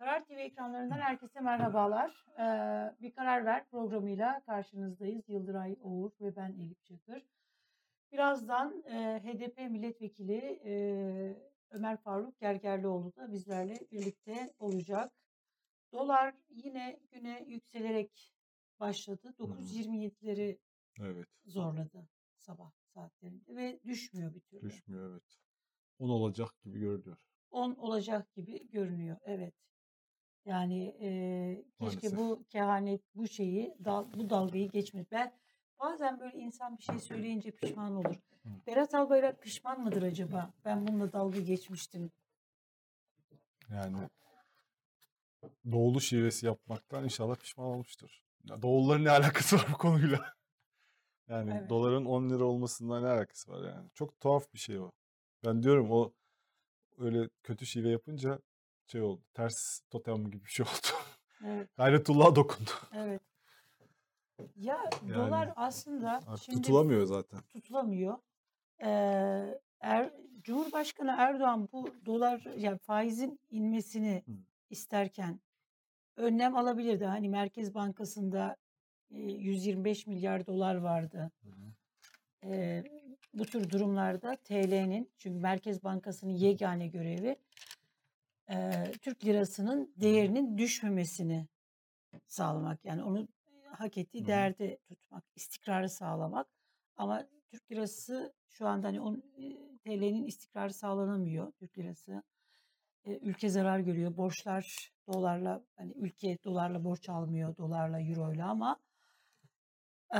Karar TV ekranlarından herkese merhabalar. Ee, bir Karar Ver programıyla karşınızdayız. Yıldıray Oğur ve ben Elif Çakır. Birazdan e, HDP milletvekili e, Ömer Faruk Gergerlioğlu da bizlerle birlikte olacak. Dolar yine güne yükselerek başladı. 9.27'leri Evet. zorladı sabah saatlerinde ve düşmüyor bir türlü. Düşmüyor evet. 10 olacak gibi görünüyor. 10 olacak gibi görünüyor. Evet. Yani e, keşke Maalesef. bu kehanet, bu şeyi, dal, bu dalgayı geçmedi. Ben bazen böyle insan bir şey söyleyince pişman olur. Hı. Berat Albayrak pişman mıdır acaba? Ben bununla dalga geçmiştim. Yani doğulu şivesi yapmaktan inşallah pişman olmuştur. Ya doğulların ne alakası var bu konuyla? Yani Evet. doların 10 lira olmasından ne alakası var yani? Çok tuhaf bir şey o. Ben diyorum o öyle kötü şive yapınca şey oldu. Ters totem gibi bir şey oldu. Evet, Gayretullah'a dokundu. evet. Ya Yani dolar aslında şimdi tutulamıyor zaten. tutulamıyor. Ee, er, Cumhurbaşkanı Erdoğan bu dolar yani faizin inmesini Hı. isterken önlem alabilirdi. Hani Merkez Bankası'nda e, 125 milyar dolar vardı. Hı hı. Bu tür durumlarda TL'nin çünkü Merkez Bankası'nın yegane görevi e, Türk lirasının değerinin düşmemesini sağlamak. Yani onu hak ettiği değerde tutmak, istikrarı sağlamak. Ama Türk lirası şu anda hani on, TL'nin istikrarı sağlanamıyor Türk lirası. E, ülke zarar görüyor. Borçlar dolarla hani ülke dolarla borç almıyor dolarla euroyla ama e,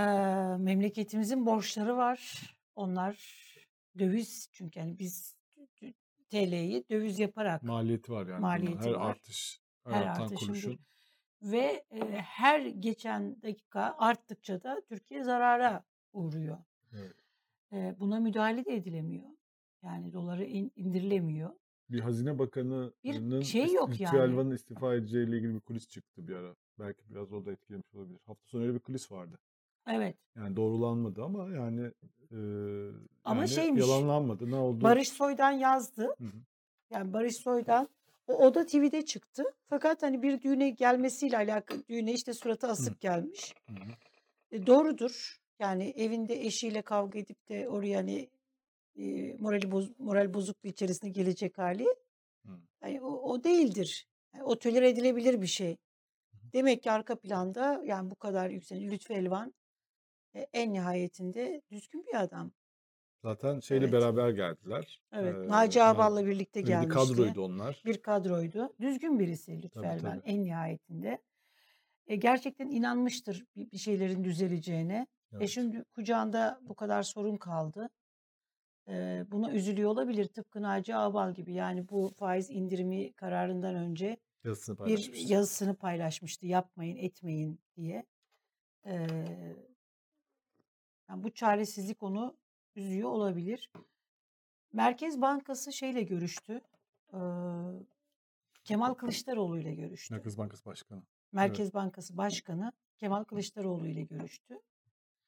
memleketimizin borçları var. Onlar döviz çünkü yani biz TL'yi döviz yaparak Maliyeti var yani. maliyeti Her var. artış, her Her artan kuruşun. ve e, her geçen dakika arttıkça da Türkiye zarara uğruyor. Evet. E, buna müdahale de edilemiyor. Yani doları in- indirilemiyor. Bir hazine bakanının Bir şey yok yani. Elvan'ın istifa edeceğiyle ilgili bir kulis çıktı bir ara. Belki biraz o da etkilemiş olabilir. Hafta sonu öyle bir kulis vardı. Evet. Yani doğrulanmadı ama yani e, Ama yani şeymiş. yalanlanmadı. Ne oldu? Barış Soy'dan yazdı. Hı hı. Yani Barış Soy'dan o, o da TV'de çıktı. Fakat hani bir düğüne gelmesiyle alakalı düğüne işte suratı asık gelmiş. Hı hı. E, doğrudur. Yani evinde eşiyle kavga edip de oraya hani e, morali boz, moral bozukluğu içerisine gelecek hali Hı. yani o, o değildir. Yani o tolere edilebilir bir şey. Demek ki arka planda yani bu kadar yükselen Lütfü Elvan en nihayetinde düzgün bir adam. Zaten şeyle Evet. beraber geldiler. Evet. Ee, Naci Ağbal'la birlikte bir gelmişti. kadroydu onlar. Bir kadroydu. Düzgün birisi Elvan tabii. en nihayetinde. E, gerçekten inanmıştır bir, bir şeylerin düzeleceğine. E Evet. şimdi kucağında bu kadar sorun kaldı. E, buna üzülüyor olabilir tıpkı Naci Ağbal gibi. Yani bu faiz indirimi kararından önce Yazısını bir yazısını paylaşmıştı. Yapmayın, etmeyin diye. E, yani bu çaresizlik onu üzüyor olabilir. Merkez Bankası şeyle görüştü. e, Kemal Kılıçdaroğlu ile görüştü. Merkez Bankası Başkanı. Evet. Merkez Bankası Başkanı Kemal Kılıçdaroğlu ile görüştü.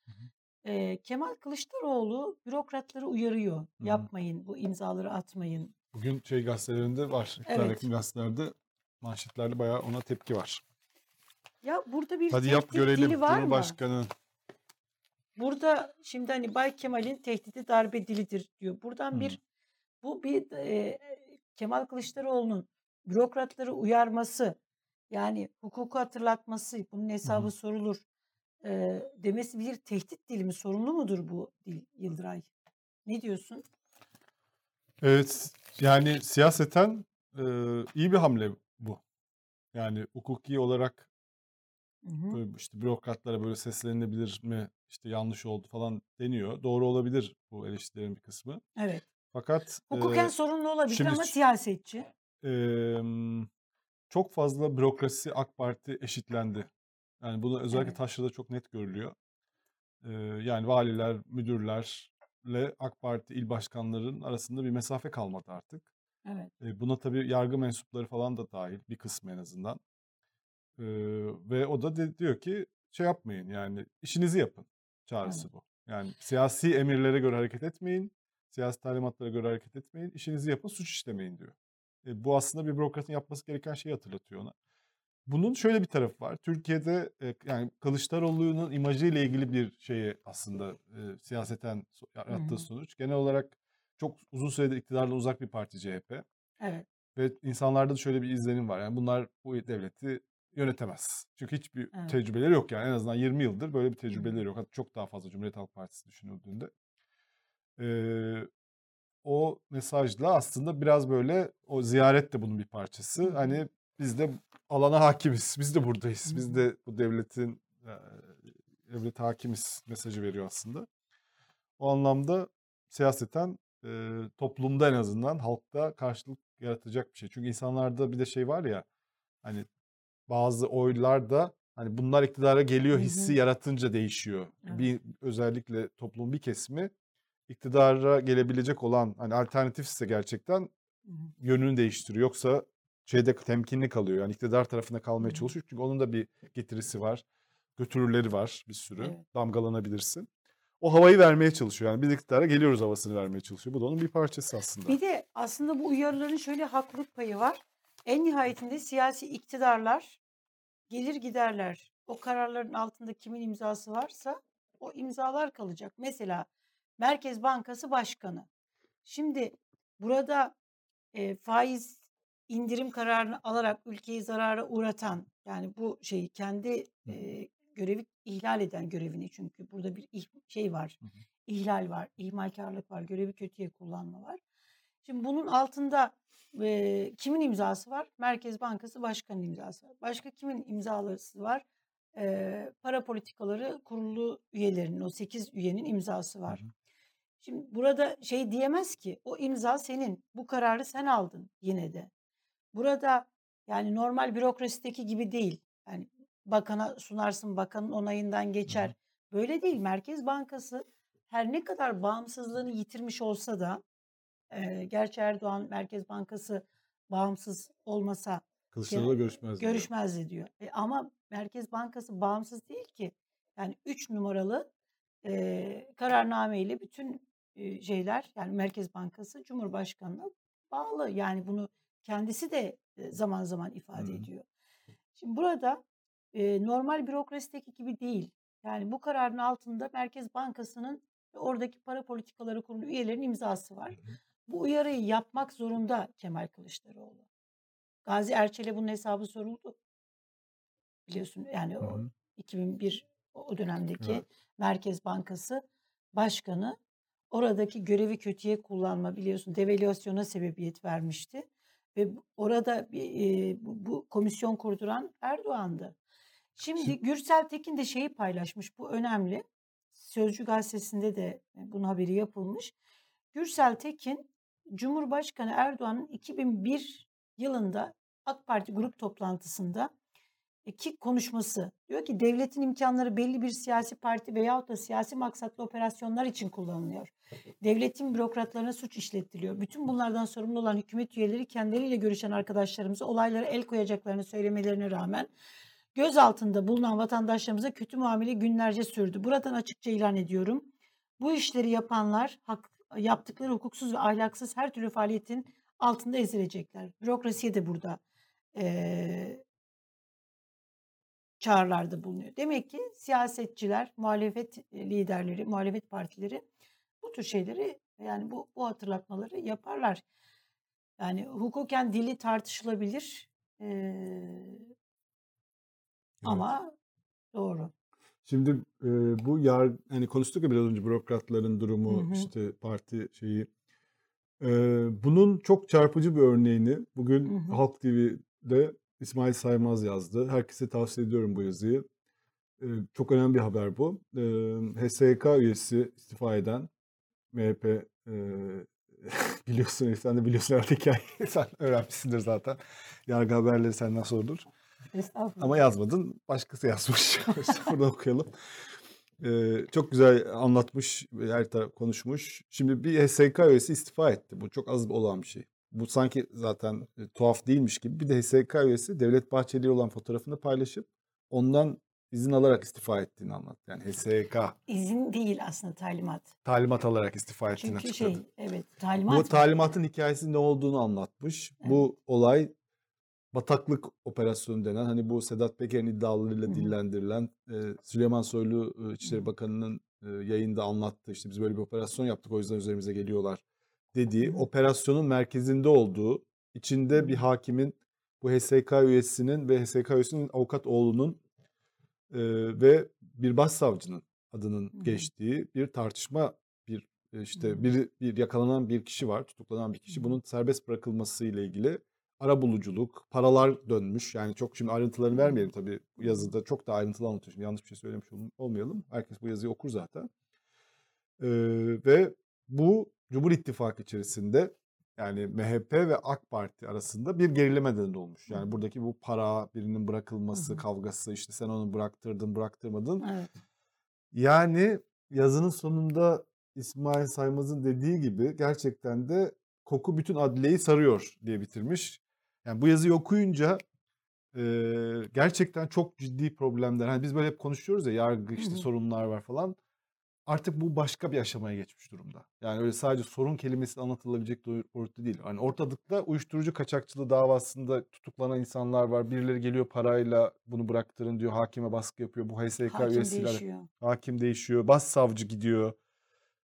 Hı hı. Ee, Kemal Kılıçdaroğlu bürokratları uyarıyor. Hı hı. Yapmayın, bu imzaları atmayın. Bugün şey gazetelerinde var. Evet. gazetelerde manşetlerde bayağı ona tepki var. Ya burada bir Hadi yap görelim var mı? Burada şimdi hani Bay Kemal'in tehdidi darbe dilidir diyor. Buradan Hı. bir bu bir e, Kemal Kılıçdaroğlu'nun bürokratları uyarması yani hukuku hatırlatması bunun hesabı hı. sorulur e, demesi bir tehdit dili mi? Sorunlu mudur bu dil Yıldıray? Ne diyorsun? Evet yani siyaseten e, iyi bir hamle bu. Yani hukuki olarak Hı hı. böyle işte bürokratlara böyle seslenilebilir mi işte yanlış oldu falan deniyor. Doğru olabilir bu eleştirilerin bir kısmı. Evet. Fakat Hukuken e, sorunlu olabilir şimdi ama siyasetçi. Emm, çok fazla bürokrasi AK Parti eşitlendi. Yani bunu özellikle Evet. Taşra'da çok net görülüyor. Eee, yani valiler, müdürlerle AK Parti il başkanlarının arasında bir mesafe kalmadı artık. Evet. E, buna tabii yargı mensupları falan da dahil bir kısmı en azından. Eee, ve o da de- diyor ki şey yapmayın yani işinizi yapın çağrısı Evet. bu. Yani siyasi emirlere göre hareket etmeyin, siyasi talimatlara göre hareket etmeyin, işinizi yapın, suç işlemeyin diyor. E, bu aslında bir bürokratın yapması gereken şeyi hatırlatıyor ona. Bunun şöyle bir tarafı var. Türkiye'de e, yani Kılıçdaroğlu'nun imajıyla ilgili bir şeyi aslında e, siyaseten yarattığı sonuç. Genel olarak çok uzun süredir iktidardan uzak bir parti CHP. Evet. Ve insanlarda da şöyle bir izlenim var. Yani bunlar bu devleti yönetemez. Çünkü hiçbir Evet. tecrübeleri yok yani. En azından 20 yıldır böyle bir tecrübeleri yok. Hatta çok daha fazla Cumhuriyet Halk Partisi düşünüldüğünde. Ee, o mesajla aslında biraz böyle o ziyaret de bunun bir parçası. Hani biz de alana hakimiz. Biz de buradayız. Biz de bu devletin devlet hakimiz mesajı veriyor aslında. O anlamda siyaseten e, toplumda en azından halkta karşılık yaratacak bir şey. Çünkü insanlarda bir de şey var ya hani bazı oylar da hani bunlar iktidara geliyor hissi Hı hı. yaratınca değişiyor. Evet. Bir özellikle toplumun bir kesimi iktidara gelebilecek olan hani alternatifse gerçekten yönünü değiştiriyor. Yoksa şeyde temkinli kalıyor. Yani iktidar tarafına kalmaya hı. çalışıyor. Çünkü onun da bir getirisi var. Götürürleri var bir sürü. Evet. Damgalanabilirsin. O havayı vermeye çalışıyor. Yani biz iktidara geliyoruz havasını vermeye çalışıyor. Bu da onun bir parçası aslında. Bir de aslında bu uyarıların şöyle haklılık payı var. En nihayetinde siyasi iktidarlar gelir giderler. O kararların altında kimin imzası varsa o imzalar kalacak. Mesela Merkez Bankası Başkanı. Şimdi burada e, faiz indirim kararını alarak ülkeyi zarara uğratan yani bu şeyi kendi e, görevi ihlal eden görevini çünkü burada bir şey var. Hı hı. ihlal var, ihmalkarlık var, görevi kötüye kullanma var. Şimdi bunun altında e, kimin imzası var? Merkez Bankası Başkanı imzası var. Başka kimin imzalısı var? E, para politikaları kurulu üyelerinin o 8 üyenin imzası Hı var. hı. Şimdi burada şey diyemez ki o imza senin. Bu kararı sen aldın yine de. Burada yani normal bürokrasideki gibi değil. Yani bakana sunarsın bakanın onayından Hı hı. geçer. Böyle değil. Merkez Bankası her ne kadar bağımsızlığını yitirmiş olsa da e, gerçi Erdoğan Merkez Bankası bağımsız olmasa Kılıçdaroğlu görüşmez diyor. görüşmezdi diyor. E, ama Merkez Bankası bağımsız değil ki. Yani 3 numaralı e, kararnameyle bütün e, şeyler yani Merkez Bankası Cumhurbaşkanı'na bağlı. Yani bunu kendisi de zaman zaman ifade hı. ediyor. Şimdi burada e, normal bürokrasideki gibi değil. Yani bu kararın altında Merkez Bankası'nın oradaki para politikaları kurulu üyelerinin imzası var. hı. Bu uyarıyı yapmak zorunda Kemal Kılıçdaroğlu. Gazi Erçel'e bunun hesabı soruldu. Biliyorsun yani o hı. 2001 o dönemdeki Evet. Merkez Bankası Başkanı oradaki görevi kötüye kullanma biliyorsun devalüasyona sebebiyet vermişti. Ve orada bir, e, bu, bu komisyon kurduran Erdoğan'dı. Şimdi Şimdi Gürsel Tekin de şeyi paylaşmış bu önemli. Sözcü gazetesinde de e, bunun haberi yapılmış. Gürsel Tekin Cumhurbaşkanı Erdoğan'ın 2001 yılında AK Parti grup toplantısında e, ki konuşması diyor ki devletin imkanları belli bir siyasi parti veyahut da siyasi maksatlı operasyonlar için kullanılıyor. Devletin bürokratlarına suç işlettiriyor. Bütün bunlardan sorumlu olan hükümet üyeleri kendileriyle görüşen arkadaşlarımıza olaylara el koyacaklarını söylemelerine rağmen göz altında bulunan vatandaşlarımıza kötü muamele günlerce sürdü. Buradan açıkça ilan ediyorum. Bu işleri yapanlar hak, yaptıkları hukuksuz ve ahlaksız her türlü faaliyetin altında ezilecekler. Bürokrasiye de burada eee çağrılarda bulunuyor. Demek ki siyasetçiler, muhalefet liderleri, muhalefet partileri bu tür şeyleri yani bu, bu hatırlatmaları yaparlar. Yani hukuken dili tartışılabilir eee, evet. ama doğru. Şimdi e, bu yar hani konuştuk ya biraz önce bürokratların Hı durumu hı. işte parti şeyi. E, bunun çok çarpıcı bir örneğini Hı bugün hı. Halk TV'de İsmail Saymaz yazdı. Herkese tavsiye ediyorum bu yazıyı. E, çok önemli bir haber bu. E, HSYK üyesi istifa eden MHP e, biliyorsun sen de biliyorsun herhalde hikayeyi. Sen öğrenmişsindir zaten. Yargı haberleri senden sorulur. Estağfurullah. Ama yazmadın. Başkası yazmış. Burada okuyalım. Ee, çok güzel anlatmış, her taraf konuşmuş. Şimdi bir HSK üyesi istifa etti. Bu çok az olan bir şey. Bu sanki zaten e, tuhaf değilmiş gibi. Bir de HSK üyesi Devlet Bahçeli olan fotoğrafını paylaşıp ondan izin alarak istifa ettiğini anlattı. Yani HSK İzin değil aslında talimat. talimat alarak istifa ettiğini Çünkü açıkladı. şey evet talimat Bu talimatın hikayesi ne olduğunu anlatmış. Bu olay bataklık operasyonu denen hani bu Sedat Peker'in iddialarıyla dillendirilen e, Süleyman Soylu e, İçişleri. Bakanı'nın e, yayında anlattığı işte biz böyle bir operasyon yaptık o yüzden üzerimize geliyorlar. dediği operasyonun merkezinde olduğu içinde bir hakimin bu HSK üyesinin ve HSK üyesinin avukat oğlunun e, ve bir başsavcının adının geçtiği bir tartışma bir işte bir, bir yakalanan bir kişi var tutuklanan bir kişi. bunun serbest bırakılması ile ilgili arabuluculuk paralar dönmüş yani çok şimdi hı. vermeyelim tabii yazıda çok da ayrıntılı anlatıyor şimdi yanlış bir şey söylemiş ol- olmayalım herkes bu yazıyı okur zaten Ee, ve bu Cumhur İttifakı içerisinde yani MHP ve AK Parti arasında bir gerileme neden olmuş. Yani buradaki bu para birinin bırakılması kavgası işte sen onu bıraktırdın bıraktırmadın. Evet. Yani yazının sonunda İsmail Saymaz'ın dediği gibi gerçekten de koku bütün adliyeyi sarıyor diye bitirmiş. Yani bu yazıyı okuyunca e, gerçekten çok ciddi problemler. Hani biz böyle hep konuşuyoruz ya yargı işte sorunlar var falan. Artık bu başka bir aşamaya geçmiş durumda. Yani öyle sadece sorun kelimesi anlatılabilecek boyutta değil. Hani ortalıkta uyuşturucu kaçakçılığı davasında tutuklanan insanlar var. Birileri geliyor parayla bunu bıraktırın diyor. Hakime baskı yapıyor. Bu HSK Hakim üyesiyle değişiyor. hakim değişiyor. Başsavcı gidiyor.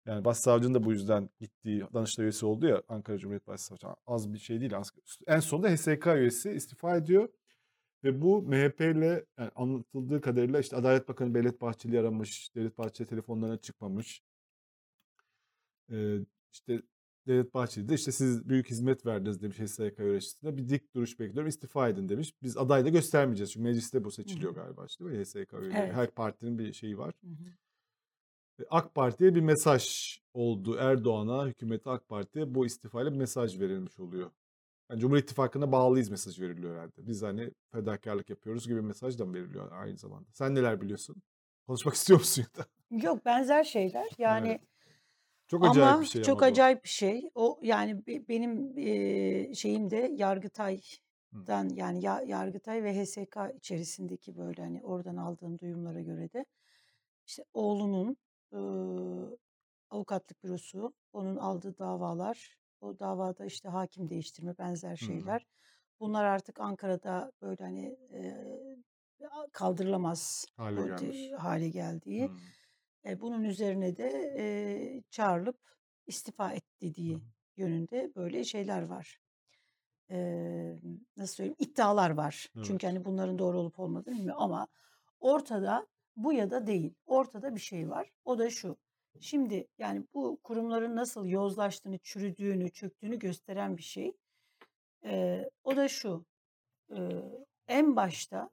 Yani başsavcının da bu yüzden gittiği Danıştay üyesi oldu ya Ankara Cumhuriyet Başsavcısı. Az bir şey değil. az- En sonunda HSK üyesi istifa ediyor. Ve bu MHP ile yani anlatıldığı kadarıyla işte Adalet Bakanı Devlet Bahçeli'yi aramış. Devlet Bahçeli telefonlarına çıkmamış. Ee, işte Devlet Bahçeli de işte siz büyük hizmet verdiniz demiş HSK yöneticisine. Bir dik duruş bekliyorum istifa edin demiş. Biz aday da göstermeyeceğiz. Çünkü mecliste bu seçiliyor galiba işte? HSK üyeleri. Evet. Her partinin bir şeyi var. Hı hı. Ve AK Parti'ye bir mesaj oldu. Erdoğan'a, hükümete AK Parti'ye bu istifayla bir mesaj verilmiş oluyor. Yani Cumhur İttifakı'na bağlıyız mesajı veriliyor herhalde. Biz hani fedakarlık yapıyoruz gibi mesaj da veriliyor aynı zamanda? Sen neler biliyorsun? Konuşmak istiyor musun ya da? Yok benzer şeyler. Yani Evet. Çok acayip ama bir şey çok ama bu. acayip bir şey. O yani be- benim şeyim de Hı. Yargıtay'dan yani ya, Yargıtay ve HSK içerisindeki böyle hani oradan aldığım duyumlara göre de işte oğlunun avukatlık bürosu, onun aldığı davalar, o davada işte hakim değiştirme benzer Hı. şeyler. Bunlar artık Ankara'da böyle hani eee, kaldırılamaz Hale gelmiş. hale geldiği. Hı. E, bunun üzerine de e, çağrılıp istifa et Hı. dediği yönünde böyle şeyler var. E, nasıl söyleyeyim iddialar var. Çünkü Evet. hani bunların doğru olup olmadığını bilmiyorum ama ortada bu ya da değil. Ortada bir şey var. O da şu. Şimdi yani bu kurumların nasıl yozlaştığını, çürüdüğünü, çöktüğünü gösteren bir şey. E, o da şu. E, en başta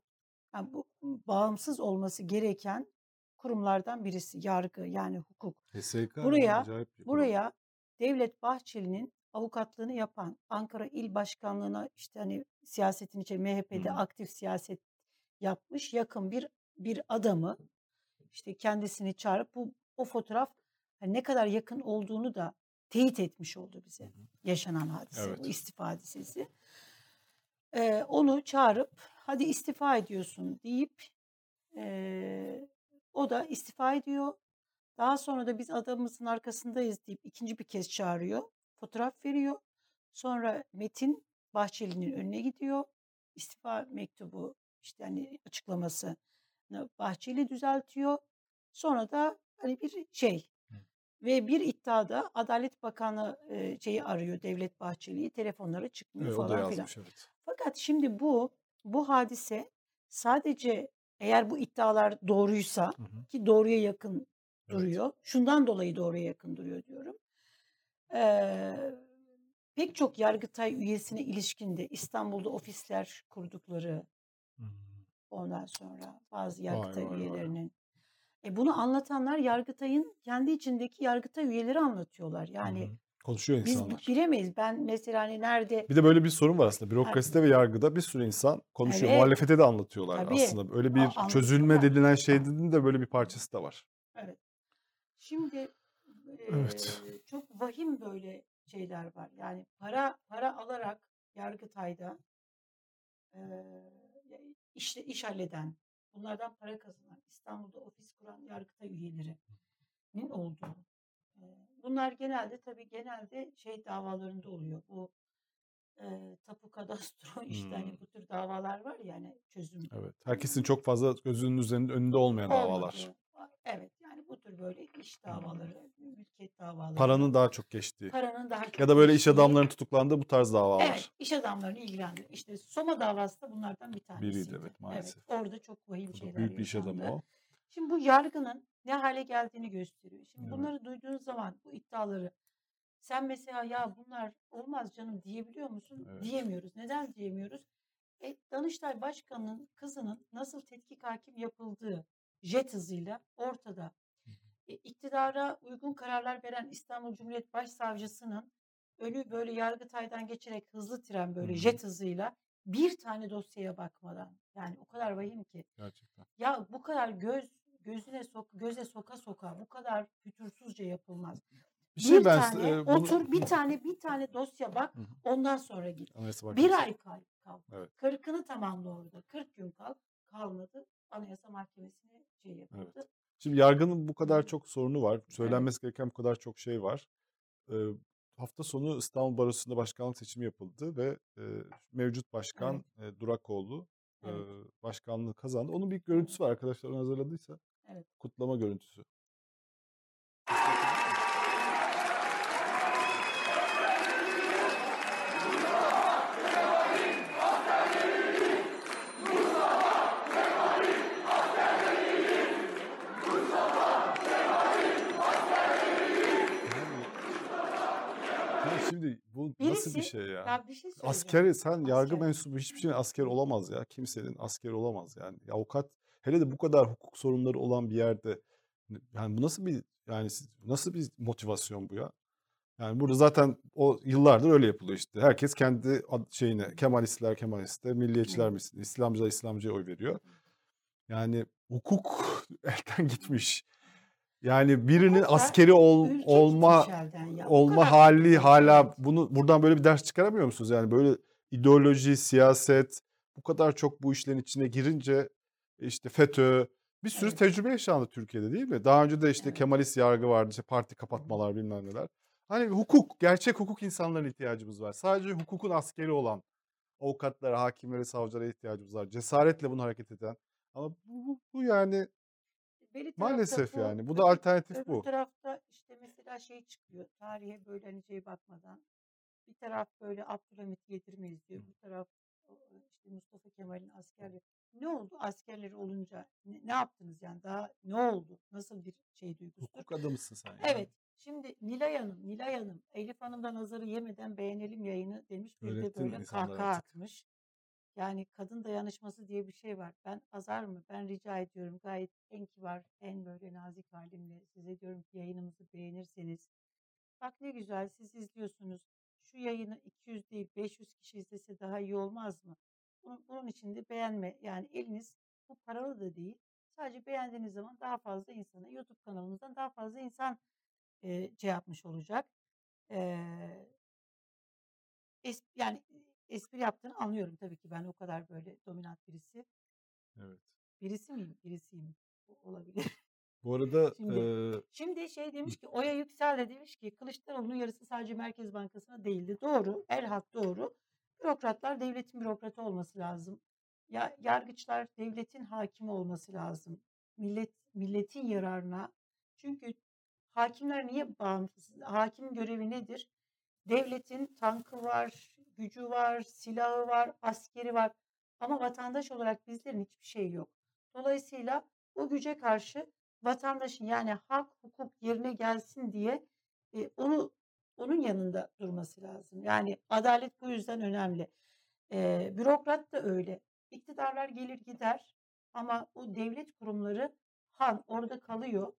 yani bu bağımsız olması gereken kurumlardan birisi yargı yani hukuk. HSK ya Buraya buraya Devlet Bahçeli'nin avukatlığını yapan Ankara İl Başkanlığı'na işte hani siyasetin içi MHP'de Hı. aktif siyaset yapmış yakın bir bir adamı işte kendisini çağırıp bu o fotoğraf hani ne kadar yakın olduğunu da teyit etmiş oldu bize yaşanan hadise bu Evet. istifa hadisesi. Ee, onu çağırıp hadi istifa ediyorsun deyip ee, o da istifa ediyor. Daha sonra da biz adamımızın arkasındayız deyip ikinci bir kez çağırıyor. Fotoğraf veriyor. Sonra Metin Bahçeli'nin önüne gidiyor. İstifa mektubu işte hani açıklaması Bahçeli düzeltiyor. Sonra da hani bir şey Hı. ve bir iddiada Adalet Bakanı e, şeyi arıyor Devlet Bahçeli'yi telefonlara çıkmıyor Evet, falan filan. evet. Fakat şimdi bu bu hadise sadece eğer bu iddialar doğruysa Hı hı. ki doğruya yakın Evet. duruyor. Şundan dolayı doğruya yakın duruyor diyorum. Ee, pek çok Yargıtay üyesine ilişkinde İstanbul'da ofisler kurdukları Hı. Ondan sonra bazı Vay Yargıtay vay vay. üyelerinin. E bunu anlatanlar Yargıtay'ın kendi içindeki Yargıtay üyeleri anlatıyorlar. Yani hı. Konuşuyor biz insanlar. bilemeyiz. Ben mesela hani nerede Bir de böyle bir sorun var aslında. Bürokraside ve yargıda bir sürü insan konuşuyor. evet Muhalefete de anlatıyorlar tabii aslında. Öyle bir çözülme anlatıyorlar. denilen şeyin de böyle bir parçası da var. Evet. Şimdi Evet. eee, çok vahim böyle şeyler var. Yani para para alarak Yargıtay'da eee iş, iş halleden bunlardan para kazanan, İstanbul'da ofis kuran Yargıtay üyelerinin olduğu. Bunlar genelde tabii genelde şey davalarında oluyor. Bu eee, tapu kadastro işte hani Hımm. bu tür davalar var ya hani çözüm. Evet. Herkesin çok fazla gözünün üzerinde önünde olmayan davalar. Olmadığı. A evet, yani bu tür böyle iş davaları, mülkiyet davaları. Paranın daha çok geçtiği. Paranın daha çok Ya da böyle iş geçtiği. adamlarının tutuklandığı bu tarz davalar. Evet, iş adamlarını ilgilendirir. İşte Soma davası da bunlardan bir tanesiydi. Biriydi evet maalesef. Evet, orada çok vahim şeyler büyük bir iş adamı o. Şimdi bu yargının ne hale geldiğini gösteriyor. Şimdi Evet. bunları duyduğun zaman bu iddiaları sen mesela ya bunlar olmaz canım diyebiliyor musun? Evet. Diyemiyoruz. Neden diyemiyoruz? E, Danıştay Başkanı'nın kızının nasıl tetkik hakim yapıldığı jet hızıyla ortada. E, iktidara uygun kararlar veren İstanbul Cumhuriyet Başsavcısının önü böyle Yargıtay'dan geçerek hızlı tren böyle jet hızıyla bir tane dosyaya bakmadan yani o kadar vahim ki. Gerçekten. Ya bu kadar göz gözüne sok göze soka soka bu kadar fütursuzca yapılmaz. Bir şey Bir ben tane eee, bunu otur bir tane bir tane dosya bak ondan sonra git. Bir ay kal. kal. Evet. Kırkını tamamla orada. 40 gün kal. Kalmadı. Anayasa Mahkemesi'ne şey yapıldı. Evet. Şimdi yargının bu kadar çok sorunu var. Evet. Söylenmesi gereken bu kadar çok şey var. Eee, hafta sonu İstanbul Barosu'nda başkanlık seçimi yapıldı ve eee, mevcut başkan Evet. eee, Durakoğlu Evet. başkanlığı kazandı. Onun bir görüntüsü var arkadaşlar hazırladıysa. Evet. Kutlama görüntüsü. Yani, ya bu nasıl bir Birisi şey ya? ya bir şey. Askeri sen yargı Asker. mensubu hiçbir şeyin asker olamaz ya. Kimsenin asker olamaz yani. Ya avukat hele de bu kadar hukuk sorunları olan bir yerde yani bu nasıl bir yani nasıl bir motivasyon bu ya? Yani burada zaten o yıllardır öyle yapılıyor işte. Herkes kendi şeyine Kemalistler Kemalist'e, milliyetçiler İslamcılar İslamcıya oy veriyor. Yani hukuk elden gitmiş. Yani birinin Hukukla askeri ol, olma ya. Olma kadar hali hala bunu buradan böyle bir ders çıkaramıyor musunuz? Yani böyle ideoloji, siyaset bu kadar çok bu işlerin içine girince işte FETÖ bir sürü Evet. tecrübe yaşandı Türkiye'de değil mi? Daha önce de işte Evet. Kemalist yargı vardı, işte parti kapatmalar bilmem neler. Hani hukuk, gerçek hukuk insanlarına ihtiyacımız var. Sadece hukukun askeri olan avukatlara, hakimlere, savcılara ihtiyacımız var. Cesaretle bunu hareket eden. Ama bu, bu, bu yani Tarafta maalesef bu yani. Bu da öbür, alternatif öbür bu. tarafta işte mesela şey çıkıyor. Tarihe böyle hani şey bakmadan. Bir taraf böyle Abdülhamit yedirmeyiz diyor. Bir taraf işte Mustafa Kemal'in askerleri. Ne oldu? Askerleri olunca ne, ne yaptınız yani? Daha ne oldu? Nasıl bir şey duygusudur? Hukuk adamısın sen ya. Evet. Şimdi Nilay Hanım, Nilay Hanım, Elif Hanım'dan nazarı yemeden beğenelim yayını demiş. Bir de Öğrettin böyle insanlara kahkaha artık. atmış. Yani kadın dayanışması diye bir şey var. Ben azar mı? Ben rica ediyorum gayet en kibar, en böyle nazik halimle size diyorum ki yayınımızı beğenirseniz. Bak ne güzel siz izliyorsunuz. Şu yayını 200 değil 500 kişi izlese daha iyi olmaz mı? Bunun, bunun için de beğenme. Yani eliniz bu paralı da değil. Sadece beğendiğiniz zaman daha fazla insana YouTube kanalımızdan daha fazla insan e, şey yapmış olacak. E, es, yani espri yaptığını anlıyorum tabii ki ben o kadar böyle dominant birisi. Evet. Birisi miyim? Birisiyim. Olabilir. Bu arada Şimdi eee, şimdi şey demiş ki Oya Yüksel de demiş ki Kılıçdaroğlu'nun yarısı sadece Merkez Bankası'na değildi. Doğru. Erhak doğru. Bürokratlar devletin bürokratı olması lazım. Ya yargıçlar devletin hakimi olması lazım. Millet milletin yararına. Çünkü hakimler niye bağımsız? Hakimin görevi nedir? Devletin tankı var, gücü var, silahı var, askeri var. Ama vatandaş olarak bizlerin hiçbir şey yok. Dolayısıyla o güce karşı vatandaşın yani hak, hukuk yerine gelsin diye e, onu onun yanında durması lazım. Yani adalet bu yüzden önemli. E, bürokrat da öyle. İktidarlar gelir gider ama o devlet kurumları han orada kalıyor.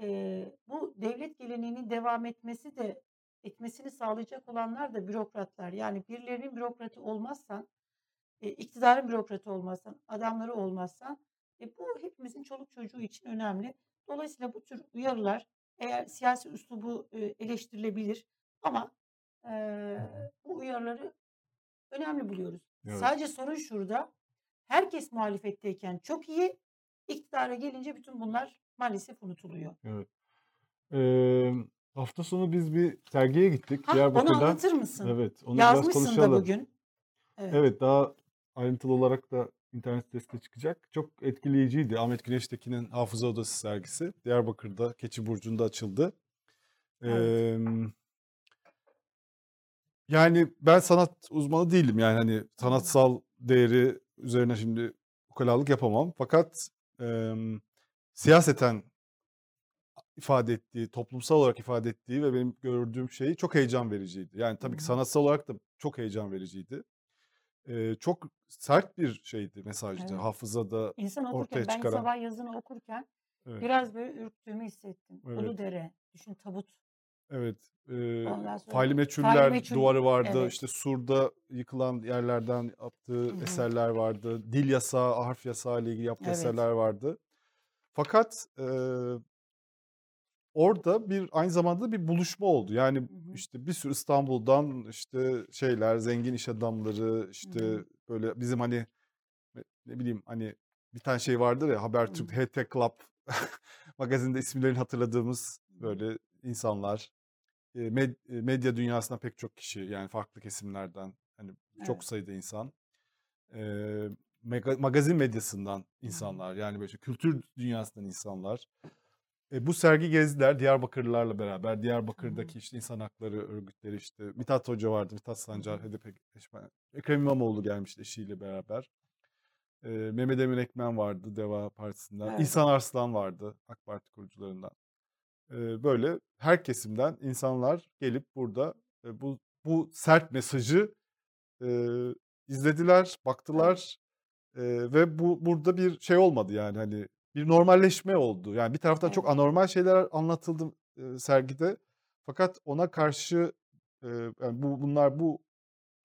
E, bu devlet geleneğinin devam etmesi de etmesini sağlayacak olanlar da bürokratlar. Yani birilerinin bürokratı olmazsan, e, iktidarın bürokratı olmazsan, adamları olmazsan e, bu hepimizin çoluk çocuğu için önemli. Dolayısıyla bu tür uyarılar eğer siyasi üslubu e, eleştirilebilir ama e, bu uyarıları önemli buluyoruz. evet. Sadece sorun şurada. Herkes muhalefetteyken çok iyi, İktidara gelince bütün bunlar maalesef unutuluyor. Evet. Eee, hafta sonu biz bir sergiye gittik onu Diyarbakır'da. anlatır mısın? Evet, onu biraz Yazmışsın da konuşalım. bugün. Evet. Evet, daha ayrıntılı olarak da internet sitesinde çıkacak. Çok etkileyiciydi. Ahmet Güneştekin'in Hafıza Odası sergisi. Diyarbakır'da, Keçiburcu'nda açıldı. Evet. Eee, yani ben sanat uzmanı değilim. Yani hani sanatsal değeri üzerine şimdi ukalalık yapamam. Fakat emm, siyaseten ifade ettiği, toplumsal olarak ifade ettiği ve benim gördüğüm şey çok heyecan vericiydi. Yani tabii ki sanatsal olarak da çok heyecan vericiydi. Eee, çok sert bir şeydi mesajdı. Evet. Hafızada İnsan ortaya okurken, ben çıkaran. sabah yazını okurken Evet. biraz böyle ürktüğümü hissettim. Evet. Uludere, düşün tabut. Evet. Sonra faili meçhuller meçhul, duvarı vardı. evet. İşte Sur'da yıkılan yerlerden yaptığı hı. eserler vardı. Dil yasağı, harf yasağı ile ilgili yaptığı Evet. eserler vardı. Fakat eee, orada bir aynı zamanda bir buluşma oldu. Yani Hı hı. işte bir sürü İstanbul'dan işte şeyler, zengin iş adamları, Hı işte hı. böyle bizim hani ne bileyim hani bir tane şey vardır ya Hı Habertürk hı. HT Club magazinde isimlerini hatırladığımız Hı hı. böyle insanlar. Med- medya dünyasında pek çok kişi yani farklı kesimlerden hani çok Evet. sayıda insan. Mega- magazin medyasından Hı hı. insanlar yani böyle kültür dünyasından insanlar. E, bu sergi gezdiler Diyarbakırlılarla beraber. Diyarbakır'daki işte insan hakları örgütleri işte Mithat Hoca vardı. Mithat Sancar. HDP eşmen. Ekrem İmamoğlu gelmişti eşiyle beraber. E, Mehmet Emin Ekmen vardı Deva Partisi'nden. Evet. İhsan Arslan vardı AK Parti kurucularından. E, böyle her kesimden insanlar gelip burada e, bu bu sert mesajı e, izlediler, Evet. baktılar. E, ve bu burada bir şey olmadı yani hani bir normalleşme oldu. Yani bir taraftan çok anormal şeyler anlatıldı e, sergide. Fakat ona karşı e, yani bu bunlar bu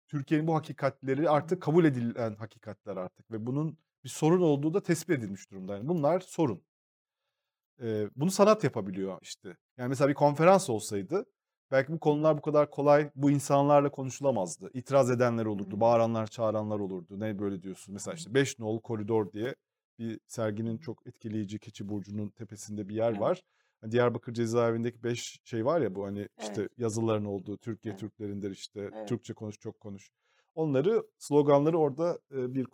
Türkiye'nin bu hakikatleri artık kabul edilen hakikatler artık ve bunun bir sorun olduğu da tespit edilmiş durumda. Yani bunlar sorun. Bunu sanat yapabiliyor işte. Yani mesela bir konferans olsaydı belki bu konular bu kadar kolay bu insanlarla konuşulamazdı. İtiraz edenler olurdu, bağıranlar, çağıranlar olurdu. Ne böyle diyorsun? Mesela işte 5 nolu koridor diye bir serginin çok etkileyici Keçiburcu'nun tepesinde bir yer Evet. var. Hani Diyarbakır cezaevindeki 5 şey var ya bu hani işte Evet. yazıların olduğu Türkiye Evet. Türklerindir işte Evet. Türkçe konuş çok konuş. Onları sloganları orada bir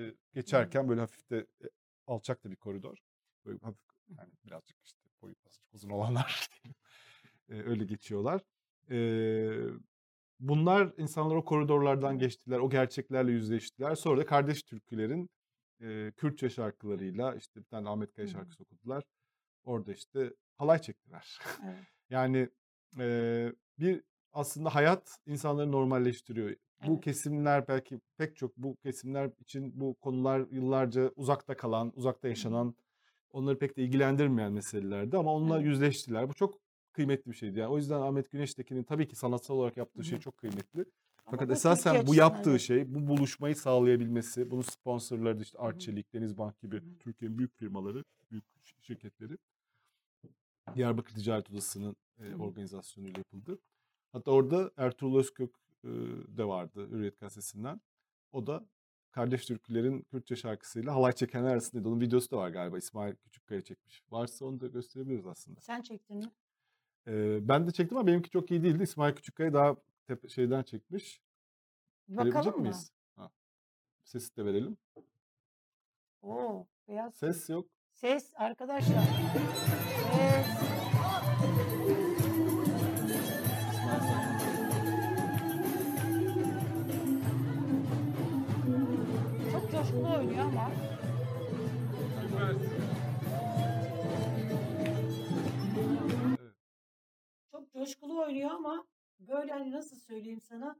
hı. geçerken böyle hafif de e, alçak da bir koridor. Böyle hafif yani birazcık işte boyu azıcık uzun olanlar öyle geçiyorlar. Bunlar insanlar o koridorlardan geçtiler, o gerçeklerle yüzleştiler. Sonra da kardeş türkülerin eee, Kürtçe şarkılarıyla işte bir tane Ahmet Kaya şarkısı okudular. Orada işte halay çektiler. Evet. Yani eee, bir aslında hayat insanları normalleştiriyor. Bu Evet. kesimler belki pek çok bu kesimler için bu konular yıllarca uzakta kalan, uzakta yaşanan, onları pek de ilgilendirmeyen meselelerdi ama onunla Evet. yüzleştiler. Bu çok kıymetli bir şeydi. Yani o yüzden Ahmet Güneştekin'in tabii ki sanatsal olarak yaptığı şey çok kıymetli. Fakat bu esasen bu açısından yaptığı evet. şey, bu buluşmayı sağlayabilmesi, bunun sponsorları da işte. Arçelik, Denizbank gibi. Türkiye'nin büyük firmaları, büyük şirketleri Diyarbakır Ticaret Odası'nın e, organizasyonuyla yapıldı. Hatta orada Ertuğrul Özkök e, de vardı Hürriyet Gazetesi'nden. O da Kardeş Türkülerin Kürtçe şarkısıyla halay çekenler arasındaydı. Onun videosu da var galiba. İsmail Küçükkaya çekmiş. Varsa onu da gösterebiliriz aslında. Sen çektin mi? E, ben de çektim ama benimki çok iyi değildi. İsmail Küçükkaya daha tepe, şeyden çekmiş. Bakalım mı? miyiz? Ha, sesi de verelim. Oo, beyaz. Ses yok. Ses arkadaşlar. Ses. Çok coşkulu oynuyor ama. Evet. Çok coşkulu oynuyor ama böyle hani nasıl söyleyeyim sana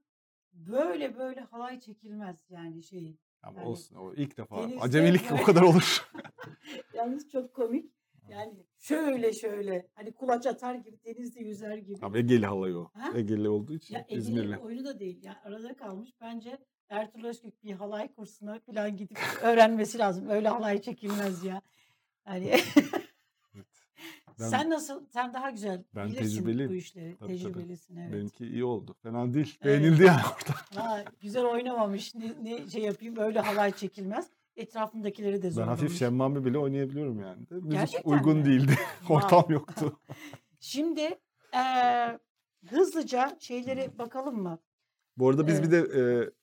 böyle böyle halay çekilmez yani şey. Ama Yani olsun o ilk defa. denizde Acemilik o kadar olur. yalnız çok komik. Yani şöyle şöyle hani kulaç atar gibi denizde yüzer gibi. Ama Egeli halayı o. Ha? Egeli olduğu için Ya Ege'nin İzmirli. oyunu da değil. Yani arada kalmış. Bence Ertuğrul Özkök bir halay kursuna falan gidip öğrenmesi lazım. Öyle halay çekilmez ya. Hani. Ben sen nasıl? Sen daha güzel ben bilirsin bu tecrübeliyim. işleri. Tabii tabii. Tecrübelisin evet. Benimki iyi oldu. Fena değil. Evet. Beğenildi yani orada. Ha, güzel oynamamış. Ne, ne şey yapayım öyle halay çekilmez. etrafındakileri de Ben zorlamış. hafif Şemmami bile oynayabiliyorum yani. Müzik Gerçekten uygun mi? değildi. Ortam yoktu. Şimdi eee, hızlıca şeyleri bakalım mı? Bu arada biz Evet. bir de e,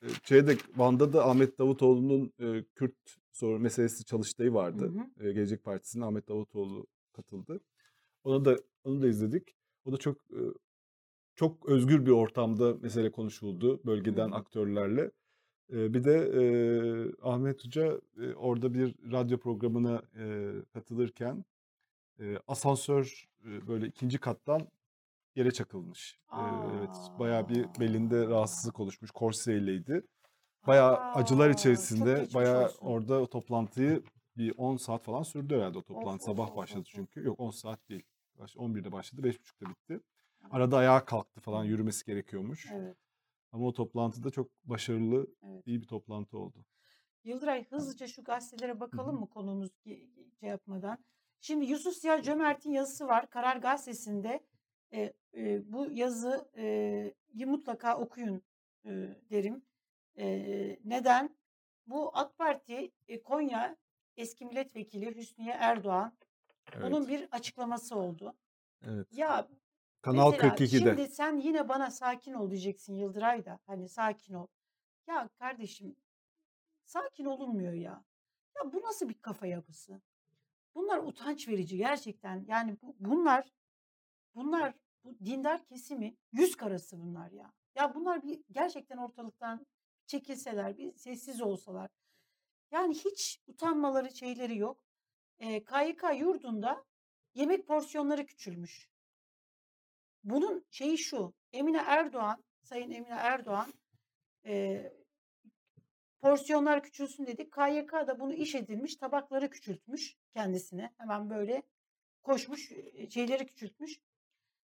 e, şeyde Van'da da Ahmet Davutoğlu'nun e, Kürt sorun meselesi çalıştayı Hı vardı. hı. E, Gelecek Partisi'nin Ahmet Davutoğlu katıldı. Ona da onu da izledik. O da çok çok özgür bir ortamda mesele konuşuldu bölgeden hı. aktörlerle. Bir de e, Ahmet Hoca e, orada bir radyo programına e, katılırken e, asansör e, böyle ikinci kattan yere çakılmış. E, evet bayağı bir belinde Aa. rahatsızlık oluşmuş. Korseyleydi. Bayağı acılar Aa, çok içerisinde bayağı olsun. orada o toplantıyı bir 10 saat falan sürdü herhalde o toplantı. of Sabah of başladı of. çünkü. Yok 10 saat değil. Baş- 11'de başladı, 5.30'da bitti. Arada ayağa kalktı falan, yürümesi gerekiyormuş. Evet, Ama o toplantıda çok başarılı, evet. iyi bir toplantı oldu. Yıldıray hızlıca şu gazetelere bakalım mı konumuz şey yapmadan? Şimdi Yusuf Ziya Cömert'in yazısı var Karar Gazetesi'nde. E, e, bu yazıyı mutlaka okuyun e, derim. E, neden? Bu AK Parti e, Konya eski milletvekili Hüsniye Erdoğan onun Evet, bir açıklaması oldu. evet. Ya Kanal mesela 42'de. şimdi sen yine bana sakin ol diyeceksin Yıldıray da. Hani sakin ol. Ya kardeşim sakin olunmuyor ya. Ya bu nasıl bir kafa yapısı? Bunlar utanç verici gerçekten. Yani bu, bunlar bunlar bu dindar kesimi yüz karası bunlar ya. Ya bunlar bir gerçekten ortalıktan çekilseler, bir sessiz olsalar. Yani hiç utanmaları şeyleri yok. Ee, KYK yurdunda yemek porsiyonları küçülmüş. Bunun şeyi şu. Emine Erdoğan, Sayın Emine Erdoğan e, porsiyonlar küçülsün dedi. KYK da bunu iş edilmiş, tabakları küçültmüş kendisine. Hemen böyle koşmuş, e, şeyleri küçültmüş.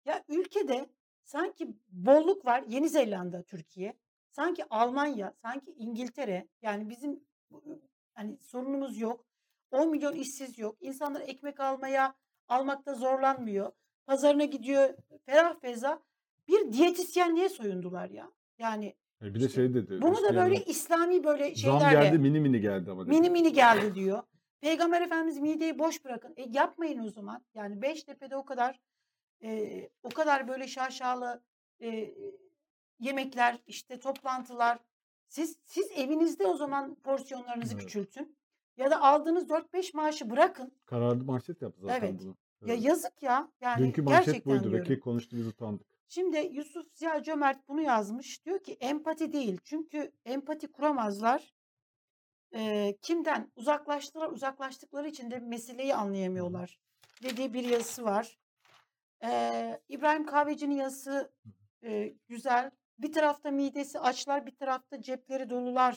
Ya ülkede sanki bolluk var. Yeni Zelanda, Türkiye. Sanki Almanya, sanki İngiltere. Yani bizim hani sorunumuz yok. 10 milyon işsiz yok. İnsanlar ekmek almaya almakta zorlanmıyor. Pazarına gidiyor ferah feza. Bir diyetisyenliğe soyundular ya. Yani E, Bir de şey dedi. bunu da böyle Erdoğan. İslami böyle Zam şeylerle geldi, mini mini geldi ama dedi. mini mini geldi diyor. Peygamber Efendimiz mideyi boş bırakın. E yapmayın o zaman. Yani Beştepe'de o kadar e, o kadar böyle şaşalı e, yemekler, işte toplantılar. Siz siz evinizde o zaman porsiyonlarınızı Evet. küçültün. Ya da aldığınız 4-5 maaşı bırakın. Kararlı manşet yaptı zaten Evet. bunu. Ya Evet. yazık ya. Yani Dünkü manşet buydu. diyorum. Vekil konuştu biz utandık. Şimdi Yusuf Ziya Cömert bunu yazmış. Diyor ki empati değil. Çünkü empati kuramazlar. Eee, kimden? Uzaklaştılar. Uzaklaştıkları için de meseleyi anlayamıyorlar. Dediği bir yazısı var. Eee, İbrahim Kahveci'nin yazısı eee, güzel. Bir tarafta midesi açlar, bir tarafta cepleri doluları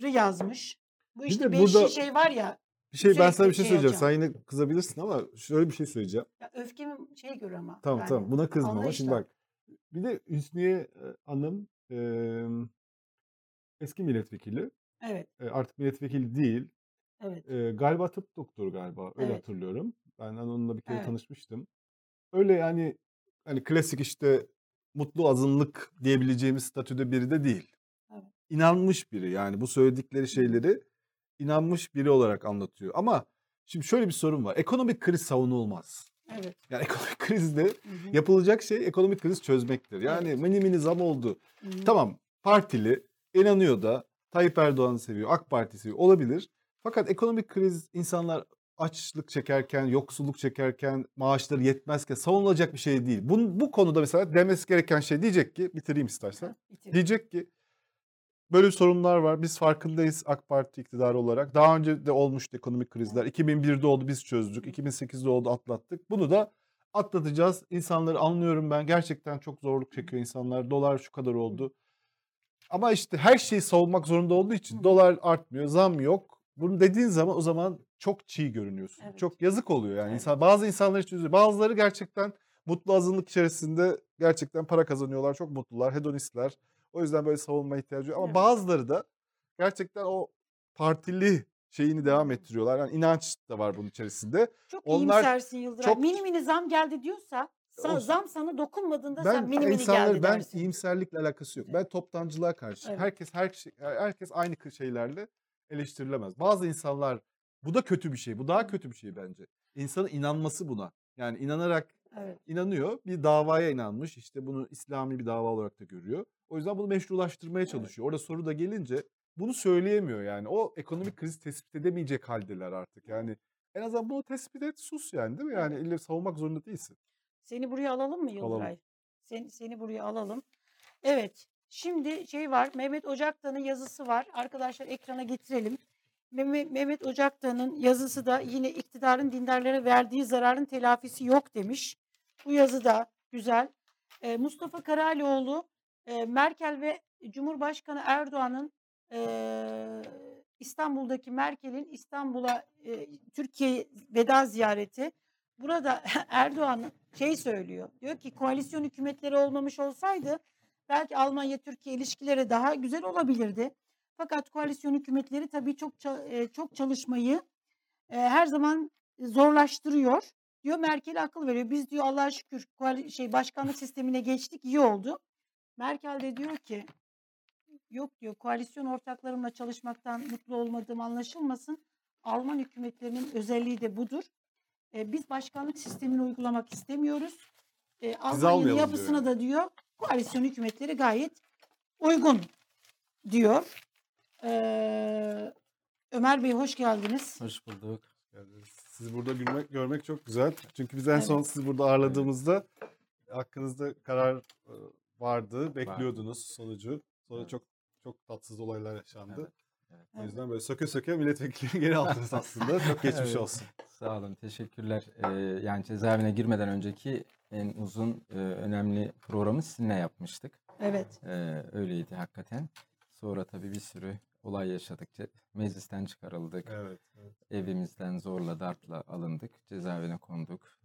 yazmış. Bu Bir işte de beşli burada şey var ya. bir şey ben sana bir şey şey söyleyeceğim. Sen yine kızabilirsin ama şöyle bir şey söyleyeceğim. Ya öfkemi şey gör ama. Tamam Yani tamam buna kızma ama şimdi bak. Bir de Hüsniye Hanım e, eski milletvekili. Evet, E, artık milletvekili değil. evet, E, galiba tıp doktoru galiba. Öyle evet, hatırlıyorum. Ben onunla bir kere evet. tanışmıştım. Öyle yani hani klasik işte mutlu azınlık diyebileceğimiz statüde biri de değil. Evet. İnanmış biri yani bu söyledikleri şeyleri inanmış biri olarak anlatıyor. Ama şimdi şöyle bir sorun var. Ekonomik kriz savunulmaz. Evet. Yani ekonomik krizde Hı hı. yapılacak şey ekonomik kriz çözmektir. Yani Evet. mini mini zam oldu. Hı hı. Tamam partili inanıyor da Tayyip Erdoğan'ı seviyor, AK Parti seviyor olabilir. Fakat ekonomik kriz insanlar açlık çekerken, yoksulluk çekerken, maaşları yetmezken savunulacak bir şey değil. Bu, bu konuda mesela demesi gereken şey diyecek ki, bitireyim istersen. Ha, bitir. Diyecek ki böyle sorunlar var. Biz farkındayız AK Parti iktidarı olarak. Daha önce de olmuştu ekonomik krizler. 2001'de oldu biz çözdük. 2008'de oldu atlattık. Bunu da atlatacağız. İnsanları anlıyorum ben. Gerçekten çok zorluk çekiyor insanlar. Dolar şu kadar oldu. Ama işte her şeyi savunmak zorunda olduğu için dolar artmıyor, zam yok. Bunu dediğin zaman o zaman çok çiğ görünüyorsun. Evet. Çok yazık oluyor yani. Evet. İnsan, bazı insanlar için üzülüyor. Bazıları gerçekten mutlu azınlık içerisinde gerçekten para kazanıyorlar. Çok mutlular, hedonistler. O yüzden böyle savunma ihtiyacı yok. Ama Evet. bazıları da gerçekten o partili şeyini devam ettiriyorlar. Yani inanç da var bunun içerisinde. Çok Onlar iyimsersin Yıldıray. çok Mini mini zam geldi diyorsa sa- Olsun. zam sana dokunmadığında sen ben mini mini insanları geldi ben dersin. iyimserlikle alakası yok. Ben toptancılığa karşı. Evet. Herkes her şey, herkes aynı şeylerle eleştirilemez. Bazı insanlar bu da kötü bir şey. Bu daha kötü bir şey bence. İnsanın inanması buna. Yani inanarak Evet. inanıyor. Bir davaya inanmış. İşte bunu İslami bir dava olarak da görüyor. O yüzden bunu meşrulaştırmaya çalışıyor. Orada soru da gelince bunu söyleyemiyor yani. O ekonomik krizi tespit edemeyecek haldeler artık. Yani en azından bunu tespit et sus yani değil mi? Yani ille savunmak zorunda değilsin. Seni buraya alalım mı Alalım. Yıldıray? Seni, seni buraya alalım. Evet. Şimdi şey var. Mehmet Ocaktan'ın yazısı var. Arkadaşlar ekrana getirelim. Mehmet, Ocaktan'ın yazısı da yine iktidarın dindarlara verdiği zararın telafisi yok demiş. Bu yazı da güzel. Mustafa Karalioğlu e, Merkel ve Cumhurbaşkanı Erdoğan'ın e, İstanbul'daki Merkel'in İstanbul'a e, Türkiye veda ziyareti. Burada Erdoğan şey söylüyor. Diyor ki koalisyon hükümetleri olmamış olsaydı belki Almanya-Türkiye ilişkileri daha güzel olabilirdi. Fakat koalisyon hükümetleri tabii çok çok çalışmayı her zaman zorlaştırıyor. Diyor Merkel akıl veriyor. Biz diyor Allah'a şükür şey başkanlık sistemine geçtik iyi oldu. Merkel de diyor ki yok diyor koalisyon ortaklarımla çalışmaktan mutlu olmadığım anlaşılmasın. Alman hükümetlerinin özelliği de budur. E, biz başkanlık sistemini uygulamak istemiyoruz. E, Almanya'nın diyor yapısına yani. da diyor koalisyon hükümetleri gayet uygun diyor. Ee, Ömer Bey hoş geldiniz. Hoş bulduk. Sizi burada görmek, görmek çok güzel. Çünkü biz en Evet. son sizi burada ağırladığımızda hakkınızda karar e, vardı. Bekliyordunuz sonucu. Sonra Evet. çok çok tatsız olaylar yaşandı. Evet. Evet. O yüzden böyle söke söke milletvekili geri aldınız aslında. Çok geçmiş Evet. olsun. Sağ olun, teşekkürler. Ee, yani cezaevine girmeden önceki en uzun, e, önemli programı sizinle yapmıştık. Evet. Ee, öyleydi hakikaten. Sonra tabii bir sürü olay yaşadık. Ce- Meclisten çıkarıldık. Evet. evet. Evimizden zorla dartla alındık. Cezaevine konduk.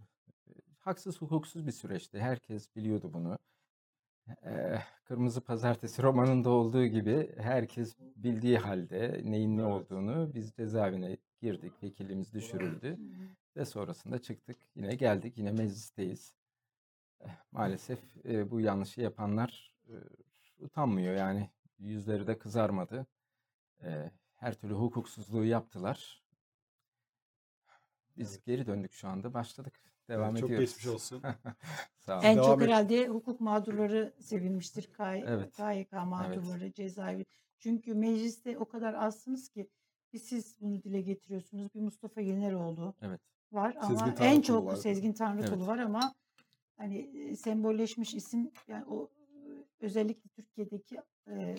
Haksız hukuksuz bir süreçti. Herkes biliyordu bunu. Ee, Kırmızı Pazartesi romanında olduğu gibi herkes bildiği halde neyin ne olduğunu biz cezaevine girdik. Vekilimiz düşürüldü. Ve sonrasında çıktık. Yine geldik. Yine meclisteyiz. Eh, Maalesef e, bu yanlışı yapanlar utanmıyor. Yani yüzleri de kızarmadı. Her türlü hukuksuzluğu yaptılar. Biz geri döndük şu anda. Başladık. Devam çok ediyoruz. geçmiş olsun. Sağ olun. En Devam çok et. herhalde hukuk mağdurları sevinmiştir. K- Evet. KYK mağdurları, cezaevi. Çünkü mecliste o kadar azsınız ki bir siz bunu dile getiriyorsunuz. Bir Mustafa Yeneroğlu Evet. var ama Sezgin en çok var. Sezgin Tanrıkulu Evet. var ama hani e, sembolleşmiş isim yani o e, özellikle Türkiye'deki e,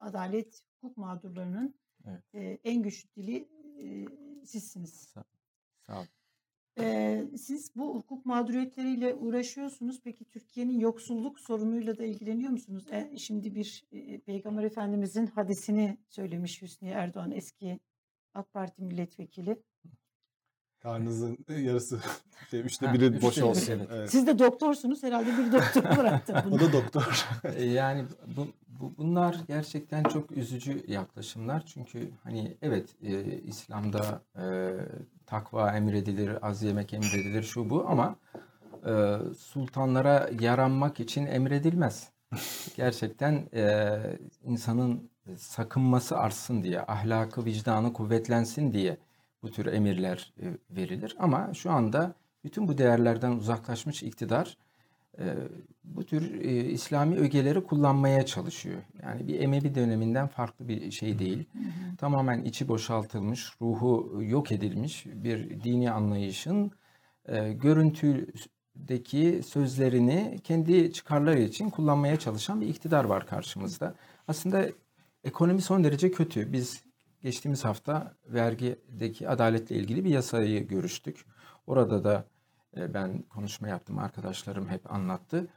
adalet hukuk mağdurlarının Evet. e, en güçlü dili e, sizsiniz. Sağ, sağ olun. Ee, siz bu hukuk mağduriyetleriyle uğraşıyorsunuz. Peki Türkiye'nin yoksulluk sorunuyla da ilgileniyor musunuz? E, şimdi bir e, Peygamber Efendimizin hadisini söylemiş Hüsnü Erdoğan eski AK Parti milletvekili. Karnınızın yarısı, şey, üçte Ha, biri üçte boş biri, olsun. evet. Evet. Siz de doktorsunuz herhalde bir doktor bıraktı bunu. O da doktor. E, Yani bu, bu- bunlar gerçekten çok üzücü yaklaşımlar. Çünkü hani evet e, İslam'da e, takva emredilir, az yemek emredilir şu bu ama e, sultanlara yaranmak için emredilmez. Gerçekten e, insanın sakınması artsın diye, ahlakı, vicdanı kuvvetlensin diye bu tür emirler e, verilir. Ama şu anda bütün bu değerlerden uzaklaşmış iktidar bu tür e, İslami ögeleri kullanmaya çalışıyor. Yani bir Emevi döneminden farklı bir şey değil. Tamamen içi boşaltılmış, ruhu yok edilmiş bir dini anlayışın e, görüntüdeki sözlerini kendi çıkarları için kullanmaya çalışan bir iktidar var karşımızda. Aslında ekonomi son derece kötü. Biz geçtiğimiz hafta vergideki adaletle ilgili bir yasayı görüştük. Orada da ben konuşma yaptım, arkadaşlarım hep anlattı.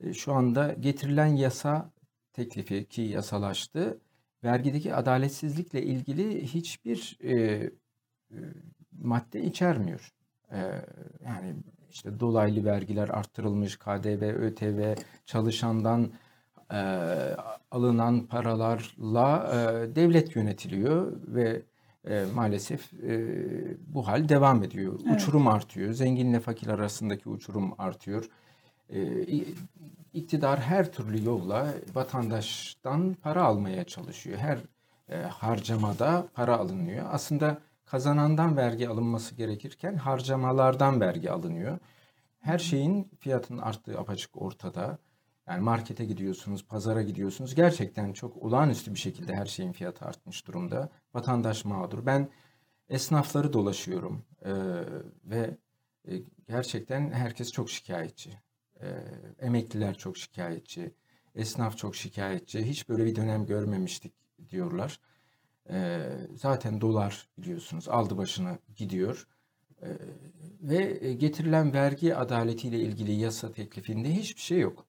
E, Şu anda getirilen yasa teklifi ki yasalaştı, vergideki adaletsizlikle ilgili hiçbir e, e, madde içermiyor. E, yani işte dolaylı vergiler arttırılmış, KDV, ÖTV, çalışandan e, alınan paralarla e, devlet yönetiliyor ve e, maalesef e, bu hal devam ediyor. Evet. Uçurum artıyor. Zenginle fakir arasındaki uçurum artıyor. E, iktidar her türlü yolla vatandaştan para almaya çalışıyor. Her e, harcamada para alınıyor. Aslında kazanandan vergi alınması gerekirken harcamalardan vergi alınıyor. Her şeyin fiyatının arttığı apaçık ortada. Yani markete gidiyorsunuz, pazara gidiyorsunuz. Gerçekten çok olağanüstü bir şekilde her şeyin fiyatı artmış durumda. Vatandaş mağdur. Ben esnafları dolaşıyorum ee, ve e, gerçekten herkes çok şikayetçi. Ee, emekliler çok şikayetçi. Esnaf çok şikayetçi. Hiç böyle bir dönem görmemiştik diyorlar. Ee, zaten dolar biliyorsunuz aldı başını gidiyor. Ee, ve getirilen vergi adaletiyle ilgili yasa teklifinde hiçbir şey yok.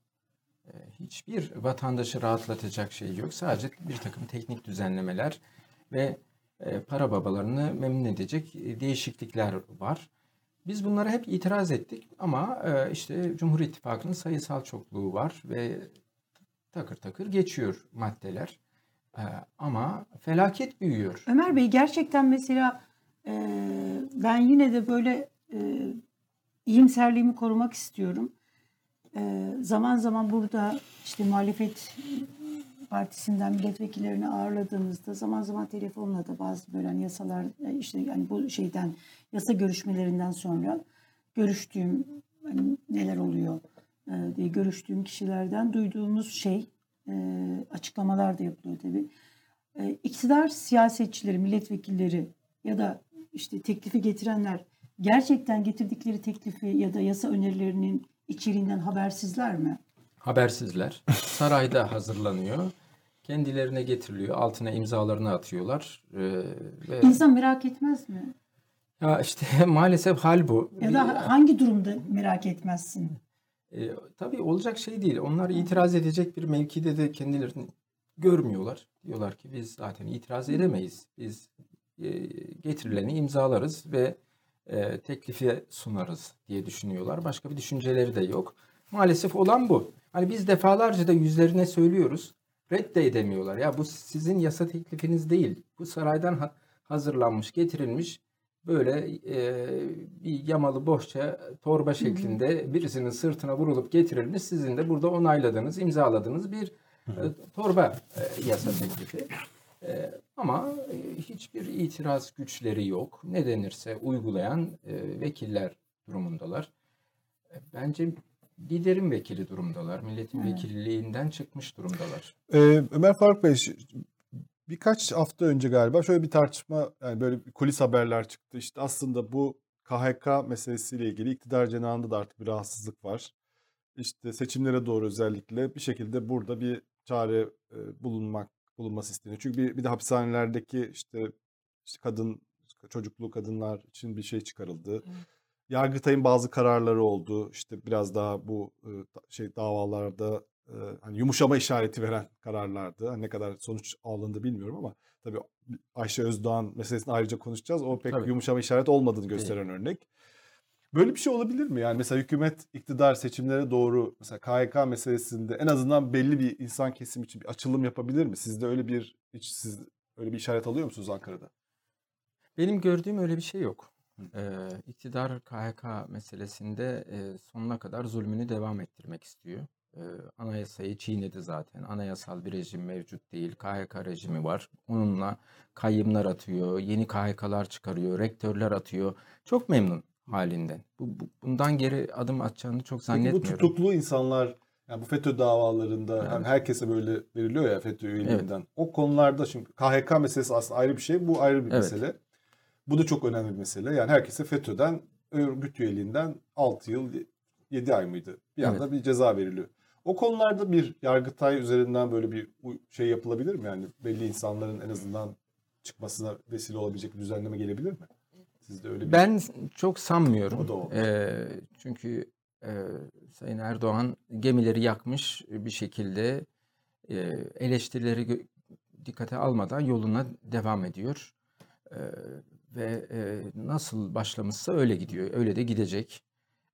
Ee, hiçbir vatandaşı rahatlatacak şey yok. Sadece bir takım teknik düzenlemeler ve e, para babalarını memnun edecek e, değişiklikler var. Biz bunlara hep itiraz ettik ama e, işte Cumhur İttifakı'nın sayısal çokluğu var ve takır takır geçiyor maddeler. Ama felaket büyüyor. Ömer Bey gerçekten mesela ben yine de böyle iyimserliğimi korumak istiyorum. Zaman zaman burada işte muhalefet partisinden milletvekillerini ağırladığımızda zaman zaman telefonla da bazı böyle hani yasalar işte yani bu şeyden yasa görüşmelerinden sonra görüştüğüm hani neler oluyor diye görüştüğüm kişilerden duyduğumuz şey açıklamalar da yapılıyor tabii. İktidar siyasetçileri, milletvekilleri ya da işte teklifi getirenler gerçekten getirdikleri teklifi ya da yasa önerilerinin içeriğinden habersizler mi? Habersizler. Sarayda hazırlanıyor. Kendilerine getiriliyor. Altına imzalarını atıyorlar. Ee, ve... İnsan merak etmez mi? Ya işte maalesef hal bu. Ya da hangi durumda merak etmezsin? E, tabii olacak şey değil. Onlar itiraz edecek bir mevkide de kendilerini görmüyorlar. Diyorlar ki biz zaten itiraz edemeyiz. Biz e, getirileni imzalarız ve e, teklifi sunarız diye düşünüyorlar. Başka bir düşünceleri de yok. Maalesef olan bu. Hani biz defalarca da yüzlerine söylüyoruz. Redde edemiyorlar. Ya bu sizin yasa teklifiniz değil. Bu saraydan ha- hazırlanmış, getirilmiş böyle e, bir yamalı bohça torba şeklinde birisinin sırtına vurulup getirilmiş. Sizin de burada onayladığınız, imzaladığınız bir e, torba e, yasa teklifi. E, ama hiçbir itiraz güçleri yok. Ne denirse uygulayan e, vekiller durumundalar. E, bence liderin vekili durumdalar. Milletin evet. vekilliğinden çıkmış durumdalar. Ee, Ömer Faruk Bey birkaç hafta önce galiba şöyle bir tartışma yani böyle kulis haberler çıktı. İşte aslında bu KHK meselesiyle ilgili iktidar cenahında da artık bir rahatsızlık var. İşte seçimlere doğru özellikle bir şekilde burada bir çare e, bulunmak bulunması isteniyor. Çünkü bir, bir de hapishanelerdeki işte, işte kadın çocuklu kadınlar için bir şey çıkarıldı. Evet. Yargıtay'ın bazı kararları oldu. İşte biraz daha bu şey davalarda hani yumuşama işareti veren kararlardı. Hani ne kadar sonuç alındı bilmiyorum ama tabii Ayşe Özdoğan meselesini ayrıca konuşacağız. O pek tabii. yumuşama işaret olmadığını gösteren Değil. örnek. Böyle bir şey olabilir mi? Yani mesela hükümet iktidar seçimlere doğru mesela KYK meselesinde en azından belli bir insan kesimi için bir açılım yapabilir mi? Sizde öyle bir hiç siz öyle bir işaret alıyor musunuz Ankara'da? Benim gördüğüm öyle bir şey yok. Ee, iktidar KHK meselesinde e, sonuna kadar zulmünü devam ettirmek istiyor. Ee, anayasayı çiğnedi zaten. Anayasal bir rejim mevcut değil. KHK rejimi var. Onunla kayyımlar atıyor, yeni KHK'lar çıkarıyor, rektörler atıyor. Çok memnun halinden. Bu, bu bundan geri adım atacağını çok zannetmiyorum. Peki bu tutuklu insanlar yani bu FETÖ davalarında evet. hem herkese böyle veriliyor ya FETÖ üyeliğinden. Evet. O konularda şimdi KHK meselesi aslında ayrı bir şey. Bu ayrı bir evet. mesele. Bu da çok önemli bir mesele. Yani herkese FETÖ'den örgüt üyeliğinden 6 yıl 7 ay mıydı? Bir anda evet. bir ceza veriliyor. O konularda bir Yargıtay üzerinden böyle bir şey yapılabilir mi? Yani belli insanların en azından çıkmasına vesile olabilecek bir düzenleme gelebilir mi? Sizde öyle bir Ben çok sanmıyorum. O da olmaz. Ee, çünkü e, Sayın Erdoğan gemileri yakmış bir şekilde e, eleştirileri dikkate almadan yoluna devam ediyor. E, ve e, nasıl başlamışsa öyle gidiyor. Öyle de gidecek.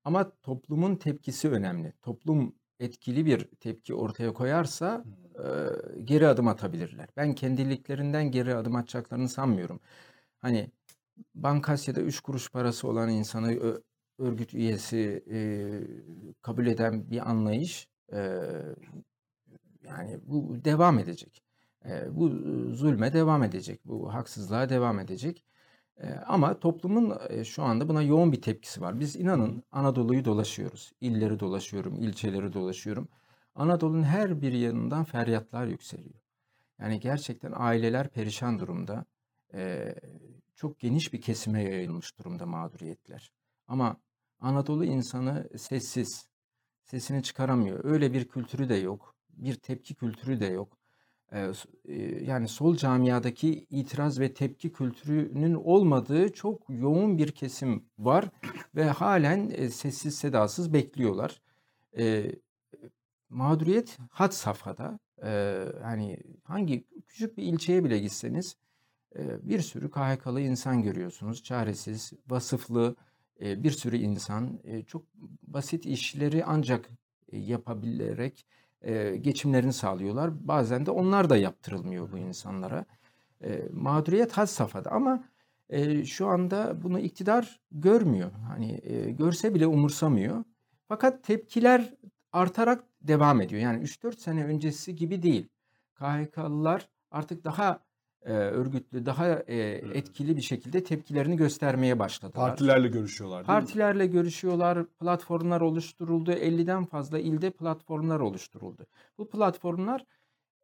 Ama toplumun tepkisi önemli. Toplum etkili bir tepki ortaya koyarsa e, geri adım atabilirler. Ben kendiliklerinden geri adım atacaklarını sanmıyorum. Hani Bankasya'da 3 kuruş parası olan insanı örgüt üyesi e, kabul eden bir anlayış e, yani bu devam edecek. E, bu zulme devam edecek, bu haksızlığa devam edecek. E, ama toplumun e, şu anda buna yoğun bir tepkisi var. Biz inanın Anadolu'yu dolaşıyoruz. İlleri dolaşıyorum, ilçeleri dolaşıyorum. Anadolu'nun her bir yanından feryatlar yükseliyor. Yani gerçekten aileler perişan durumda. E, çok geniş bir kesime yayılmış durumda mağduriyetler. Ama Anadolu insanı sessiz, sesini çıkaramıyor. Öyle bir kültürü de yok, bir tepki kültürü de yok. Ee, yani sol camiadaki itiraz ve tepki kültürünün olmadığı çok yoğun bir kesim var ve halen sessiz sedasız bekliyorlar. E, mağduriyet had safhada. E, hani hangi küçük bir ilçeye bile gitseniz e, bir sürü KHK'lı insan görüyorsunuz. Çaresiz, vasıflı bir sürü insan çok basit işleri ancak yapabilerek geçimlerini sağlıyorlar. Bazen de onlar da yaptırılmıyor bu insanlara. Mağduriyet had safhada ama şu anda bunu iktidar görmüyor. Hani görse bile umursamıyor. Fakat tepkiler artarak devam ediyor. Yani 3-4 sene öncesi gibi değil. KHK'lılar artık daha e, örgütlü, daha e, etkili bir şekilde tepkilerini göstermeye başladılar. Partilerle görüşüyorlar Partilerle mi? görüşüyorlar, platformlar oluşturuldu. 50'den fazla ilde platformlar oluşturuldu. Bu platformlar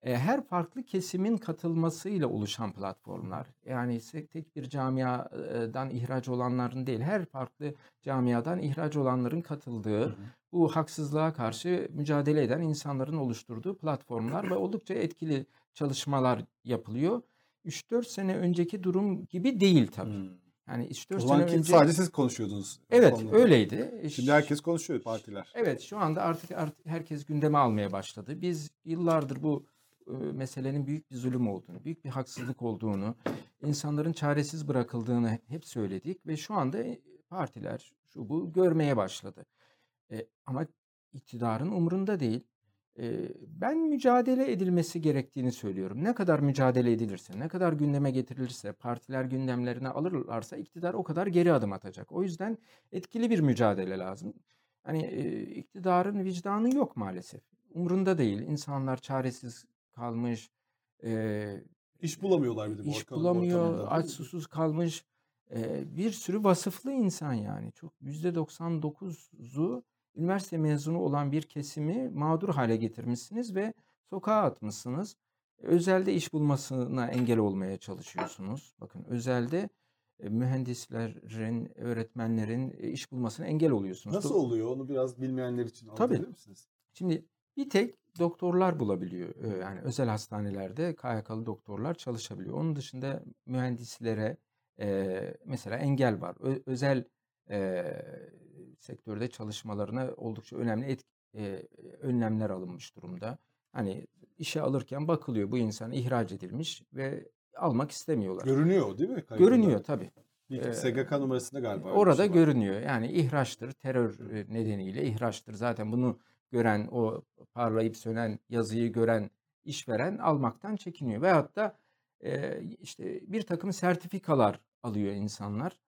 e, her farklı kesimin katılmasıyla oluşan platformlar. Yani tek bir camiadan ihraç olanların değil, her farklı camiadan ihraç olanların katıldığı, hı hı. bu haksızlığa karşı mücadele eden insanların oluşturduğu platformlar ve oldukça etkili çalışmalar yapılıyor. 3-4 sene önceki durum gibi değil tabii. Hmm. Yani 3-4 sene önce... sadece siz konuşuyordunuz. Evet konuda. öyleydi. Şimdi herkes konuşuyor partiler. Evet şu anda artık, artık herkes gündeme almaya başladı. Biz yıllardır bu e, meselenin büyük bir zulüm olduğunu, büyük bir haksızlık olduğunu, insanların çaresiz bırakıldığını hep söyledik ve şu anda partiler şu bu görmeye başladı. E, ama iktidarın umurunda değil ben mücadele edilmesi gerektiğini söylüyorum. Ne kadar mücadele edilirse, ne kadar gündeme getirilirse, partiler gündemlerine alırlarsa iktidar o kadar geri adım atacak. O yüzden etkili bir mücadele lazım. Hani iktidarın vicdanı yok maalesef. Umrunda değil. İnsanlar çaresiz kalmış. E, iş bulamıyorlar bir de. İş bulamıyor, aç susuz kalmış. E, bir sürü vasıflı insan yani. Çok %99'u üniversite mezunu olan bir kesimi mağdur hale getirmişsiniz ve sokağa atmışsınız. Özelde iş bulmasına engel olmaya çalışıyorsunuz. Bakın özelde e, mühendislerin, öğretmenlerin e, iş bulmasına engel oluyorsunuz. Nasıl oluyor? Onu biraz bilmeyenler için anlatabilir Tabii. misiniz? Şimdi bir tek doktorlar bulabiliyor. E, yani özel hastanelerde KYK'lı doktorlar çalışabiliyor. Onun dışında mühendislere mesela engel var. özel sektörde çalışmalarına oldukça önemli et, e, önlemler alınmış durumda. Hani işe alırken bakılıyor bu insan ihraç edilmiş ve almak istemiyorlar. Görünüyor değil mi? Kayıtında? Görünüyor tabii. Bir SGK numarasında galiba. Orada şey görünüyor. Yani ihraçtır, terör nedeniyle ihraçtır. Zaten bunu gören, o parlayıp sönen yazıyı gören işveren almaktan çekiniyor. Veyahut da e, işte bir takım sertifikalar alıyor insanlar.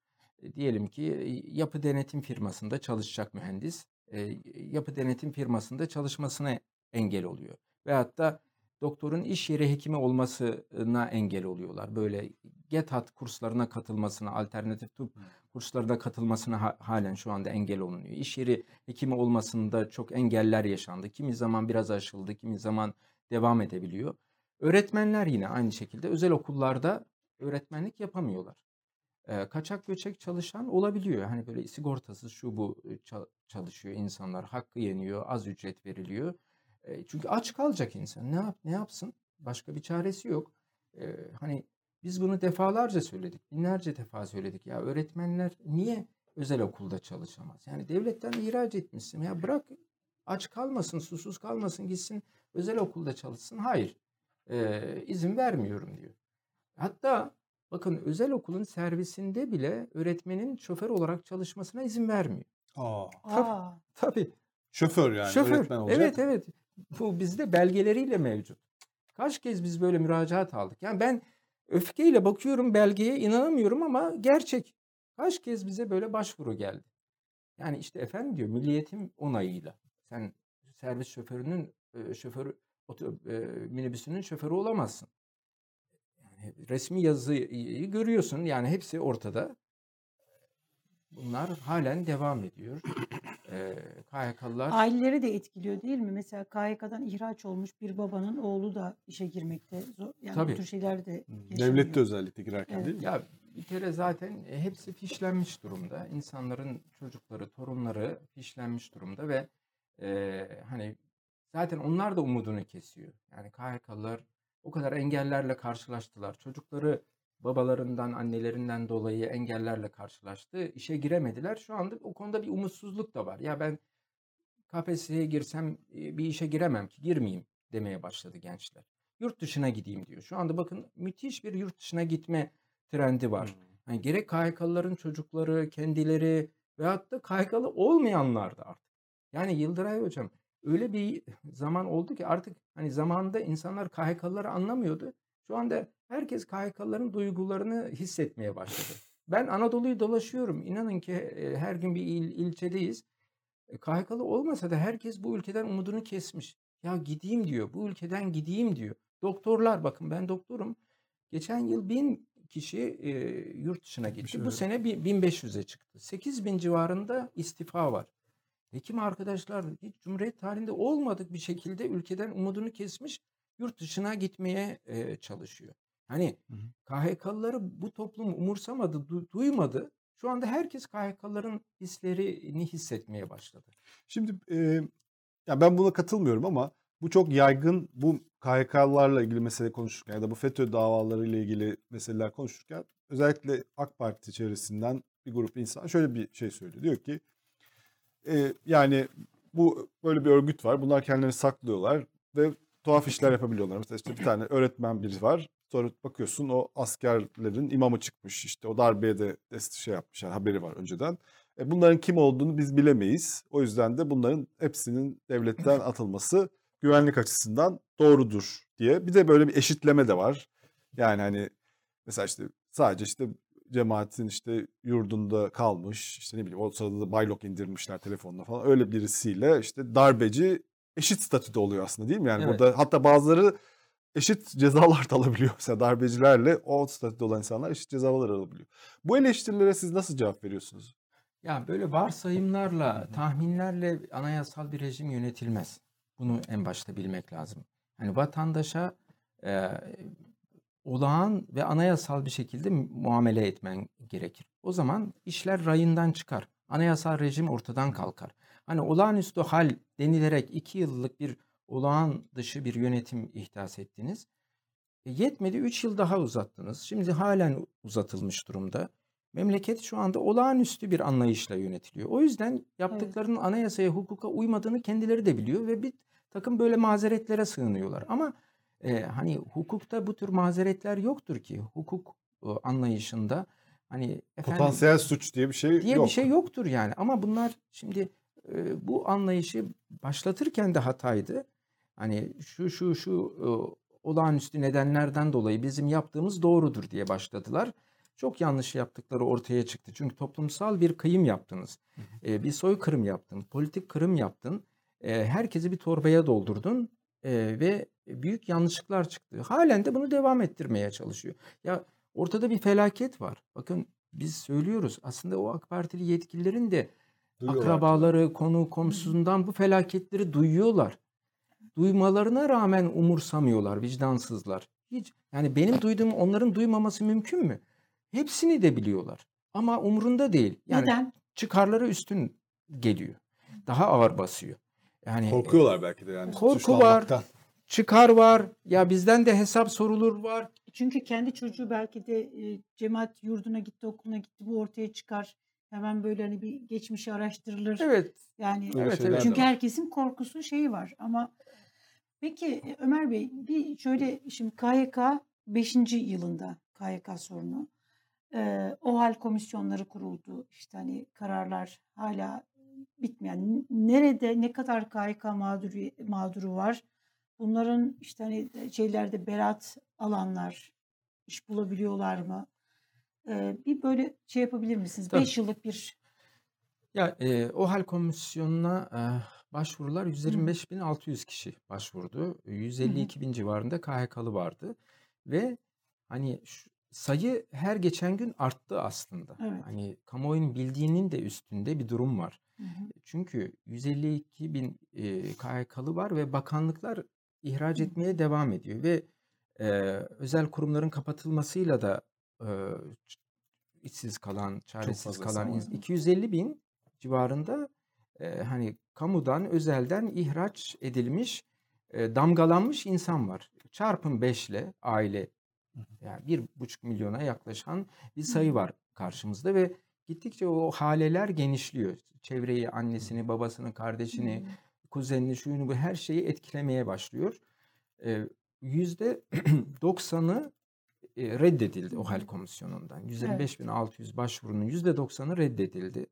E, diyelim ki yapı denetim firmasında çalışacak mühendis e, yapı denetim firmasında çalışmasına engel oluyor. Veyahut da doktorun iş yeri hekimi olmasına engel oluyorlar. Böyle GETAT kurslarına katılmasına, alternatif tıp kurslarına katılmasına halen şu anda engel olunuyor. İş yeri hekimi olmasında çok engeller yaşandı. Kimi zaman biraz aşıldı, kimi zaman devam edebiliyor. Öğretmenler yine aynı şekilde özel okullarda öğretmenlik yapamıyorlar kaçak göçek çalışan olabiliyor. Hani böyle sigortasız şu bu çalışıyor insanlar. Hakkı yeniyor, az ücret veriliyor. çünkü aç kalacak insan. Ne yap ne yapsın? Başka bir çaresi yok. hani biz bunu defalarca söyledik. Binlerce defa söyledik. Ya öğretmenler niye özel okulda çalışamaz? Yani devletten ihraç etmişsin. Ya bırak aç kalmasın, susuz kalmasın, gitsin özel okulda çalışsın. Hayır. İzin vermiyorum diyor. Hatta Bakın özel okulun servisinde bile öğretmenin şoför olarak çalışmasına izin vermiyor. Aa. Tabii. tabii. Şoför yani şoför. öğretmen olacak. Evet evet. Bu bizde belgeleriyle mevcut. Kaç kez biz böyle müracaat aldık. Yani ben öfkeyle bakıyorum belgeye inanamıyorum ama gerçek. Kaç kez bize böyle başvuru geldi. Yani işte efendim diyor milliyetim onayıyla. Sen servis şoförünün şoförü minibüsünün şoförü olamazsın. Resmi yazıyı görüyorsun yani hepsi ortada. Bunlar halen devam ediyor. Ee, KHK'lılar Aileleri de etkiliyor değil mi? Mesela KHK'dan ihraç olmuş bir babanın oğlu da işe girmekte zor. Yani bu Tabii. tür şeyler de Devlette yaşanıyor. özellikle girerken Evet. değil mi? Ya bir kere zaten e, hepsi fişlenmiş durumda. İnsanların çocukları, torunları fişlenmiş durumda ve e, hani zaten onlar da umudunu kesiyor. Yani KHK'lılar o kadar engellerle karşılaştılar. Çocukları babalarından, annelerinden dolayı engellerle karşılaştı. İşe giremediler. Şu anda o konuda bir umutsuzluk da var. Ya ben KPSS'ye girsem e, bir işe giremem ki, girmeyeyim demeye başladı gençler. Yurt dışına gideyim diyor. Şu anda bakın müthiş bir yurt dışına gitme trendi var. Yani gerek KHK'lıların çocukları, kendileri veyahut da KHK'lı olmayanlar da artık. Yani Yıldıray Hocam öyle bir zaman oldu ki artık hani zamanında insanlar KHK'lıları anlamıyordu. Şu anda herkes KHK'lıların duygularını hissetmeye başladı. Ben Anadolu'yu dolaşıyorum. İnanın ki e, her gün bir il, ilçedeyiz. E, KHK'lı olmasa da herkes bu ülkeden umudunu kesmiş. Ya gideyim diyor. Bu ülkeden gideyim diyor. Doktorlar bakın ben doktorum. Geçen yıl bin kişi e, yurt dışına gitti. Bu sene bir 1500'e çıktı. 8000 civarında istifa var. Hekim arkadaşlar hiç Cumhuriyet tarihinde olmadık bir şekilde ülkeden umudunu kesmiş yurt dışına gitmeye e, çalışıyor. Hani Hı hı. KHK'lıları bu toplum umursamadı, du- duymadı. Şu anda herkes KHK'lıların hislerini hissetmeye başladı. Şimdi e, ya ben buna katılmıyorum ama bu çok yaygın bu KHK'larla ilgili mesele konuşurken ya da bu FETÖ davalarıyla ilgili meseleler konuşurken özellikle AK Parti çevresinden bir grup insan şöyle bir şey söylüyor. Diyor ki yani bu böyle bir örgüt var. Bunlar kendilerini saklıyorlar ve tuhaf işler yapabiliyorlar. Mesela işte bir tane öğretmen biri var. Sonra bakıyorsun o askerlerin imamı çıkmış. İşte o darbeye de şey yapmış. Yani haberi var önceden. E, bunların kim olduğunu biz bilemeyiz. O yüzden de bunların hepsinin devletten atılması güvenlik açısından doğrudur diye. Bir de böyle bir eşitleme de var. Yani hani mesela işte sadece işte cemaatin işte yurdunda kalmış işte ne bileyim o sırada da baylok indirmişler telefonla falan öyle birisiyle işte darbeci eşit statüde oluyor aslında değil mi? Yani Evet. burada hatta bazıları eşit cezalar da alabiliyor. Mesela darbecilerle o statüde olan insanlar eşit cezalar alabiliyor. Bu eleştirilere siz nasıl cevap veriyorsunuz? Ya böyle varsayımlarla, tahminlerle anayasal bir rejim yönetilmez. Bunu en başta bilmek lazım. Hani vatandaşa e, olağan ve anayasal bir şekilde muamele etmen gerekir. O zaman işler rayından çıkar. Anayasal rejim ortadan kalkar. Hani olağanüstü hal denilerek iki yıllık bir olağan dışı bir yönetim ihdas ettiniz. E, yetmedi 3 yıl daha uzattınız. Şimdi halen uzatılmış durumda. Memleket şu anda olağanüstü bir anlayışla yönetiliyor. O yüzden yaptıklarının anayasaya, hukuka uymadığını kendileri de biliyor ve bir takım böyle mazeretlere sığınıyorlar. Ama e, hani hukukta bu tür mazeretler yoktur ki. Hukuk e, anlayışında hani efendim, Potansiyel suç diye bir şey diye yok. bir şey yoktur yani. Ama bunlar şimdi e, bu anlayışı başlatırken de hataydı. Hani şu şu şu e, olağanüstü nedenlerden dolayı bizim yaptığımız doğrudur diye başladılar. Çok yanlış yaptıkları ortaya çıktı. Çünkü toplumsal bir kıyım yaptınız. E, bir soykırım yaptın, politik kırım yaptın. E, herkesi bir torbaya doldurdun e, ve büyük yanlışlıklar çıktı. Halen de bunu devam ettirmeye çalışıyor. Ya ortada bir felaket var. Bakın biz söylüyoruz. Aslında o AK Partili yetkililerin de Duyuyorlar. akrabaları, konu komşusundan bu felaketleri duyuyorlar. Duymalarına rağmen umursamıyorlar, vicdansızlar. Hiç yani benim duyduğum onların duymaması mümkün mü? Hepsini de biliyorlar. Ama umurunda değil. Yani Neden? çıkarları üstün geliyor. Daha ağır basıyor. Yani Korkuyorlar belki de yani. Korku suçlanmaktan. Çıkar var. Ya bizden de hesap sorulur var. Çünkü kendi çocuğu belki de e, cemaat yurduna gitti, okuluna gitti. Bu ortaya çıkar. Hemen böyle hani bir geçmişi araştırılır. Evet. Yani Evet, evet. çünkü herkesin korkusu şeyi var ama peki e, Ömer Bey bir şöyle şimdi KYK 5. yılında KYK sorunu. Ee, OHAL komisyonları kuruldu. İşte hani kararlar hala bitmeyen. Nerede ne kadar KYK mağduru, mağduru var? Bunların işte hani şeylerde beraat alanlar iş bulabiliyorlar mı? Ee, bir böyle şey yapabilir misiniz? Tabii. 5 yıllık bir Ya e, OHAL komisyonuna e, başvurular 125.600 kişi başvurdu. 152 bin civarında KHK'lı vardı ve hani şu sayı her geçen gün arttı aslında. Evet. Hani kamuoyunun bildiğinin de üstünde bir durum var. Hı hı. Çünkü 152 bin e, KHK'lı var ve bakanlıklar ihraç etmeye devam ediyor ve e, özel kurumların kapatılmasıyla da e, işsiz kalan, çaresiz kalan insan ins- var. 250 bin civarında e, hani kamudan, özelden ihraç edilmiş, e, damgalanmış insan var. Çarpın 5 ile aile yani bir buçuk milyona yaklaşan bir sayı var karşımızda ve gittikçe o haleler genişliyor. Çevreyi, annesini, babasını, kardeşini, kuzenini, şuyunu bu her şeyi etkilemeye başlıyor. Yüzde 90'ı e, reddedildi o hal komisyonundan. 155.600 başvurunun yüzde 90'ı reddedildi.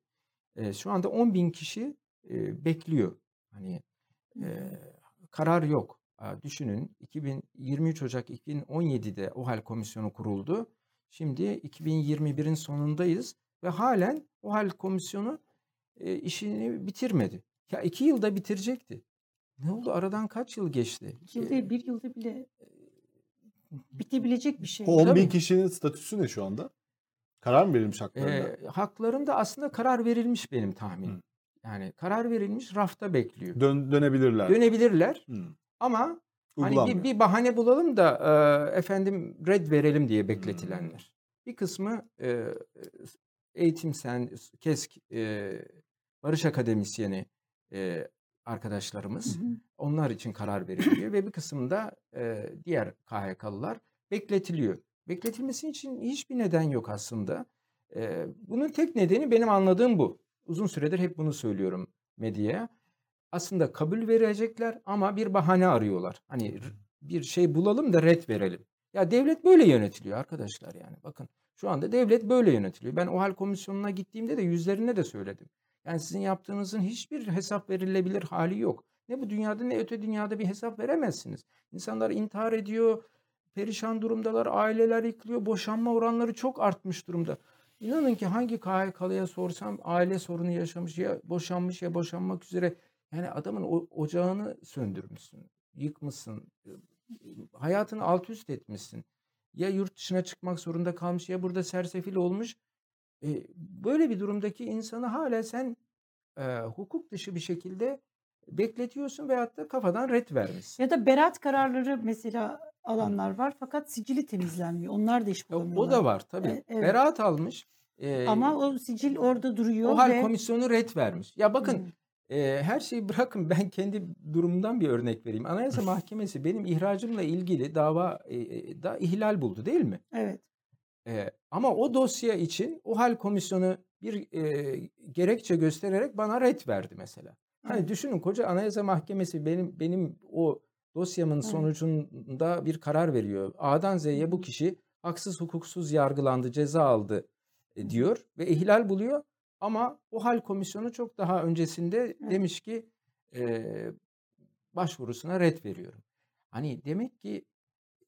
Şu anda 10 bin kişi bekliyor. Hani karar yok. Düşünün 2023 Ocak 2017'de o hal komisyonu kuruldu. Şimdi 2021'in sonundayız ve halen o hal komisyonu işini bitirmedi. Ya iki yılda bitirecekti. Ne oldu? Aradan kaç yıl geçti? İki yıl değil, bir yılda bile bitebilecek bir şey. O 10 bin kişinin statüsü ne şu anda? Karar mı verilmiş haklarında? e, haklarında aslında karar verilmiş benim tahminim. Hı. Yani karar verilmiş rafta bekliyor. Dön, dönebilirler. Dönebilirler Hı. ama hani bir, bir bahane bulalım da e, efendim red verelim diye bekletilenler. Bir kısmı e, eğitim sen KESK e, Barış Akademisyeni e, arkadaşlarımız. Hı hı. Onlar için karar veriliyor ve bir kısımda e, diğer KHK'lılar bekletiliyor. Bekletilmesi için hiçbir neden yok aslında. E, bunun tek nedeni benim anladığım bu. Uzun süredir hep bunu söylüyorum medyaya. Aslında kabul verecekler ama bir bahane arıyorlar. Hani bir şey bulalım da red verelim. Ya devlet böyle yönetiliyor arkadaşlar yani. Bakın şu anda devlet böyle yönetiliyor. Ben OHAL komisyonuna gittiğimde de yüzlerine de söyledim. Yani sizin yaptığınızın hiçbir hesap verilebilir hali yok. Ne bu dünyada ne öte dünyada bir hesap veremezsiniz. İnsanlar intihar ediyor, perişan durumdalar, aileler yıkılıyor, boşanma oranları çok artmış durumda. İnanın ki hangi KHK'lıya sorsam aile sorunu yaşamış ya boşanmış ya boşanmak üzere. Yani adamın ocağını söndürmüşsün, yıkmışsın, hayatını alt üst etmişsin. Ya yurt dışına çıkmak zorunda kalmış ya burada sersefil olmuş. E, böyle bir durumdaki insanı hala sen e, hukuk dışı bir şekilde bekletiyorsun veyahut da kafadan red vermişsin. Ya da beraat kararları mesela alanlar var fakat sicili temizlenmiyor. Onlar da iş bulamıyorlar. o da var tabii. E, evet. Beraat almış. e, Ama o sicil orada duruyor o hal ve komisyonu red vermiş. Ya bakın Hı. e, her şeyi bırakın ben kendi durumumdan bir örnek vereyim. Anayasa Mahkemesi benim ihracımla ilgili dava e, da ihlal buldu değil mi? evet. E, ama o dosya için o hal komisyonu bir e, gerekçe göstererek bana red verdi mesela. Hani Evet. düşünün koca Anayasa Mahkemesi benim benim o dosyamın Evet. sonucunda bir karar veriyor. A'dan Z'ye bu kişi haksız hukuksuz yargılandı, ceza aldı e, diyor ve ihlal buluyor. Ama o hal komisyonu çok daha öncesinde demiş ki e, başvurusuna red veriyorum. Hani demek ki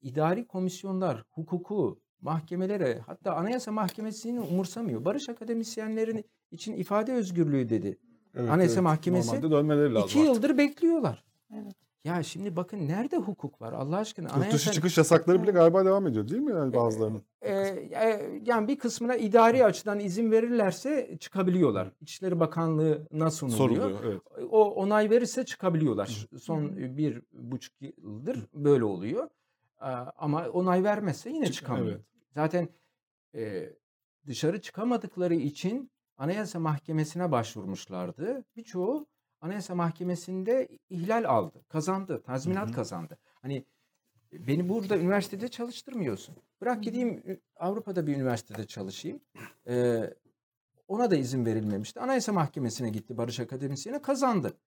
idari komisyonlar hukuku, mahkemelere hatta Anayasa Mahkemesi'ni umursamıyor. Barış akademisyenlerin için ifade özgürlüğü dedi. Evet, Anayasa Mahkemesi Normalde dönmeleri lazım İki artık. yıldır bekliyorlar. Evet. Ya şimdi bakın nerede hukuk var Allah aşkına? Yurt dışı Anayasa, çıkış yasakları bile galiba devam ediyor değil mi yani bazılarının? e, e, yani bir kısmına idari açıdan izin verirlerse çıkabiliyorlar. İçişleri Bakanlığı'na sunuluyor. Soruluyor evet. O onay verirse çıkabiliyorlar. Son bir buçuk yıldır böyle oluyor. Ama onay vermezse yine Çık- çıkamıyor. evet. Zaten e, dışarı çıkamadıkları için Anayasa Mahkemesi'ne başvurmuşlardı. Birçoğu Anayasa Mahkemesi'nde ihlal aldı, kazandı, tazminat Hı hı. kazandı. Hani beni burada üniversitede çalıştırmıyorsun. Bırak gideyim Avrupa'da bir üniversitede çalışayım. Ee, ona da izin verilmemişti. Anayasa Mahkemesi'ne gitti Barış Akademisyeni kazandı.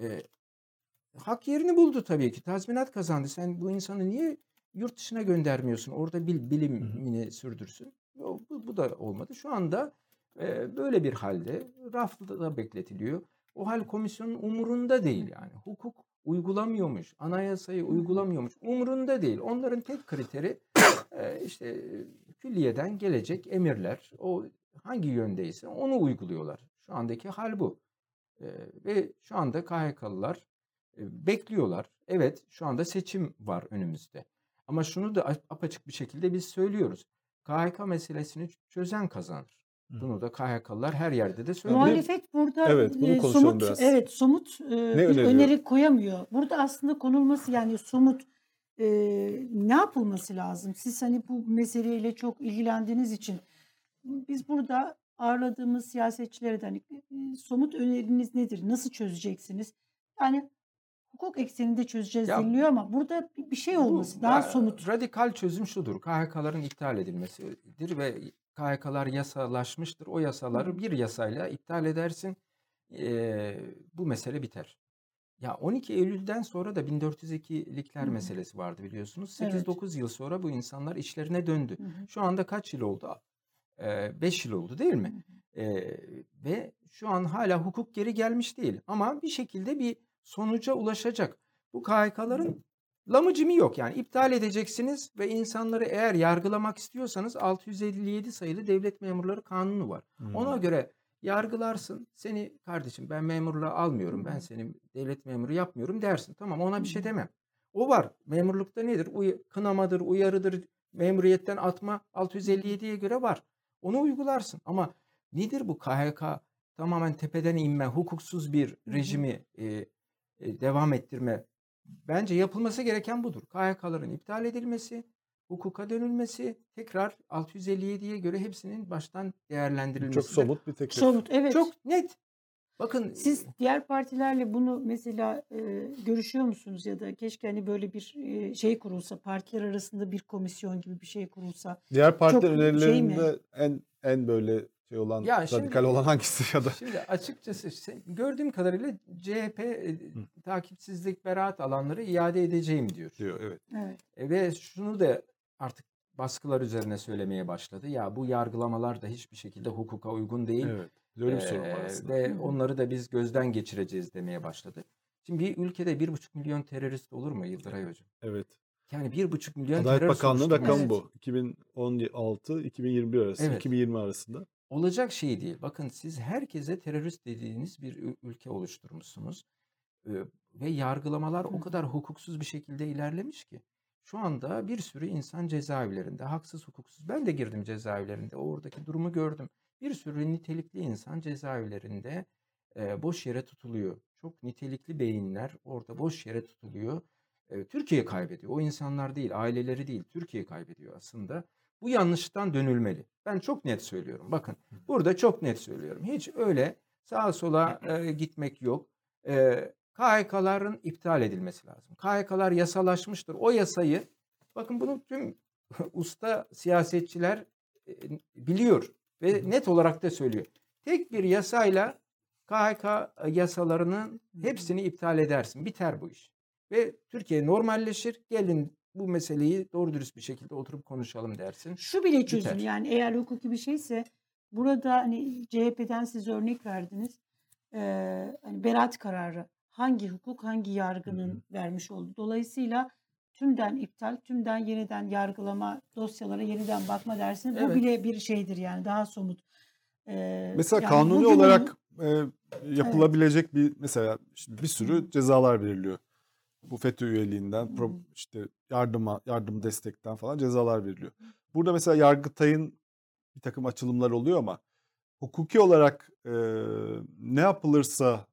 Ee, hak yerini buldu tabii ki. Tazminat kazandı. Sen bu insanı niye yurt dışına göndermiyorsun? Orada bil, bilimini sürdürsün. O- Bu, bu da olmadı. Şu anda e, böyle bir halde rafta da bekletiliyor. O hal komisyonun umurunda değil yani. Hukuk uygulamıyormuş, anayasayı uygulamıyormuş. Umurunda değil. Onların tek kriteri e, işte külliyeden gelecek emirler. O hangi yöndeyse onu uyguluyorlar. Şu andaki hal bu. E, ve şu anda KHK'lılar bekliyorlar. Evet şu anda seçim var önümüzde. Ama şunu da apaçık bir şekilde biz söylüyoruz. KHK meselesini çözen kazanır. Bunu da KHK'lılar her yerde de söylüyor. Muhalefet burada Evet, bunu e, somut biraz. evet somut e, bir öneriyor? öneri koyamıyor. Burada aslında konulması yani somut e, ne yapılması lazım? Siz hani bu meseleyle çok ilgilendiğiniz için biz burada ağırladığımız siyasetçilere de hani somut öneriniz nedir? Nasıl çözeceksiniz? Yani hukuk ekseninde çözeceğiz Ya- deniliyor ama burada bir şey Bu, olması daha e, somut. Radikal çözüm şudur. KHK'ların iptal edilmesidir ve KHK'lar yasalaşmıştır. O yasaları bir yasayla iptal edersin. Ee, bu mesele biter. Ya 12 Eylül'den sonra da 1402'likler Hı hı. meselesi vardı biliyorsunuz. Evet. 8-9 yıl sonra bu insanlar işlerine döndü. Hı hı. Şu anda kaç yıl oldu? 5 yıl oldu değil mi? Ee, ve şu an hala hukuk geri gelmiş değil. Ama bir şekilde bir sonuca ulaşacak. Bu KHK'ların lamıcımı yok. Yani iptal edeceksiniz ve insanları eğer yargılamak istiyorsanız 657 sayılı devlet memurları kanunu var. Ona göre yargılarsın. Seni kardeşim ben memurluğa almıyorum. Ben seni devlet memuru yapmıyorum dersin. Tamam ona bir şey demem. O var. Memurlukta nedir? Uy- kınamadır, uyarıdır, memuriyetten atma 657'ye göre var. Onu uygularsın. Ama nedir bu KHK? Tamamen tepeden inme, hukuksuz bir rejimi e, devam ettirme. Bence yapılması gereken budur. KHK'ların iptal edilmesi, hukuka dönülmesi, tekrar 657'ye göre hepsinin baştan değerlendirilmesi. Çok somut bir teklif. Somut evet. Çok net. Bakın Siz diğer partilerle bunu mesela e, görüşüyor musunuz ya da keşke hani böyle bir e, şey kurulsa partiler arasında bir komisyon gibi bir şey kurulsa. Diğer partiler şey mi? en en böyle şey olan Ya radikal şimdi- olan hangisi ya da Şimdi açıkçası se- gördüğüm kadarıyla CHP e, takipsizlik beraat alanları iade edeceğim diyor. diyor evet. Evet. E, ve şunu da artık baskılar üzerine söylemeye başladı. Ya bu yargılamalar da hiçbir şekilde hukuka uygun değil. Evet. Öyle bir sorun var aslında. Ve Hı hı. onları da biz gözden geçireceğiz demeye başladı. Şimdi bir ülkede bir buçuk milyon terörist olur mu Yıldıray Hocam? Evet. Yani bir buçuk milyon Adalet terör Bakanlığı Evet. bu. 2016-2021 arası. Evet. 2020 arasında. Olacak şey değil. Bakın siz herkese terörist dediğiniz bir ülke oluşturmuşsunuz. Ee, Ve yargılamalar Hı. o kadar hukuksuz bir şekilde ilerlemiş ki. Şu anda bir sürü insan cezaevlerinde, haksız hukuksuz. Ben de girdim cezaevlerinde, oradaki durumu gördüm. Bir sürü nitelikli insan cezaevlerinde e, boş yere tutuluyor. Çok nitelikli beyinler orada boş yere tutuluyor. E, Türkiye kaybediyor. O insanlar değil, aileleri değil, Türkiye kaybediyor aslında. Bu yanlıştan dönülmeli. Ben çok net söylüyorum. Bakın burada çok net söylüyorum. Hiç öyle sağa sola e, gitmek yok. E, KHK'ların iptal edilmesi lazım. KHK'lar yasalaşmıştır. O yasayı bakın bunu tüm usta siyasetçiler e, biliyor ve net olarak da söylüyor. Tek bir yasayla KHK yasalarının hepsini iptal edersin. Biter bu iş. Ve Türkiye normalleşir. Gelin bu meseleyi doğru dürüst bir şekilde oturup konuşalım dersin. Şu bile çözüm Biter. yani eğer hukuki bir şeyse burada hani CHP'den siz örnek verdiniz. Ee, hani beraat kararı hangi hukuk hangi yargının vermiş oldu. Dolayısıyla tümden iptal, tümden yeniden yargılama, dosyalara yeniden bakma dersiniz. Bu Evet. bile bir şeydir yani daha somut. Ee, Mesela yani kanuni olarak e, yapılabilecek bir mesela bir sürü cezalar veriliyor. Bu FETÖ üyeliğinden, pro- işte yardıma, yardım destekten falan cezalar veriliyor. Burada mesela Yargıtay'ın bir takım açılımlar oluyor ama hukuki olarak e, ne yapılırsa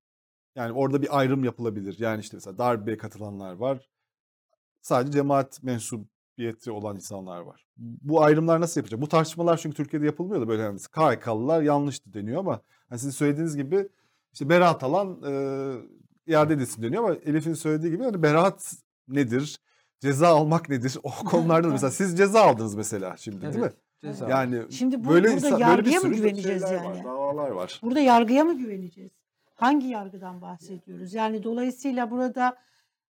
yani orada bir ayrım yapılabilir. Yani işte mesela darbeye katılanlar var. Sadece cemaat mensubiyeti olan insanlar var. Bu ayrımlar nasıl yapacak? Bu tartışmalar çünkü Türkiye'de yapılmıyor da böyle hani KHK'lılar yanlıştı deniyor ama hani sizin söylediğiniz gibi işte beraat alan e, iade edilsin deniyor ama Elif'in söylediği gibi hani beraat nedir? Ceza almak nedir? O konularda da mesela siz ceza aldınız mesela şimdi değil mi? Evet, ceza. Yani Şimdi bu- böyle burada insan- böyle bir yargıya mı sürü güveneceğiz yani? Var, davalar var. Burada yargıya mı güveneceğiz? Hangi yargıdan bahsediyoruz? Yani dolayısıyla burada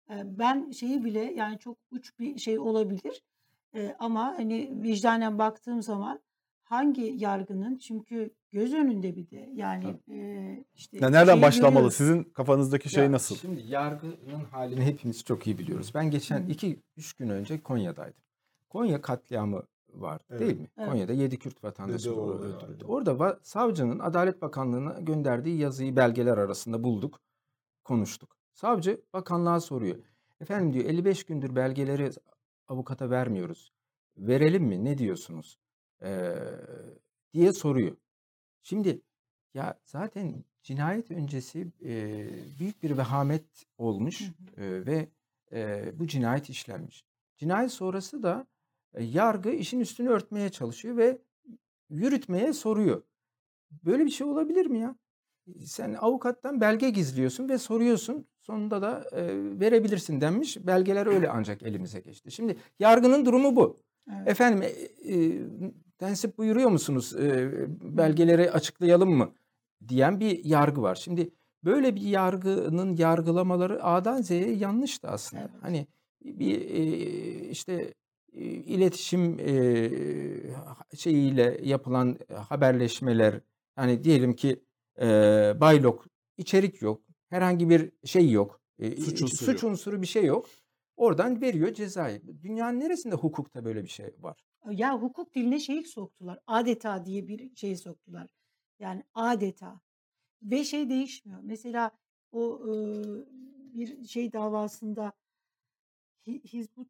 e, ben şeyi bile yani çok uç bir şey olabilir. E, ama hani vicdanen baktığım zaman hangi yargının çünkü göz önünde bir de yani e, işte Ya nereden şeyi başlamalı? görüyoruz. Sizin kafanızdaki şey Ya nasıl? Şimdi yargının halini hepimiz çok iyi biliyoruz. Ben geçen Hı. iki, üç gün önce Konya'daydım. Konya katliamı var Evet. değil mi? Evet. Konya'da yedi Kürt vatandaşı öldürüldü. Orada va- savcının Adalet Bakanlığı'na gönderdiği yazıyı belgeler arasında bulduk, konuştuk. Savcı bakanlığa soruyor. Efendim diyor 55 gündür belgeleri avukata vermiyoruz. Verelim mi? Ne diyorsunuz? Ee, diye soruyor. Şimdi ya zaten cinayet öncesi e, büyük bir vehamet olmuş Hı hı. e, ve e, bu cinayet işlenmiş. Cinayet sonrası da e, yargı işin üstünü örtmeye çalışıyor ve yürütmeye soruyor. Böyle bir şey olabilir mi ya? Sen avukattan belge gizliyorsun ve soruyorsun. Sonunda da e, verebilirsin denmiş. Belgeler öyle ancak elimize geçti. Şimdi yargının durumu bu. Evet. Efendim e, e, tensip buyuruyor musunuz? E, belgeleri açıklayalım mı? Diyen bir yargı var. Şimdi böyle bir yargının yargılamaları A'dan Z'ye yanlıştı aslında. Evet. Hani bir e, işte e, iletişim e, şeyiyle yapılan haberleşmeler yani diyelim ki e, baylok içerik yok. Herhangi bir şey yok. E, Suç unsuru suç unsuru bir şey yok. Oradan veriyor cezayı. Dünyanın neresinde hukukta böyle bir şey var? Ya hukuk diline şeyi soktular. Adeta diye bir şey soktular. Yani adeta. Ve şey değişmiyor. Mesela o e, bir şey davasında Hi- Hizbut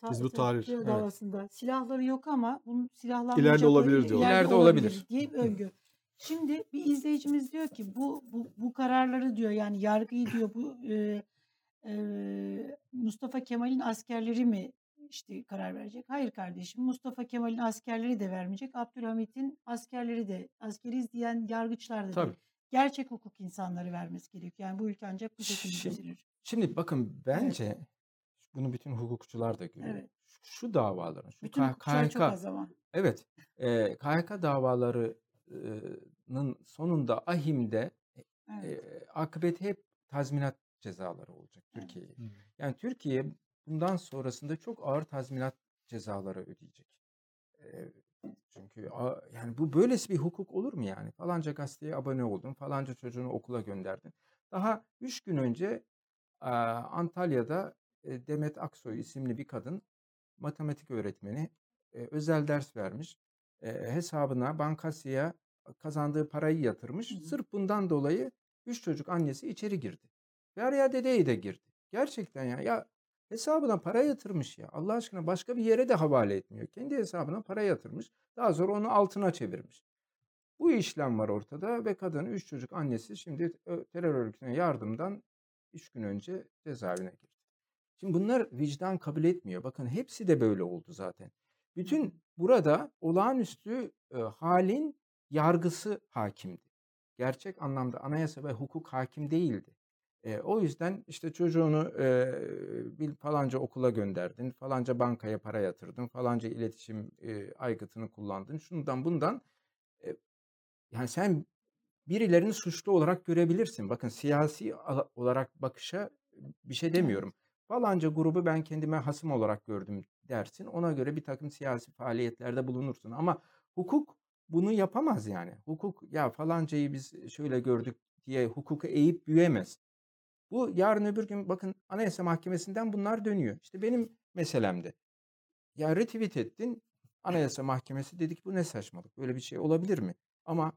Ta- Hizbut Ta- Tahrir, evet. davasında silahları yok ama bunun silahlanmayacakları İleride olabilir diyorlar. İleride olabilir. diye bir öngörü. Şimdi bir izleyicimiz diyor ki bu bu bu kararları diyor yani yargıyı diyor bu e, e, Mustafa Kemal'in askerleri mi işte karar verecek? Hayır kardeşim Mustafa Kemal'in askerleri de vermeyecek. Abdülhamit'in askerleri de askeriz diyen yargıçlar da Tabii. değil. Gerçek hukuk insanları vermesi gerekiyor. Yani bu ülke ancak bu şekilde Şimdi- düzelir. Şimdi bakın bence bunu bütün hukukçular da görüyor. Evet. Şu davaların, şu Bütün K- hukukçular çok KHK az ama. Evet. E, KHK davalarının sonunda ahimde Evet. e, akıbeti hep tazminat cezaları olacak Evet. Türkiye'ye. Yani Türkiye bundan sonrasında çok ağır tazminat cezaları ödeyecek. E, çünkü a- yani bu böylesi bir hukuk olur mu yani? Falanca gazeteye abone oldun, falanca çocuğunu okula gönderdin. Daha üç gün önce Antalya'da e, Demet Aksoy isimli bir kadın matematik öğretmeni e, özel ders vermiş. E, hesabına bankasya kazandığı parayı yatırmış. Hı hı. Sırf bundan dolayı üç çocuk annesi içeri girdi. Ve araya dedeyi de girdi. Gerçekten ya. Ya hesabına para yatırmış ya. Allah aşkına başka bir yere de havale etmiyor. Kendi hesabına para yatırmış. Daha sonra onu altına çevirmiş. Bu işlem var ortada ve kadın üç çocuk annesi şimdi ö- terör örgütüne yardımdan üç gün önce cezaevine girdi. Şimdi bunlar vicdan kabul etmiyor. Bakın hepsi de böyle oldu zaten. Bütün burada olağanüstü e, halin yargısı hakimdi. Gerçek anlamda anayasa ve hukuk hakim değildi. E, o yüzden işte çocuğunu e, bir falanca okula gönderdin, falanca bankaya para yatırdın, falanca iletişim e, aygıtını kullandın, şundan bundan. E, yani sen birilerini suçlu olarak görebilirsin. Bakın siyasi olarak bakışa bir şey demiyorum. Falanca grubu ben kendime hasım olarak gördüm dersin. Ona göre bir takım siyasi faaliyetlerde bulunursun. Ama hukuk bunu yapamaz yani. Hukuk ya falancayı biz şöyle gördük diye hukuku eğip büyüyemez. Bu yarın öbür gün bakın Anayasa Mahkemesi'nden bunlar dönüyor. İşte benim meselemde. Ya retweet ettin. Anayasa Mahkemesi dedik bu ne saçmalık. Böyle bir şey olabilir mi? Ama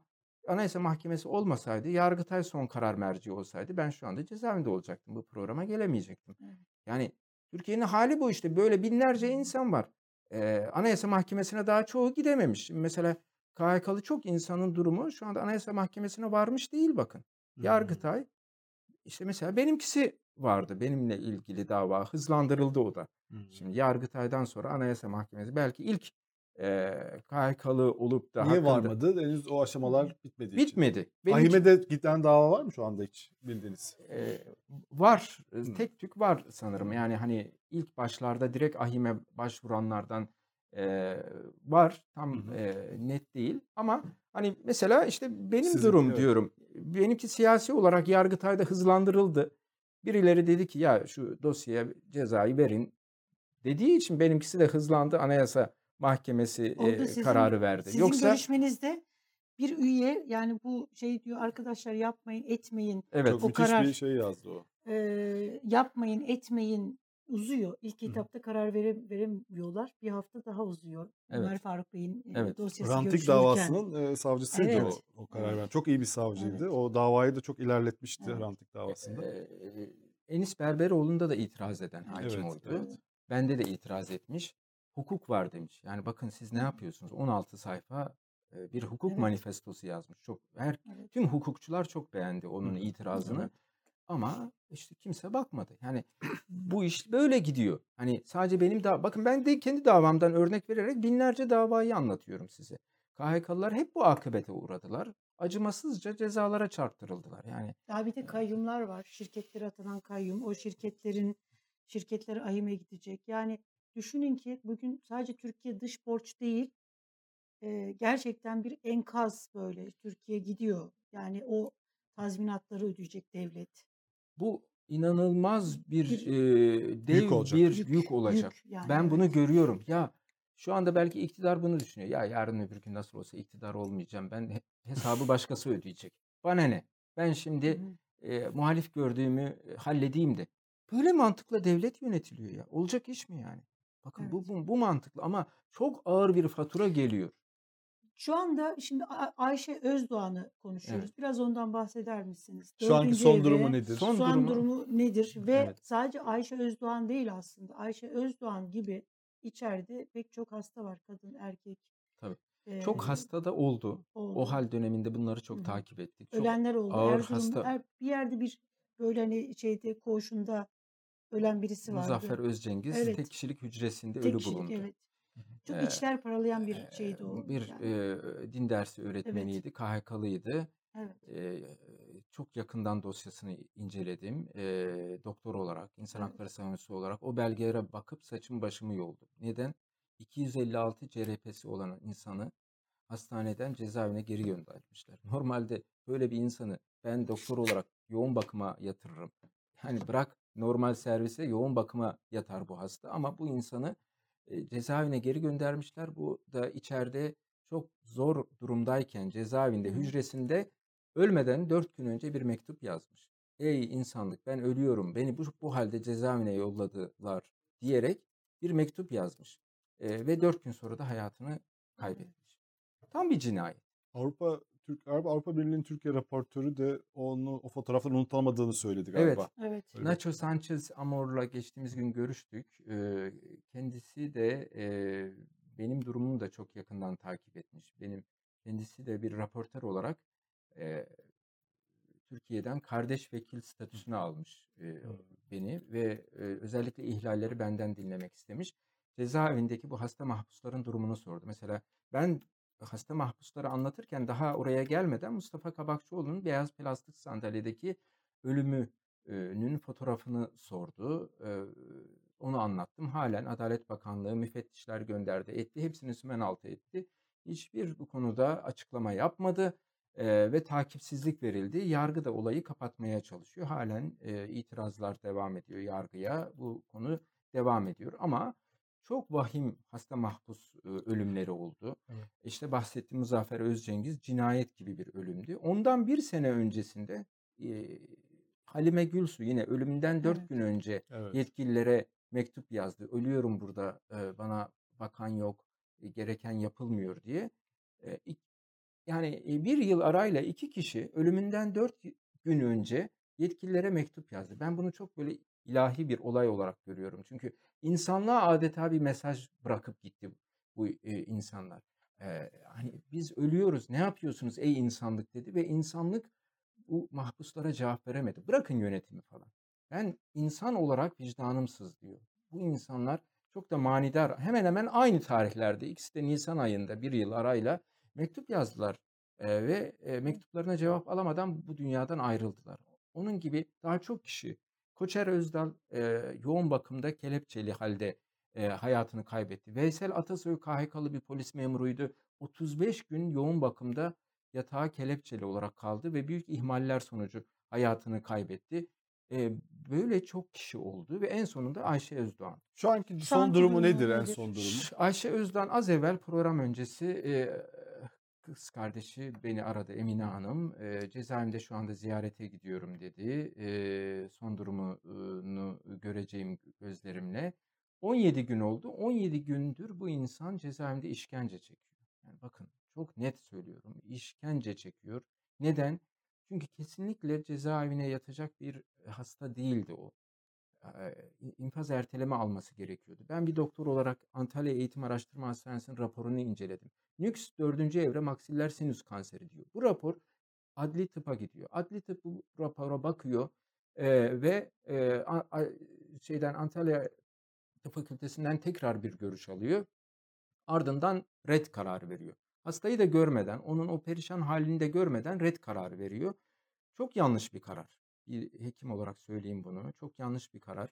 Anayasa Mahkemesi olmasaydı, Yargıtay son karar merci olsaydı ben şu anda cezaevinde olacaktım. Bu programa gelemeyecektim. Yani Türkiye'nin hali bu işte. Böyle binlerce insan var. Ee, Anayasa Mahkemesi'ne daha çoğu gidememiş. Şimdi mesela KHK'lı çok insanın durumu şu anda Anayasa Mahkemesi'ne varmış değil bakın. Yargıtay işte mesela benimkisi vardı. Benimle ilgili dava hızlandırıldı o da. Şimdi Yargıtay'dan sonra Anayasa Mahkemesi belki ilk e, KHK'lı olup da Niye hakkında- varmadı? Henüz o aşamalar için. Bitmedi. Benimki- Ahim'e de giden dava var mı şu anda hiç bildiğiniz? e, var. Hı. Tek tük var sanırım. Yani hani ilk başlarda direkt ahime başvuranlardan e, var. Tam e, net değil. Ama hani mesela işte benim Sizin, durum evet. diyorum. Benimki siyasi olarak Yargıtay'da hızlandırıldı. Birileri dedi ki ya şu dosyaya cezayı verin dediği için benimkisi de hızlandı. Anayasa Mahkemesi e, sizin- kararı verdi. Sizin Yoksa görüşmenizde bir üye yani bu şey diyor arkadaşlar yapmayın etmeyin evet Çok o müthiş karar- bir şey yazdı o. e, yapmayın etmeyin uzuyor. İlk hı. etapta karar vere, veremiyorlar. Bir hafta daha uzuyor. Evet. Ömer Faruk Bey'in e, Evet. dosyası Rantik görüşülürken. davasının e, savcısıydı Evet. o, o karar veren. Çok iyi bir savcıydı. Evet. O davayı da çok ilerletmişti Evet. Rantik davasında. Ee, Enis Berberoğlu'nda da itiraz eden hakim Evet, oldu. evet. bende de itiraz etmiş. Hukuk var demiş. Yani bakın siz ne yapıyorsunuz? 16 sayfa e, bir hukuk Evet. manifestosu yazmış. Çok her Evet. tüm hukukçular çok beğendi onun hı. itirazını. Evet. Ama işte kimse bakmadı. Yani bu iş böyle gidiyor. Hani sadece benim da bakın ben de kendi davamdan örnek vererek binlerce davayı anlatıyorum size. KHK'lılar hep bu akıbete uğradılar. Acımasızca cezalara çarptırıldılar. Yani Daha bir de kayyumlar var. Şirketlere atanan kayyum. O şirketlerin şirketlere ahime gidecek. Yani düşünün ki bugün sadece Türkiye dış borç değil, e, gerçekten bir enkaz böyle Türkiye gidiyor. Yani o tazminatları ödeyecek devlet. Bu inanılmaz bir Bir e, dev olacak. bir yük, yük olacak. yük yani Ben bunu görüyorum. Ya şu anda belki iktidar bunu düşünüyor. Ya yarın öbür gün nasıl olsa iktidar olmayacağım. Ben he- hesabı başkası ödeyecek. Bana ne? Ben şimdi e, muhalif gördüğümü halledeyim de. Böyle mantıkla devlet yönetiliyor ya. Olacak iş mi yani? Bakın Evet. bu, bu bu mantıklı ama çok ağır bir fatura geliyor. Şu anda şimdi Ayşe Özdoğan'ı konuşuyoruz. Evet. Biraz ondan bahseder misiniz? Şu anki son durumu nedir? Son an durumu durumu nedir? Ve evet. sadece Ayşe Özdoğan değil aslında. Ayşe Özdoğan gibi içeride pek çok hasta var. Kadın, erkek Tabii. eee, Çok hasta da oldu. O oldu. hal döneminde bunları çok hı. takip ettik. Çok Ölenler oldu. ağır Erzurum hasta er- bir yerde bir böyle hani şeyde koğuşunda ölen birisi vardı. Muzaffer Özcengiz Evet. tek kişilik hücresinde Tek ölü kişilik bulundu. evet. Çok Ee, içler paralayan bir şeydi o. bir Yani. eee, din dersi Evet. öğretmeniydi, KHK'lıydı. Evet. Eee, çok yakından dosyasını inceledim. Eee, doktor olarak, insan Evet. hakları savunucusu olarak o belgelere bakıp saçımı başımı yoldum. Neden? 256 CRP'si olan insanı hastaneden cezaevine geri göndermişler. Normalde böyle bir insanı ben doktor olarak yoğun bakıma yatırırım. Yani bırak normal servise yoğun bakıma yatar bu hasta ama bu insanı e, cezaevine geri göndermişler. Bu da içeride çok zor durumdayken cezaevinde hücresinde ölmeden 4 gün önce bir mektup yazmış. Ey insanlık ben ölüyorum beni bu, bu halde cezaevine yolladılar diyerek bir mektup yazmış. E, ve 4 gün sonra da hayatını kaybetmiş. Tam bir cinayet. Avrupa Türk Avrupa, Birliği'nin Türkiye raportörü de onu o fotoğrafların unutulamadığını söyledi Evet. galiba. Evet. Öyle bir Nacho Sanchez Amor'la geçtiğimiz gün görüştük. Eee, kendisi de eee, benim durumumu da çok yakından takip etmiş. Benim kendisi de bir raportör olarak eee, Türkiye'den kardeş vekil statüsünü almış eee, Hı. beni ve özellikle ihlalleri benden dinlemek istemiş. Cezaevindeki bu hasta mahpusların durumunu sordu. Mesela ben hasta mahpusları anlatırken daha oraya gelmeden Mustafa Kabakçıoğlu'nun beyaz plastik sandalyedeki ölümünün fotoğrafını sordu. Onu anlattım. Halen Adalet Bakanlığı müfettişler gönderdi, etti. Hepsini sümen altı etti. Hiçbir bu konuda açıklama yapmadı ve takipsizlik verildi. Yargı da olayı kapatmaya çalışıyor. Halen itirazlar devam ediyor yargıya. Bu konu devam ediyor ama çok vahim hasta mahpus ölümleri oldu. Evet. İşte bahsettiğim Muzaffer Özcengiz cinayet gibi bir ölümdü. Ondan bir sene öncesinde e, Halime Gülsu yine ölümünden dört Evet. gün önce Evet. yetkililere mektup yazdı. Ölüyorum burada, e, bana bakan yok, e, gereken yapılmıyor diye. E, yani e, bir yıl arayla iki kişi ölümünden dört gün önce yetkililere mektup yazdı. Ben bunu çok böyle ilahi bir olay olarak görüyorum. Çünkü insanlığa adeta bir mesaj bırakıp gitti bu e, insanlar. E, hani biz ölüyoruz, ne yapıyorsunuz ey insanlık dedi ve insanlık bu mahpuslara cevap veremedi. Bırakın yönetimi falan. Ben insan olarak vicdanım sızlıyor. Bu insanlar çok da manidar. Hemen hemen aynı tarihlerde ikisi de Nisan ayında bir yıl arayla mektup yazdılar. Ee, ve e, mektuplarına cevap alamadan bu dünyadan ayrıldılar. Onun gibi daha çok kişi. Koçer Özdal e, yoğun bakımda kelepçeli halde e, hayatını kaybetti. Veysel Atasoy KHK'lı bir polis memuruydu. 35 gün yoğun bakımda yatağa kelepçeli olarak kaldı ve büyük ihmaller sonucu hayatını kaybetti. Eee, böyle çok kişi oldu ve en sonunda Ayşe Özdoğan. Şu anki son anki durumu durumu nedir en son durumu? Ayşe Özdoğan az evvel program öncesi eee, kız kardeşi beni aradı Emine Hanım. Eee, cezaevinde şu anda ziyarete gidiyorum dedi. Eee, son durumunu göreceğim gözlerimle. 17 gün oldu. 17 gündür bu insan cezaevinde işkence çekiyor. Yani bakın çok net söylüyorum. işkence çekiyor. Neden? Çünkü kesinlikle cezaevine yatacak bir hasta değildi o. eee, infaz erteleme alması gerekiyordu. Ben bir doktor olarak Antalya Eğitim Araştırma Hastanesi'nin raporunu inceledim. NÜKS 4. evre maksiller sinüs kanseri diyor. Bu rapor adli tıpa gidiyor. Adli tıp bu rapora bakıyor eee, ve eee, a- a- şeyden Antalya Tıp Fakültesinden tekrar bir görüş alıyor. Ardından red kararı veriyor. Hastayı da görmeden, onun o perişan halini de görmeden red kararı veriyor. Çok yanlış bir karar. Bir hekim olarak söyleyeyim bunu. Çok yanlış bir karar.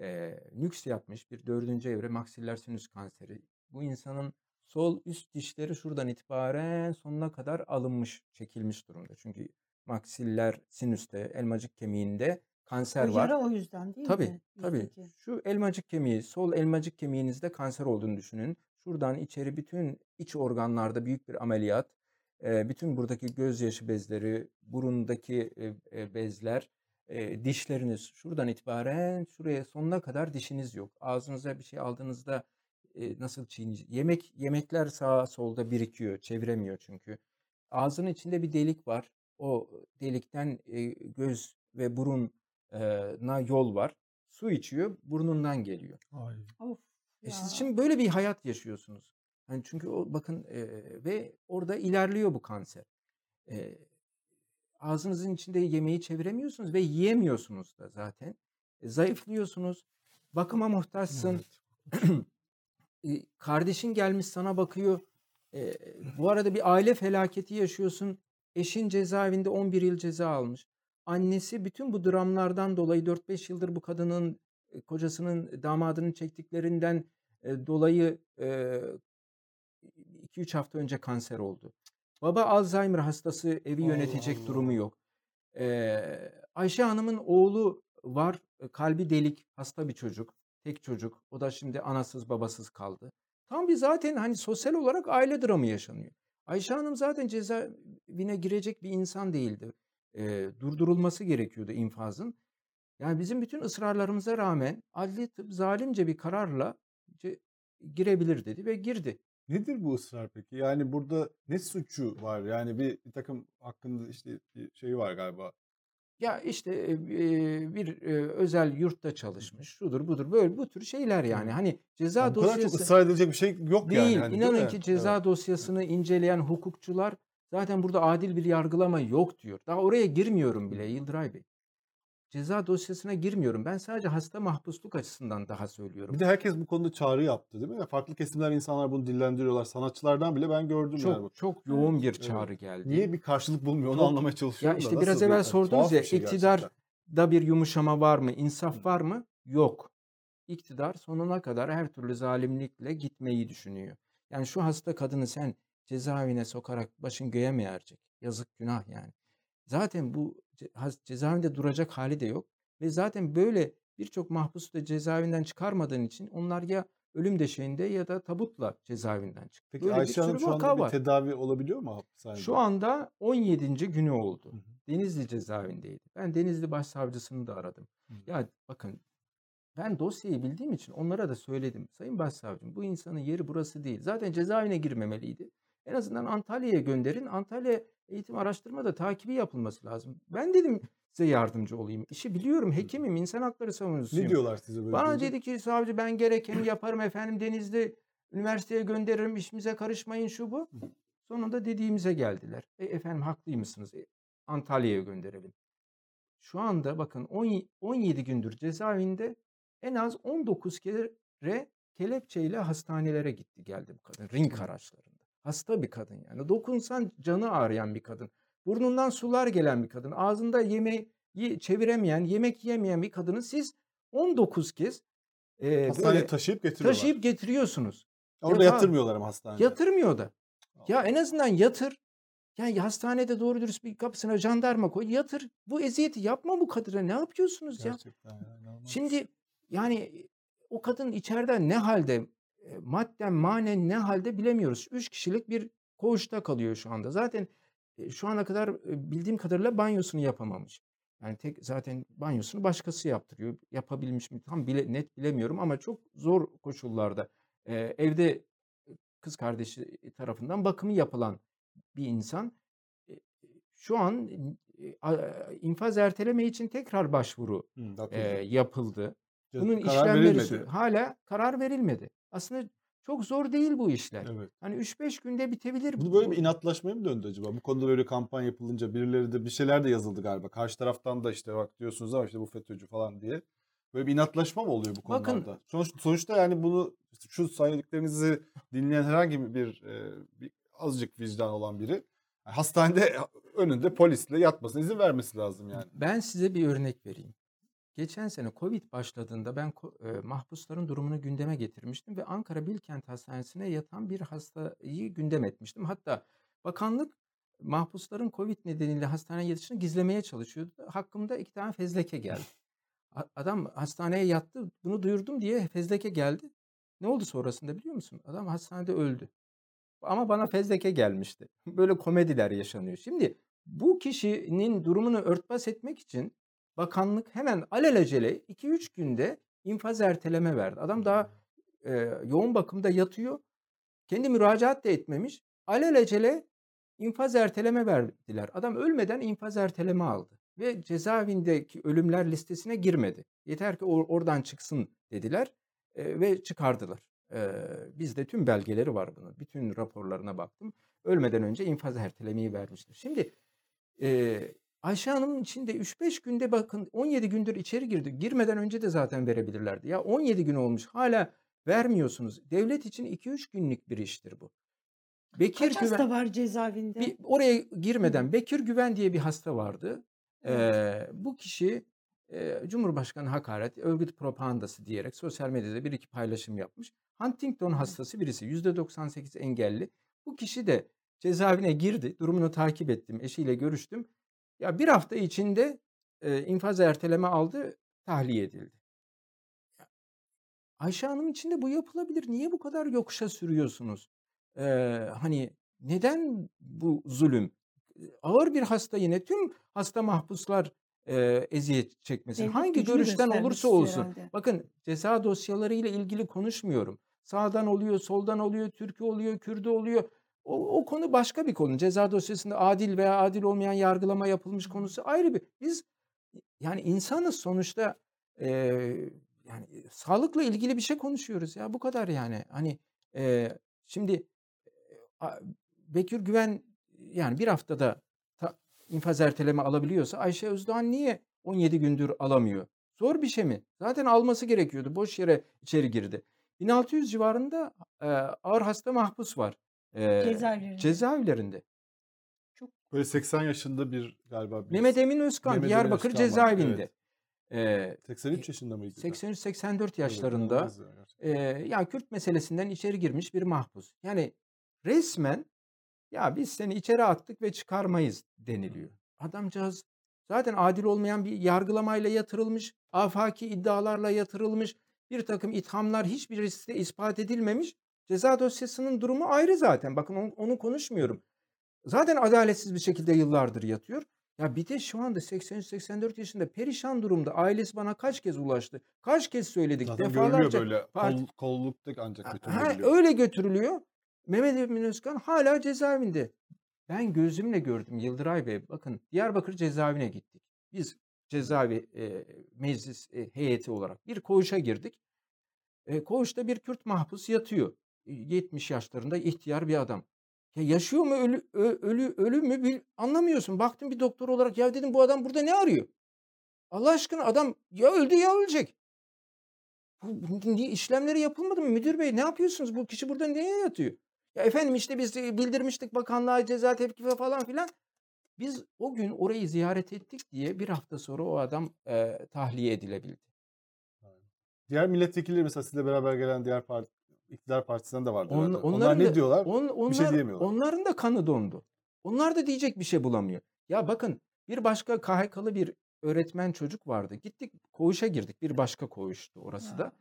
Ee, nüks yapmış bir dördüncü evre maksiller sinüs kanseri. Bu insanın sol üst dişleri şuradan itibaren sonuna kadar alınmış, çekilmiş durumda. Çünkü maksiller sinüste, elmacık kemiğinde O kanser var. yara o yüzden değil Tabii, mi? tabii. Yüzdeki. Şu elmacık kemiği, sol elmacık kemiğinizde kanser olduğunu düşünün. Şuradan içeri bütün iç organlarda büyük bir ameliyat, e, bütün buradaki gözyaşı bezleri, burundaki e, bezler, dişleriniz şuradan itibaren şuraya sonuna kadar dişiniz yok. Ağzınıza bir şey aldığınızda nasıl çiğneyeceğiniz? Yemek yemekler sağa solda birikiyor, çeviremiyor çünkü. Ağzının içinde bir delik var. O delikten göz ve burun e, na yol var. Su içiyor, burnundan geliyor. Ay. Of E siz şimdi böyle bir hayat yaşıyorsunuz. Hani çünkü o bakın e, ve orada ilerliyor bu kanser. E, ağzınızın içinde yemeği çeviremiyorsunuz ve yiyemiyorsunuz da zaten. E, zayıflıyorsunuz. Bakıma muhtaçsın. Evet. E, kardeşin gelmiş sana bakıyor. E, bu arada bir aile felaketi yaşıyorsun. Eşin cezaevinde 11 yıl ceza almış. Annesi bütün bu dramlardan dolayı 4-5 yıldır bu kadının e, kocasının damadının çektiklerinden e, dolayı e, 2-3 hafta önce kanser oldu. Baba Alzheimer hastası evi yönetecek Allah. durumu yok. Ee, Ayşe Hanım'ın oğlu var. e, Kalbi delik, hasta bir çocuk. Tek çocuk. O da şimdi anasız babasız kaldı. Tam bir zaten hani sosyal olarak aile dramı yaşanıyor. Ayşe Hanım zaten cezaevine girecek bir insan değildi. Ee, durdurulması gerekiyordu infazın. Yani bizim bütün ısrarlarımıza rağmen adli tıp zalimce bir kararla girebilir dedi ve girdi. Nedir bu ısrar peki? Yani burada ne suçu var? Yani bir, bir takım hakkında işte bir şey var galiba. Ya işte bir özel yurtta çalışmış, şudur budur böyle bu tür şeyler yani. Hani ceza Ya bu kadar çok dosyası ısrar edilecek bir şey yok değil. yani. Hani, değil İnanın ki ceza Evet. dosyasını inceleyen hukukçular zaten burada adil bir yargılama yok diyor. Daha oraya girmiyorum bile Yıldıray Bey. Ceza dosyasına girmiyorum. Ben sadece hasta mahpusluk açısından daha söylüyorum. Bir de herkes bu konuda çağrı yaptı değil mi? Farklı kesimler insanlar bunu dillendiriyorlar. Sanatçılardan bile ben gördüm yani. Çok çok yoğun bir Evet. çağrı geldi. Niye bir karşılık bulmuyor onu Çok- anlamaya çalışıyorum Ya da. işte Nasıl biraz bir- evvel yani sordunuz ya şey iktidar gerçekten. da bir yumuşama var mı? insaf var mı? Yok. İktidar sonuna kadar her türlü zalimlikle gitmeyi düşünüyor. Yani şu hasta kadını sen cezaevine sokarak başın göğe mi erecek? Yazık günah yani. Zaten bu ce- cezaevinde duracak hali de yok. Ve zaten böyle birçok mahpusu da cezaevinden çıkarmadığın için onlar ya ölüm döşeğinde ya da tabutla cezaevinden çıktı. Peki Böyle bir Ayşe Hanım şu anda bir var. tedavi olabiliyor mu hapishanede? Şu anda 17. günü Hı oldu. hı. Denizli cezaevindeydi. Ben Denizli Başsavcısını da aradım. Hı. Ya bakın ben dosyayı bildiğim için onlara da söyledim. Sayın Başsavcım bu insanın yeri burası değil. Zaten cezaevine girmemeliydi. En azından Antalya'ya gönderin. Antalya Eğitim Araştırmada takibi yapılması lazım. Ben dedim size yardımcı olayım. İşi biliyorum. Hekimim, insan hakları savunucusuyum. Ne diyorlar size böyle? Bana deyince? dedi ki savcı ben gerekeni yaparım efendim Denizli üniversiteye gönderirim işimize karışmayın şu bu. Sonunda dediğimize geldiler. E, efendim haklıymışsınız. E, Antalya'ya gönderelim. Şu anda bakın 10 17 gündür cezaevinde en az 19 kere kelepçeyle hastanelere gitti geldi bu kadın ring araçlarında. Hasta bir kadın yani. Dokunsan canı ağrıyan bir kadın. Burnundan sular gelen bir kadın. Ağzında yemeği çeviremeyen, yemek yemeyen bir kadını siz 19 kez e, Hastaneye taşıyıp getiriyorlar. taşıyıp getiriyorsunuz. Orada Ya- yatırmıyorlar ama hastanede. Yatırmıyor da. Ya en azından yatır. Yani hastanede doğru dürüst bir kapısına jandarma koy. Yatır. Bu eziyeti yapma bu kadına. Ne yapıyorsunuz ya? Gerçekten ya, inanılmaz. Şimdi yani o kadın içeride ne halde e, madden manen ne halde bilemiyoruz. Üç kişilik bir koğuşta kalıyor şu anda. Zaten e, şu ana kadar e, bildiğim kadarıyla banyosunu yapamamış. Yani tek zaten banyosunu başkası yaptırıyor. Yapabilmiş mi tam bile, net bilemiyorum ama çok zor koşullarda e, evde kız kardeşi tarafından bakımı yapılan bir insan. E, şu an e, infaz erteleme için tekrar başvuru Hı, e, yapıldı. Bunun karar işlemleri verilmedi. Hala karar verilmedi. Aslında çok zor değil bu işler. Evet. Hani 3-5 günde bitebilir. Bu böyle bir inatlaşmaya mı döndü acaba? Bu konuda böyle kampanya yapılınca birileri de bir şeyler de yazıldı galiba. Karşı taraftan da işte bak diyorsunuz ama işte bu FETÖ'cü falan diye. Böyle bir inatlaşma mı oluyor bu Bakın- konularda? Sonuç, sonuçta yani bunu şu saydıklarınızı dinleyen herhangi bir, e, bir azıcık vicdan olan biri yani hastanede önünde polisle yatmasına izin vermesi lazım yani. Ben size bir örnek vereyim. Geçen sene Covid başladığında ben e, mahpusların durumunu gündeme getirmiştim ve Ankara Bilkent Hastanesi'ne yatan bir hastayı gündem etmiştim. Hatta bakanlık mahpusların Covid nedeniyle hastaneye yatışını gizlemeye çalışıyordu. Hakkımda iki tane fezleke geldi. Adam hastaneye yattı, bunu duyurdum diye fezleke geldi. Ne oldu sonrasında biliyor musun? Adam hastanede öldü. Ama bana fezleke gelmişti. Böyle komediler yaşanıyor. Şimdi bu kişinin durumunu örtbas etmek için bakanlık hemen alelacele 2-3 günde infaz erteleme verdi. Adam daha e, yoğun bakımda yatıyor. Kendi müracaat da etmemiş. Alelacele infaz erteleme verdiler. Adam ölmeden infaz erteleme aldı. Ve cezaevindeki ölümler listesine girmedi. Yeter ki or- oradan çıksın dediler e, ve çıkardılar. E, bizde tüm belgeleri var bunun. Bütün raporlarına baktım. Ölmeden önce infaz ertelemeyi vermişler. Şimdi e, Ayşe Hanım'ın içinde 3-5 günde bakın 17 gündür içeri girdi. Girmeden önce de zaten verebilirlerdi. Ya 17 gün olmuş hala vermiyorsunuz. Devlet için 2-3 günlük bir iştir bu. Bekir Kaç hasta var cezaevinde? bir, oraya girmeden Bekir Güven diye bir hasta vardı. Evet. Ee, bu kişi e, Cumhurbaşkanı hakaret, örgüt propagandası diyerek sosyal medyada bir iki paylaşım yapmış. Huntington hastası birisi, %98 engelli. Bu kişi de cezaevine girdi. Durumunu takip ettim, eşiyle görüştüm. Ya bir hafta içinde e, infaz erteleme aldı, tahliye edildi. Ayşe Hanım için de bu yapılabilir. Niye bu kadar yokuşa sürüyorsunuz? Ee, hani neden bu zulüm? Ağır bir hasta yine tüm hasta mahpuslar e, eziyet çekmesin. Devlet Hangi görüşten olursa olsun. herhalde. Bakın ceza dosyaları ile ilgili konuşmuyorum. Sağdan oluyor, soldan oluyor, Türk'ü oluyor, Kürdü oluyor. O, o konu başka bir konu. Ceza dosyasında adil veya adil olmayan yargılama yapılmış konusu ayrı bir. Biz yani insanız sonuçta e, yani sağlıkla ilgili bir şey konuşuyoruz ya bu kadar yani. Hani e, şimdi a- Bekir Güven yani bir haftada ta- infaz erteleme alabiliyorsa Ayşe Özdoğan niye 17 gündür alamıyor? Zor bir şey mi? Zaten alması gerekiyordu. Boş yere içeri girdi. 1600 civarında e, ağır hasta mahpus var. E, Cezaevlerinde. cezaevlerinde. Böyle 80 yaşında bir galiba bir Mehmet Emin Özkan Mehmet Diyarbakır Özkan cezaevinde. evet. E, 83 yaşında mıydı? 83-84 Evet, yaşlarında inanılmaz ya e, Kürt meselesinden içeri girmiş bir mahpus. Yani resmen ya biz seni içeri attık ve çıkarmayız deniliyor. Adamcağız zaten adil olmayan bir yargılamayla yatırılmış, afaki iddialarla yatırılmış, bir takım ithamlar hiçbirisi de ispat edilmemiş. Ceza dosyasının durumu ayrı zaten. Bakın onu, onu konuşmuyorum. Zaten adaletsiz bir şekilde yıllardır yatıyor. Ya bir de şu anda 83-84 yaşında perişan durumda. Ailesi bana kaç kez ulaştı. Kaç kez söyledik. Zaten defalarca. böyle parti- kol, kollukta ancak Ha, götürülebiliyor. öyle götürülüyor. Mehmet Emin Özkan hala cezaevinde. Ben gözümle gördüm Yıldıray Bey. Bakın Diyarbakır cezaevine gittik. Biz cezaevi e, meclis e, heyeti olarak bir koğuşa girdik. E, koğuşta bir Kürt mahpus yatıyor. E, 70 yaşlarında ihtiyar bir adam. Ya yaşıyor mu ölü ölü ölü mü bil, anlamıyorsun. Baktım bir doktor olarak ya dedim bu adam burada ne arıyor? Allah aşkına adam ya öldü ya ölecek. Bu, niye işlemleri yapılmadı mı müdür bey? Ne yapıyorsunuz? Bu kişi burada niye yatıyor? Ya efendim işte biz bildirmiştik bakanlığa ceza tepkife falan filan. Biz o gün orayı ziyaret ettik diye bir hafta sonra o adam e, tahliye edilebildi. Diğer milletvekilleri mesela sizle beraber gelen diğer parti, iktidar partisinden de vardı. On-. Onlar ne da- diyorlar? On, Bir şey onlar- diyemiyorlar. Onların da kanı dondu. Onlar da diyecek bir şey bulamıyor. Ya bakın bir başka KHK'lı bir öğretmen çocuk vardı. Gittik koğuşa girdik. Bir başka koğuştu orası da.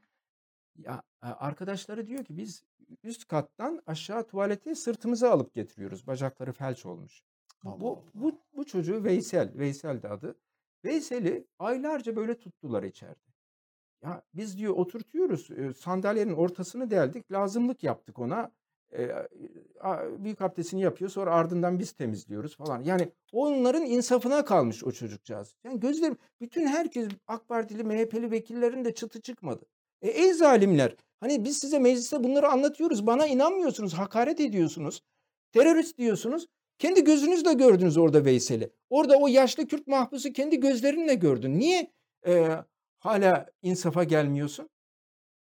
Ya e, arkadaşları diyor ki biz üst kattan aşağı tuvalete sırtımıza alıp getiriyoruz. Bacakları felç olmuş. Allah Bu, Allah. bu, bu çocuğu Veysel, Veysel de adı. Veysel'i aylarca böyle tuttular içeride. Ya biz diyor oturtuyoruz sandalyenin ortasını deldik lazımlık yaptık ona. büyük abdestini yapıyor sonra ardından biz temizliyoruz falan. Yani onların insafına kalmış o çocukcağız. Yani gözlerim bütün herkes AK Partili MHP'li vekillerin de çıtı çıkmadı. E, ey zalimler hani biz size mecliste bunları anlatıyoruz bana inanmıyorsunuz hakaret ediyorsunuz. Terörist diyorsunuz. Kendi gözünüzle gördünüz orada Veysel'i. Orada o yaşlı Kürt mahpusu kendi gözlerinle gördün. Niye e, hala insafa gelmiyorsun?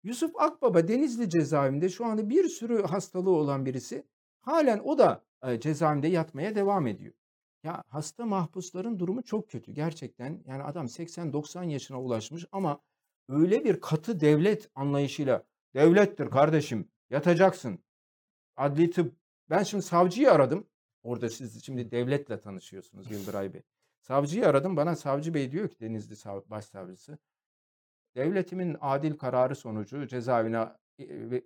Yusuf Akbaba Denizli cezaevinde şu anda bir sürü hastalığı olan birisi. Halen o da e, cezaevinde yatmaya devam ediyor. Ya hasta mahpusların durumu çok kötü gerçekten. Yani adam 80-90 yaşına ulaşmış ama öyle bir katı devlet anlayışıyla devlettir kardeşim yatacaksın. Adli tıp. Ben şimdi savcıyı aradım. Orada siz şimdi devletle tanışıyorsunuz Yıldıray Bey. Savcıyı aradım. Bana savcı bey diyor ki Denizli başsavcısı. Devletimin adil kararı sonucu cezaevine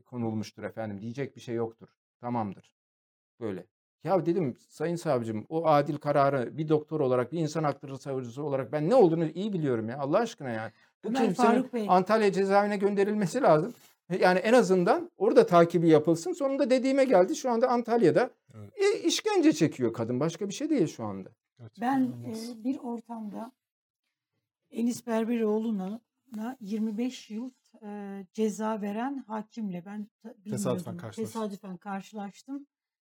konulmuştur efendim. Diyecek bir şey yoktur. Tamamdır. Böyle. Ya dedim sayın savcım o adil kararı bir doktor olarak bir insan hakları savunucusu olarak ben ne olduğunu iyi biliyorum ya Allah aşkına yani. Bu Ömer kimsenin Faruk Bey. Antalya cezaevine gönderilmesi lazım. Yani en azından orada takibi yapılsın. Sonunda dediğime geldi. Şu anda Antalya'da Evet. e, işkence çekiyor kadın. Başka bir şey değil şu anda. Gerçekten Ben e, bir ortamda Enis Berberoğlu'na 25 yıl e, ceza veren hakimle ben Tesadüfen karşılaştın. Tesadüfen karşılaştım.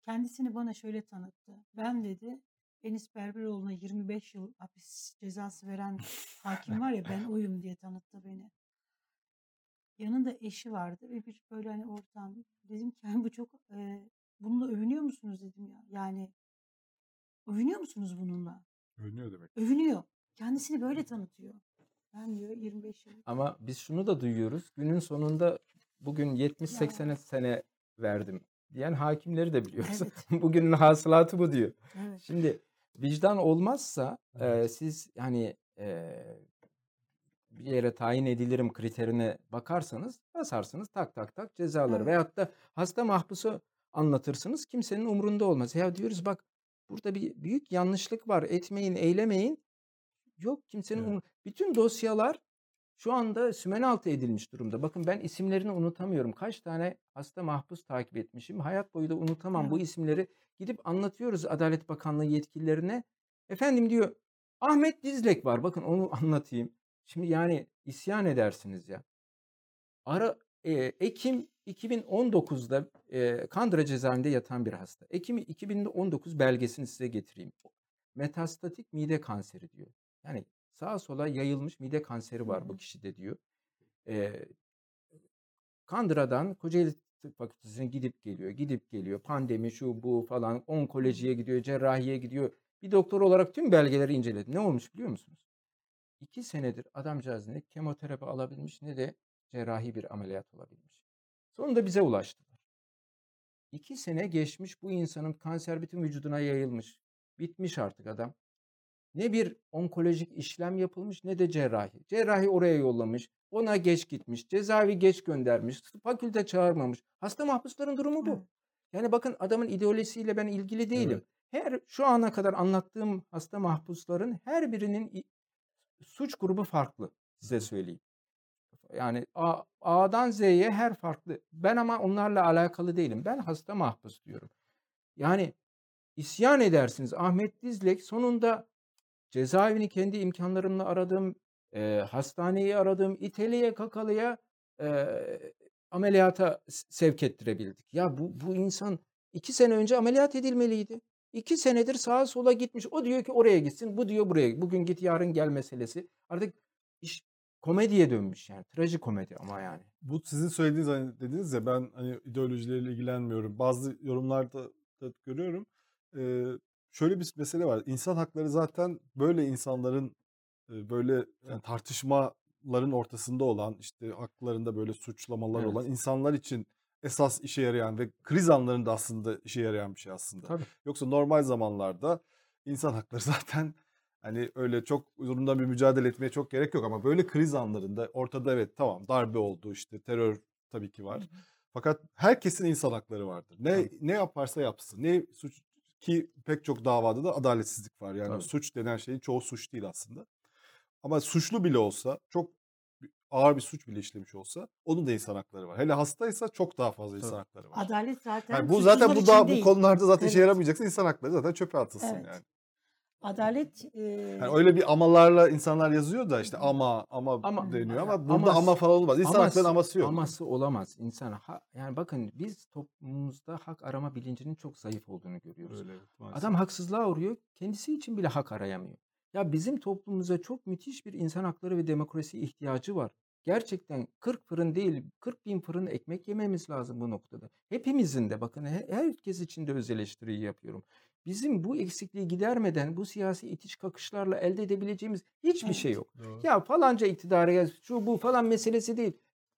Kendisini bana şöyle tanıttı. Ben dedi Enis Berberoğlu'na 25 yıl hapis cezası veren hakim var ya ben oyum diye tanıttı beni. Yanında eşi vardı ve bir böyle hani ortam dedim ki "Yani bu çok e, bununla övünüyor musunuz dedim ya. Yani övünüyor musunuz bununla? Övünüyor demek. Övünüyor. Kendisini böyle tanıtıyor. Ben diyor 25 yıl. Ama biz şunu da duyuyoruz. Günün sonunda bugün 70-80 sene verdim diyen hakimleri de biliyoruz. Evet. Bugünün hasılatı bu diyor. Evet. Şimdi vicdan olmazsa e, Evet. siz hani e, bir yere tayin edilirim kriterine bakarsanız basarsınız tak tak tak cezaları. Evet. Veyahut da hasta mahpusu anlatırsınız kimsenin umurunda olmaz. Ya diyoruz bak burada bir büyük yanlışlık var etmeyin eylemeyin. Yok kimsenin Evet. Bütün dosyalar şu anda sümenaltı edilmiş durumda. Bakın ben isimlerini unutamıyorum. Kaç tane hasta mahpus takip etmişim. Hayat boyu da unutamam bu Evet. isimleri. Gidip anlatıyoruz Adalet Bakanlığı yetkililerine. Efendim diyor Ahmet Dizlek var. Bakın onu anlatayım. Şimdi yani isyan edersiniz ya. Ara e, Ekim 2019'da e, Kandıra cezaevinde yatan bir hasta. Ekim 2019 belgesini size getireyim. Metastatik mide kanseri diyor. Yani sağa sola yayılmış mide kanseri var bu kişide diyor. E, Kandıra'dan Kocaeli Tıp Fakültesi'ne gidip geliyor, gidip geliyor. Pandemi şu bu falan, onkolojiye gidiyor, cerrahiye gidiyor. Bir doktor olarak tüm belgeleri inceledi. Ne olmuş biliyor musunuz? İki senedir adamcağız ne kemoterapi alabilmiş ne de cerrahi bir ameliyat olabilmiş. Sonunda bize ulaştılar. İki sene geçmiş bu insanın kanser bütün vücuduna yayılmış. Bitmiş artık adam. Ne bir onkolojik işlem yapılmış ne de cerrahi. Cerrahi oraya yollamış. Ona geç gitmiş. Cezaevi geç göndermiş. Fakülte çağırmamış. Hasta mahpusların durumu bu. Evet. Yani bakın adamın ideolojisiyle ben ilgili değilim. Her şu ana kadar anlattığım hasta mahpusların her birinin suç grubu farklı size söyleyeyim. Yani A, A'dan Z'ye her farklı. Ben ama onlarla alakalı değilim. Ben hasta mahpus diyorum. Yani isyan edersiniz. Ahmet Dizlek sonunda cezaevini kendi imkanlarımla aradım. e, hastaneyi aradım. İteliye kakalıya e, ameliyata sevk ettirebildik. Ya bu, bu insan iki sene önce ameliyat edilmeliydi. İki senedir sağa sola gitmiş. O diyor ki oraya gitsin. Bu diyor buraya. Bugün git yarın gel meselesi. Artık iş komediye dönmüş yani. Trajikomedi ama yani. Bu sizin söylediğiniz hani dediniz ya ben hani ideolojileriyle ilgilenmiyorum. Bazı yorumlarda da görüyorum. Ee, şöyle bir mesele var. İnsan hakları zaten böyle insanların böyle yani tartışmaların ortasında olan işte haklarında böyle suçlamalar Evet. olan insanlar için esas işe yarayan ve kriz anlarında aslında işe yarayan bir şey aslında. Tabii. Yoksa normal zamanlarda insan hakları zaten hani öyle çok zorundan bir mücadele etmeye çok gerek yok ama böyle kriz anlarında ortada evet tamam darbe oldu işte terör tabii ki var. Fakat herkesin insan hakları vardır. Ne Tabii. ne yaparsa yapsın. Ne suç ki pek çok davada da adaletsizlik var. Yani Tabii. suç denen şeyin çoğu suç değil aslında. Ama suçlu bile olsa çok ağır bir suç bile işlemiş olsa onun da insan hakları var. Hele hastaysa çok daha fazla insan Tabii. hakları var. Adalet zaten Yani bu zaten bu da bu konularda zaten işe Evet. yaramayacaksa insan hakları zaten çöpe atılsın Evet. yani. Adalet e, Yani öyle bir amalarla insanlar yazıyor da işte ama ama, Ama- deniyor ama ama- burada ama falan olmaz. İnsan haklarının aması yok. Aması olamaz insan. Ha, yani bakın biz toplumumuzda hak arama bilincinin çok zayıf olduğunu görüyoruz. Öyle, maalesef. Adam haksızlığa uğruyor. Kendisi için bile hak arayamıyor. Ya bizim toplumumuza çok müthiş bir insan hakları ve demokrasi ihtiyacı var. Gerçekten 40 fırın değil 40 bin fırın ekmek yememiz lazım bu noktada. Hepimizin de bakın he- herkes için de öz eleştiriyi yapıyorum. Bizim bu eksikliği gidermeden bu siyasi itiş kakışlarla elde edebileceğimiz hiçbir şey Evet. yok. Doğru. Ya falanca iktidara gel, şu bu falan meselesi değil.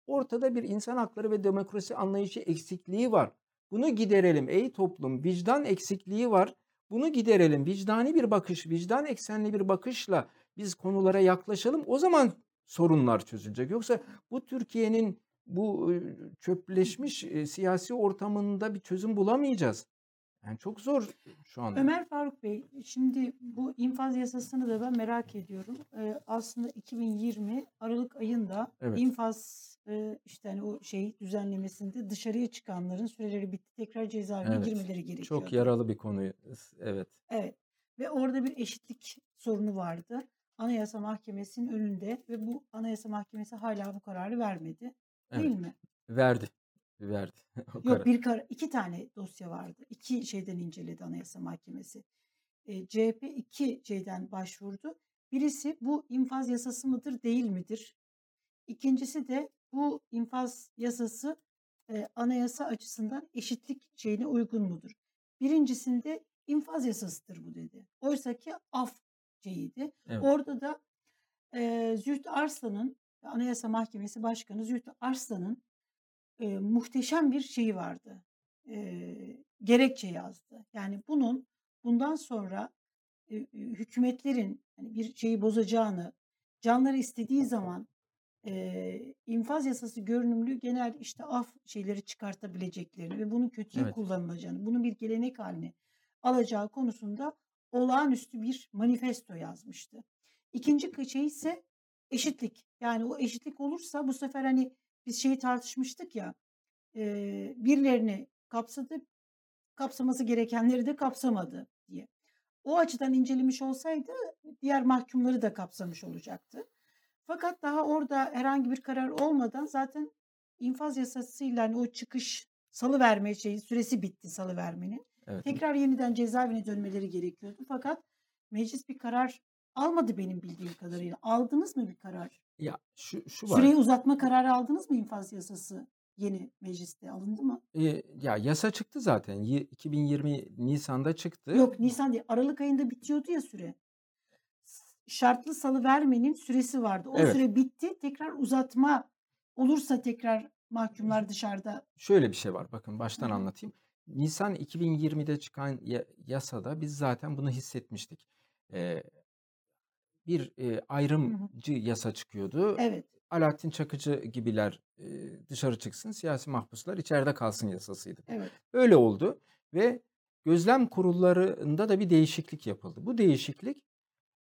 Ortada bir insan hakları ve demokrasi anlayışı eksikliği var. Bunu giderelim ey toplum. Vicdan eksikliği var. Bunu giderelim. Vicdani bir bakış, vicdan eksenli bir bakışla biz konulara yaklaşalım. O zaman sorunlar çözülecek. Yoksa bu Türkiye'nin bu çöpleşmiş siyasi ortamında bir çözüm bulamayacağız. Yani çok zor şu anda. Ömer Faruk Bey, şimdi bu infaz yasasını da ben merak ediyorum. Ee, aslında 2020 Aralık ayında Evet. infaz e, işte hani o şey düzenlemesinde dışarıya çıkanların süreleri bitti, tekrar cezaevine Evet. girmeleri gerekiyordu. Çok yaralı bir konu. Evet. Evet. Ve orada bir eşitlik sorunu vardı. Anayasa Mahkemesi'nin önünde ve bu Anayasa Mahkemesi hala bu kararı vermedi. Değil Evet. mi? Verdi. Verdi. Yok karar. bir kar iki tane dosya vardı. İki şeyden inceledi Anayasa Mahkemesi. E, CHP iki şeyden başvurdu. Birisi bu infaz yasası mıdır değil midir? İkincisi de bu infaz yasası e, anayasa açısından eşitlik şeyine uygun mudur? Birincisinde infaz yasasıdır bu dedi. Oysa ki af şeyiydi. Evet. Orada da e, Züht Arslan'ın Anayasa Mahkemesi Başkanı Züht Arslan'ın e, muhteşem bir şeyi vardı. E, gerekçe yazdı. Yani bunun bundan sonra e, hükümetlerin hani bir şeyi bozacağını, canları istediği zaman e, infaz yasası görünümlü genel işte af şeyleri çıkartabileceklerini ve bunun kötüye Evet. kullanılacağını, bunun bir gelenek haline alacağı konusunda olağanüstü bir manifesto yazmıştı. İkinci şey ise eşitlik. Yani o eşitlik olursa bu sefer hani biz şeyi tartışmıştık ya e, birilerini kapsadı kapsaması gerekenleri de kapsamadı diye. O açıdan incelemiş olsaydı diğer mahkumları da kapsamış olacaktı. Fakat daha orada herhangi bir karar olmadan zaten infaz yasasıyla hani o çıkış salı verme şeyi süresi bitti salı vermenin. Evet. Tekrar yeniden cezaevine dönmeleri gerekiyordu. Fakat meclis bir karar almadı benim bildiğim kadarıyla. Aldınız mı bir karar? Ya şu şu var. Süreyi uzatma kararı aldınız mı infaz yasası yeni mecliste alındı mı? Ee, ya yasa çıktı zaten. Yi- 2020 Nisan'da çıktı. Yok Nisan değil. Aralık ayında bitiyordu ya süre. Şartlı salı vermenin süresi vardı. O Evet. süre bitti. Tekrar uzatma olursa tekrar mahkumlar dışarıda. Şöyle bir şey var. Bakın baştan Hı anlatayım. Nisan 2020'de çıkan ya- yasada biz zaten bunu hissetmiştik. Ee, bir e, ayrımcı yasa çıkıyordu. Evet. Alaaddin Çakıcı gibiler e, dışarı çıksın, siyasi mahpuslar içeride kalsın yasasıydı. Evet. Öyle oldu ve gözlem kurullarında da bir değişiklik yapıldı. Bu değişiklik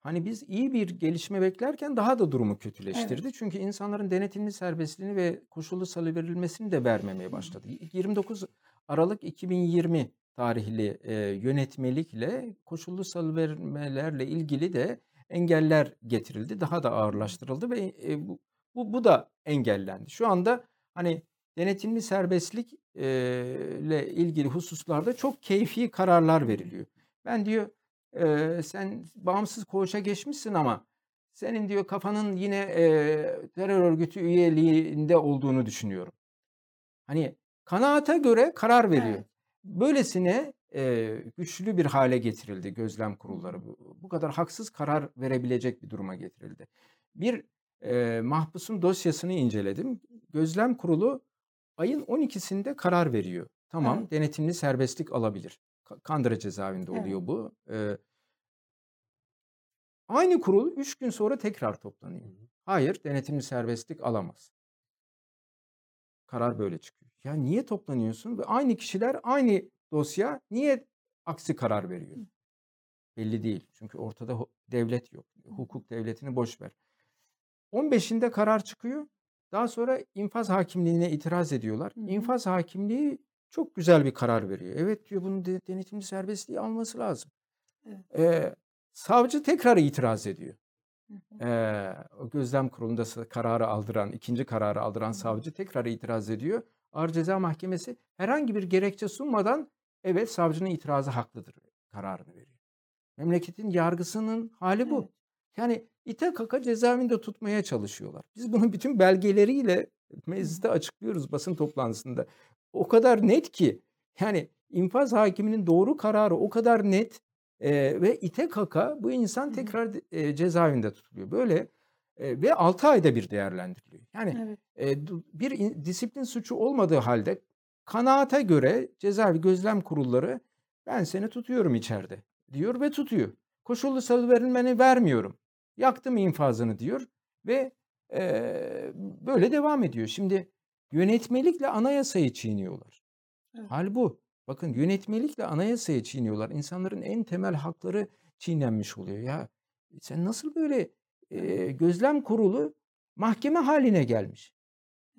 hani biz iyi bir gelişme beklerken daha da durumu kötüleştirdi. Çünkü insanların denetimli serbestliğini ve koşullu salıverilmesini de vermemeye başladı. 29 Aralık 2020 tarihli e, yönetmelikle koşullu salıvermelerle ilgili de engeller getirildi. Daha da ağırlaştırıldı ve e, bu, bu, bu da engellendi. Şu anda hani denetimli serbestlik e, ile ilgili hususlarda çok keyfi kararlar veriliyor. Ben diyor e, sen bağımsız koğuşa geçmişsin ama senin diyor kafanın yine e, terör örgütü üyeliğinde olduğunu düşünüyorum. Hani kanaata göre karar veriyor. Evet. Böylesine e, güçlü bir hale getirildi gözlem kurulları. Bu, bu kadar haksız karar verebilecek bir duruma getirildi. Bir e, mahpusun dosyasını inceledim. Gözlem kurulu ayın 12'sinde karar veriyor. Tamam Evet. denetimli serbestlik alabilir. Ka- Kandıra cezaevinde Evet. oluyor bu. E, aynı kurul 3 gün sonra tekrar toplanıyor. Hayır denetimli serbestlik alamaz. Karar böyle çıkıyor. Ya niye toplanıyorsun? Ve aynı kişiler aynı dosya niye aksi karar veriyor? Belli değil. Çünkü ortada devlet yok. Hukuk devletini boş ver. 15'inde karar çıkıyor. Daha sonra infaz hakimliğine itiraz ediyorlar. İnfaz hakimliği çok güzel bir karar veriyor. Evet diyor bunun de- denetimli serbestliği alması lazım. Evet. Ee, savcı tekrar itiraz ediyor. Ee, o gözlem kurulunda kararı aldıran, ikinci kararı aldıran savcı tekrar itiraz ediyor. Ağır Ceza Mahkemesi herhangi bir gerekçe sunmadan evet savcının itirazı haklıdır kararını veriyor. Memleketin yargısının hali bu. Yani ite kaka cezaevinde tutmaya çalışıyorlar. Biz bunun bütün belgeleriyle mecliste açıklıyoruz basın toplantısında. O kadar net ki yani infaz hakiminin doğru kararı o kadar net e, ve ite kaka bu insan tekrar e, cezaevinde tutuluyor. Böyle e, ve 6 ayda bir değerlendiriliyor. Yani Evet. e, bir in- disiplin suçu olmadığı halde kanaate göre cezaevi gözlem kurulları ben seni tutuyorum içeride diyor ve tutuyor. Koşullu salıverilmeni vermiyorum. Yaktım infazını diyor ve e, böyle devam ediyor. Şimdi yönetmelikle anayasayı çiğniyorlar. Evet. Hal bu. Bakın yönetmelikle anayasayı çiğniyorlar. İnsanların en temel hakları çiğnenmiş oluyor. Ya sen nasıl böyle e, gözlem kurulu mahkeme haline gelmiş?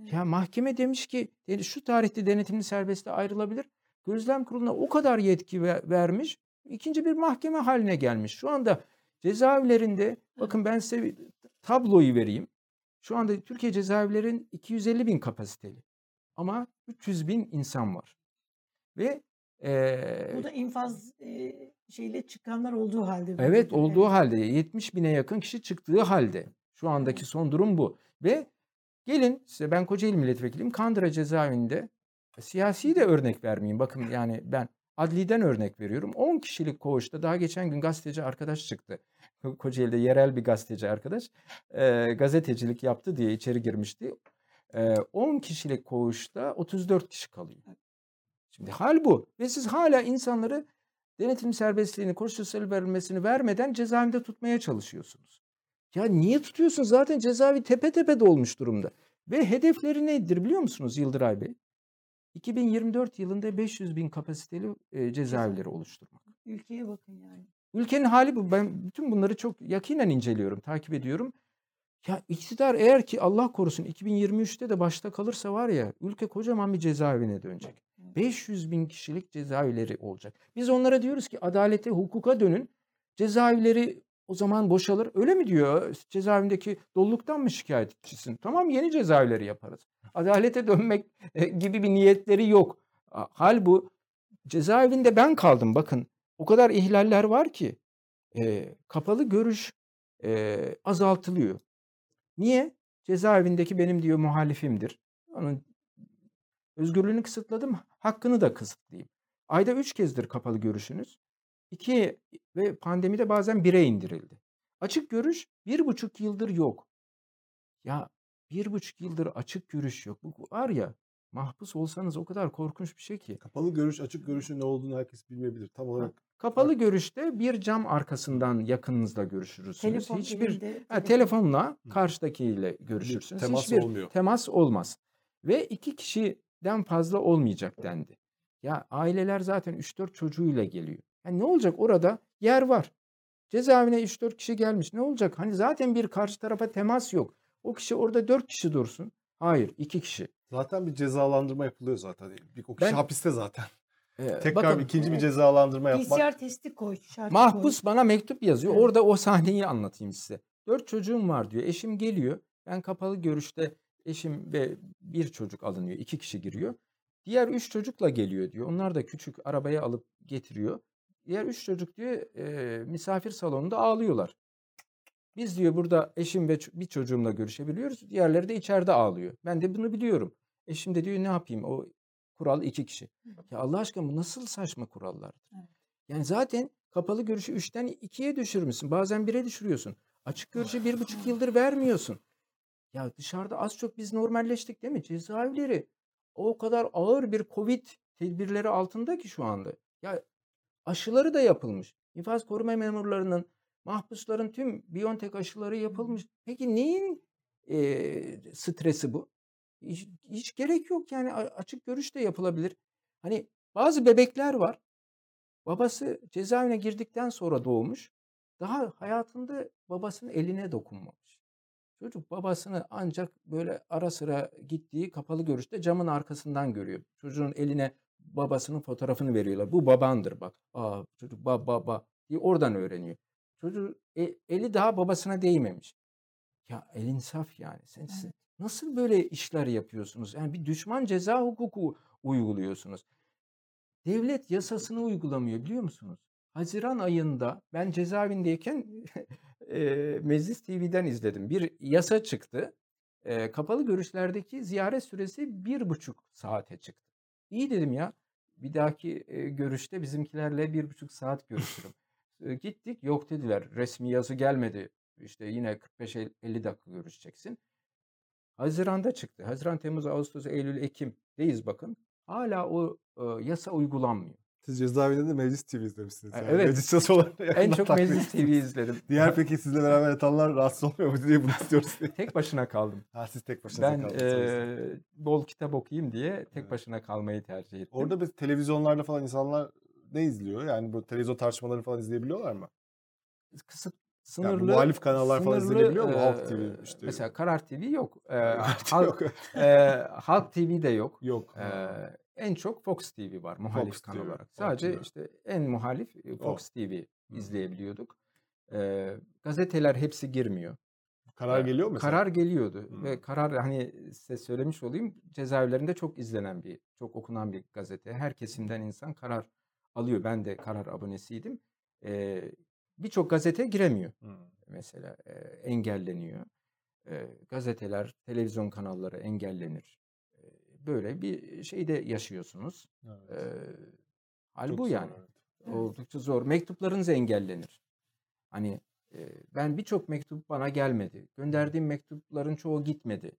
Evet. Ya mahkeme demiş ki "De- şu tarihte denetimli serbestliğe ayrılabilir. Gözlem kuruluna o kadar yetki ve- vermiş. ikinci bir mahkeme haline gelmiş. Şu anda cezaevlerinde bakın ben size tabloyu vereyim. Şu anda Türkiye cezaevlerin 250 bin kapasiteli. Ama 300 bin insan var. Ve Bu eee, da infaz e, şeyle çıkanlar olduğu halde evet olduğu Evet. halde 70 bine yakın kişi çıktığı halde şu andaki son durum bu. Ve gelin size ben Kocaeli milletvekiliyim. Kandıra cezaevinde siyasi de örnek vermeyeyim. Bakın yani ben adliden örnek veriyorum. 10 kişilik koğuşta daha geçen gün gazeteci arkadaş çıktı. Ko- Kocaeli'de yerel bir gazeteci arkadaş eee, gazetecilik yaptı diye içeri girmişti. Eee, 10 kişilik koğuşta 34 kişi kalıyor. Şimdi hal bu. Ve siz hala insanları denetim serbestliğini, koşulsuz verilmesini vermeden cezaevinde tutmaya çalışıyorsunuz. Ya niye tutuyorsun? Zaten cezaevi tepe tepe dolmuş durumda. Ve hedefleri nedir biliyor musunuz Yıldıray Bey? 2024 yılında 500 bin kapasiteli e, cezaevleri oluşturmak. Ülkeye bakın yani. Ülkenin hali bu. Ben bütün bunları çok yakinen inceliyorum, takip ediyorum. Ya iktidar eğer ki Allah korusun 2023'te de başta kalırsa var ya ülke kocaman bir cezaevine dönecek. Evet. 500 bin kişilik cezaevleri olacak. Biz onlara diyoruz ki adalete, hukuka dönün. Cezaevleri o zaman boşalır. Öyle mi diyor? Cezaevindeki doluluktan mı şikayetçisin? Tamam yeni cezaevleri yaparız. Adalete dönmek e, gibi bir niyetleri yok. Hal bu. Cezaevinde ben kaldım bakın. O kadar ihlaller var ki e, kapalı görüş e, azaltılıyor. Niye? Cezaevindeki benim diyor muhalifimdir. Onun özgürlüğünü kısıtladım, hakkını da kısıtlayayım. Ayda üç kezdir kapalı görüşünüz. İki ve pandemide bazen bire indirildi. Açık görüş bir buçuk yıldır yok. Ya bir buçuk yıldır açık görüş yok. Bu var ya mahpus olsanız o kadar korkunç bir şey ki. Kapalı görüş, açık görüşün ne olduğunu herkes bilmeyebilir. Tam olarak Kapalı görüşte bir cam arkasından yakınınızla görüşürsünüz. Telefon Hiçbir elinde, Ha, telefon- telefonla karşıdakiyle görüşürsünüz. temas Hiçbir olmuyor. temas olmaz. Ve iki kişiden fazla olmayacak dendi. Ya aileler zaten 3-4 çocuğuyla geliyor. Yani ne olacak orada? Yer var. Cezaevine 3-4 kişi gelmiş. Ne olacak? Hani zaten bir karşı tarafa temas yok. O kişi orada 4 kişi dursun. Hayır, 2 kişi. zaten bir cezalandırma yapılıyor zaten. Bir, o kişi Ben- hapiste zaten. Ee, Tekrar bakın, bir ikinci bir Evet. cezalandırma yapmak. PCR testi koy. şart Mahpus koy. bana mektup yazıyor. Evet. Orada o sahneyi anlatayım size. Dört çocuğum var diyor. Eşim geliyor. Ben kapalı görüşte eşim ve bir çocuk alınıyor. iki kişi giriyor. Diğer üç çocukla geliyor diyor. Onlar da küçük arabaya alıp getiriyor. Diğer üç çocuk diyor e, misafir salonunda ağlıyorlar. Biz diyor burada eşim ve bir çocuğumla görüşebiliyoruz. Diğerleri de içeride ağlıyor. Ben de bunu biliyorum. Eşim de diyor ne yapayım o kural iki kişi. Ya Allah aşkına bu nasıl saçma kurallardır? Evet. Yani zaten kapalı görüşü üçten ikiye düşürmüşsün. Bazen bire düşürüyorsun. Açık görüşü bir buçuk yıldır vermiyorsun. Ya dışarıda az çok biz normalleştik değil mi? Cezaevleri o kadar ağır bir Covid tedbirleri altında ki şu anda. Ya aşıları da yapılmış. İnfaz koruma memurlarının, mahpusların tüm Biontech aşıları yapılmış. Peki neyin eee, stresi bu? Hiç, hiç gerek yok yani açık görüş de yapılabilir. Hani bazı bebekler var. Babası cezaevine girdikten sonra doğmuş. Daha hayatında babasının eline dokunmamış. Çocuk babasını ancak böyle ara sıra gittiği kapalı görüşte camın arkasından görüyor. Çocuğun eline babasının fotoğrafını veriyorlar. Bu babandır bak. Aa çocuk baba baba diye oradan öğreniyor. Çocuğun e- eli daha babasına değmemiş. Ya el insaf yani. Sen, Evet. nasıl böyle işler yapıyorsunuz? Yani bir düşman ceza hukuku uyguluyorsunuz. Devlet yasasını uygulamıyor biliyor musunuz? Haziran ayında ben cezaevindeyken eee, Meclis TV'den izledim. Bir yasa çıktı. Eee, kapalı görüşlerdeki ziyaret süresi bir buçuk saate çıktı. İyi dedim ya. Bir dahaki eee, görüşte bizimkilerle bir buçuk saat görüşürüm. Eee, gittik yok dediler. Resmi yazı gelmedi. İşte yine 45-50 dakika görüşeceksin. Haziran'da çıktı. Haziran, Temmuz, Ağustos, Eylül, Ekim'deyiz bakın. Hala o e, yasa uygulanmıyor. Siz cezaevinde de Meclis TV izlemişsiniz. Yani. evet. Meclis yasalarını En çok Meclis TV izledim. Diğer peki sizle beraber yatanlar rahatsız olmuyor mu diye bunu istiyoruz. diye. Tek başına kaldım. ha siz tek başınıza Ben kaldınız. e, bol kitap okuyayım diye tek Evet. başına kalmayı tercih ettim. Orada bir televizyonlarda falan insanlar ne izliyor? Yani bu televizyon tartışmaları falan izleyebiliyorlar mı? kısıt Yani sınırlı muhalif kanallar falan sınırlı, izlenebiliyor mu? e, Halk TV işte. Mesela Karar TV yok. E, Halk, yok. e, Halk TV de yok. Yok. E, en çok Fox TV var muhalif Fox kanal TV, olarak. Fox Sadece TV. işte en muhalif e, O. Fox TV izleyebiliyorduk. E, gazeteler hepsi girmiyor. Karar geliyor mu? Karar geliyordu Hı. ve karar hani size söylemiş olayım cezaevlerinde çok izlenen bir, çok okunan bir gazete. Her kesimden insan karar alıyor. Ben de karar abonesiydim. E, Birçok gazete giremiyor Hı. mesela e, engelleniyor. E, gazeteler, televizyon kanalları engellenir. Böyle bir şeyde yaşıyorsunuz. Evet. E, hal Çok bu zor, yani. evet. Evet. Oldukça zor. Mektuplarınız engellenir. Hani e, ben birçok mektup bana gelmedi. Gönderdiğim mektupların çoğu gitmedi.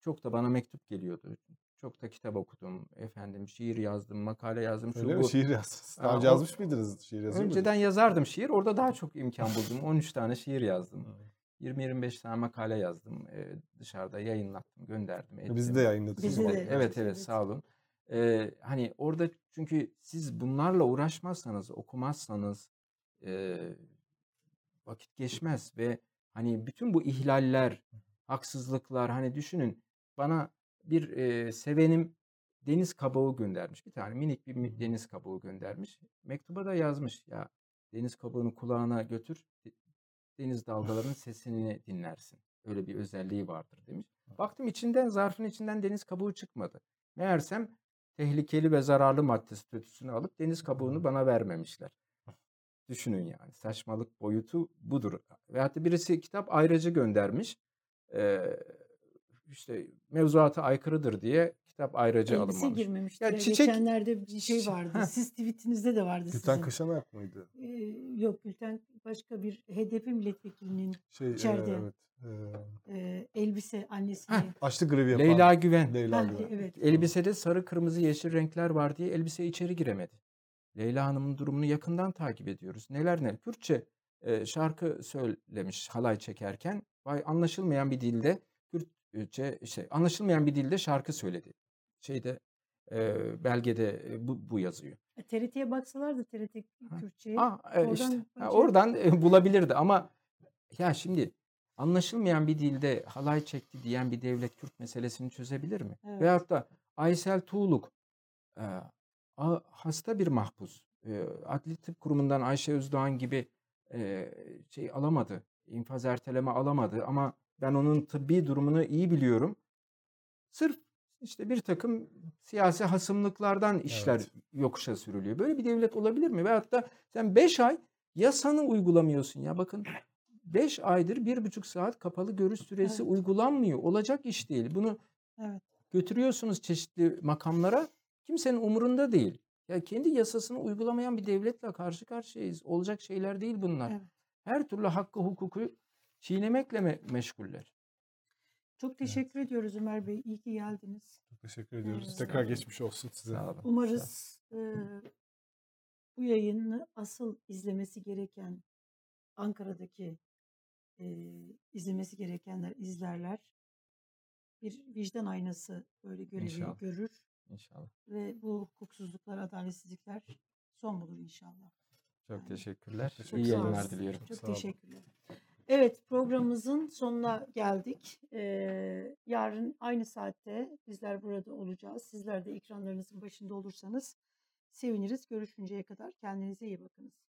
Çok da bana mektup geliyordu. Çok da kitap okudum. Efendim şiir yazdım, makale yazdım. Şu Öyle mi? bu. Şiir yazdınız. Daha önce yazmış mıydınız? Şiir yazıyor? Önceden yazardım şiir. Orada daha çok imkan buldum. 13 tane şiir yazdım. Hı. 20-25 tane makale yazdım. Ee, dışarıda yayınlattım, gönderdim. ettim. Biz de yayınladık. Zaman. de. Evet evet Evet. sağ olun. Ee, hani orada çünkü siz bunlarla uğraşmazsanız, okumazsanız e, vakit geçmez ve hani bütün bu ihlaller, haksızlıklar hani düşünün bana bir e, sevenim deniz kabuğu göndermiş. Bir tane minik bir deniz kabuğu göndermiş. Mektuba da yazmış ya deniz kabuğunu kulağına götür deniz dalgalarının sesini dinlersin. Öyle bir özelliği vardır demiş. Baktım içinden zarfın içinden deniz kabuğu çıkmadı. Meğersem tehlikeli ve zararlı madde statüsünü alıp deniz kabuğunu bana vermemişler. Düşünün yani saçmalık boyutu budur. Veyahut da birisi kitap ayrıcı göndermiş. Ee, işte mevzuata aykırıdır diye kitap ayrıcı Elbise alınmamış. girmemiştir. Ya çiçek- Geçenlerde bir şey vardı. Siz tweetinizde de vardı Gülten sizin. Kaşanak mıydı? Ee, yok Gülten başka bir HDP milletvekilinin Şey, e, İçeride. evet. E, e, elbise annesini. Heh. açlık grevi yapan. Leyla Güven. Leyla Ha, Güven. evet. Elbisede sarı, kırmızı, yeşil renkler var diye elbise içeri giremedi. Leyla Hanım'ın durumunu yakından takip ediyoruz. Neler neler. Kürtçe e, şarkı söylemiş halay çekerken. Vay anlaşılmayan bir dilde Kürtçe şey anlaşılmayan bir dilde şarkı söyledi. Şeyde e, belgede e, bu, bu yazıyor. TRT'ye baksalardı TRT Ha. Kürtçe'ye. Ah, e, oradan işte, ha, oradan e, bulabilirdi ama ya şimdi anlaşılmayan bir dilde halay çekti diyen bir devlet Kürt meselesini çözebilir mi? Evet. Veyahut da Aysel Tuğluk e, a- hasta bir mahpus. E, Adli Tıp Kurumu'ndan Ayşe Özdoğan gibi e, şey alamadı. infaz erteleme alamadı ama ben onun tıbbi durumunu iyi biliyorum. Sırf işte bir takım siyasi hasımlıklardan işler Evet. yokuşa sürülüyor. Böyle bir devlet olabilir mi? Veyahut da sen 5 ay yasanı uygulamıyorsun ya bakın 5 aydır bir buçuk saat kapalı görüş süresi Evet. uygulanmıyor. Olacak iş değil. Bunu Evet. götürüyorsunuz çeşitli makamlara kimsenin umurunda değil. Ya kendi yasasını uygulamayan bir devletle karşı karşıyayız. Olacak şeyler değil bunlar. Evet. Her türlü hakkı hukuku çiğnemekle me- meşguller. Çok teşekkür ediyoruz Ömer Bey. İyi ki geldiniz. Çok teşekkür ediyoruz. Evet. Tekrar geçmiş olsun size. Sağ olun. Umarız e, bu yayını asıl izlemesi gereken Ankara'daki e, izlemesi gerekenler izlerler. Bir vicdan aynası böyle görevi İnşallah. görür İnşallah. ve bu hukuksuzluklar, adaletsizlikler son bulur inşallah. Çok Yani teşekkürler. Çok İyi yayınlar diliyorum. Çok Sağ olun. teşekkürler. Evet programımızın sonuna geldik. Ee, yarın aynı saatte bizler burada olacağız. Sizler de ekranlarınızın başında olursanız seviniriz. Görüşünceye kadar kendinize iyi bakınız.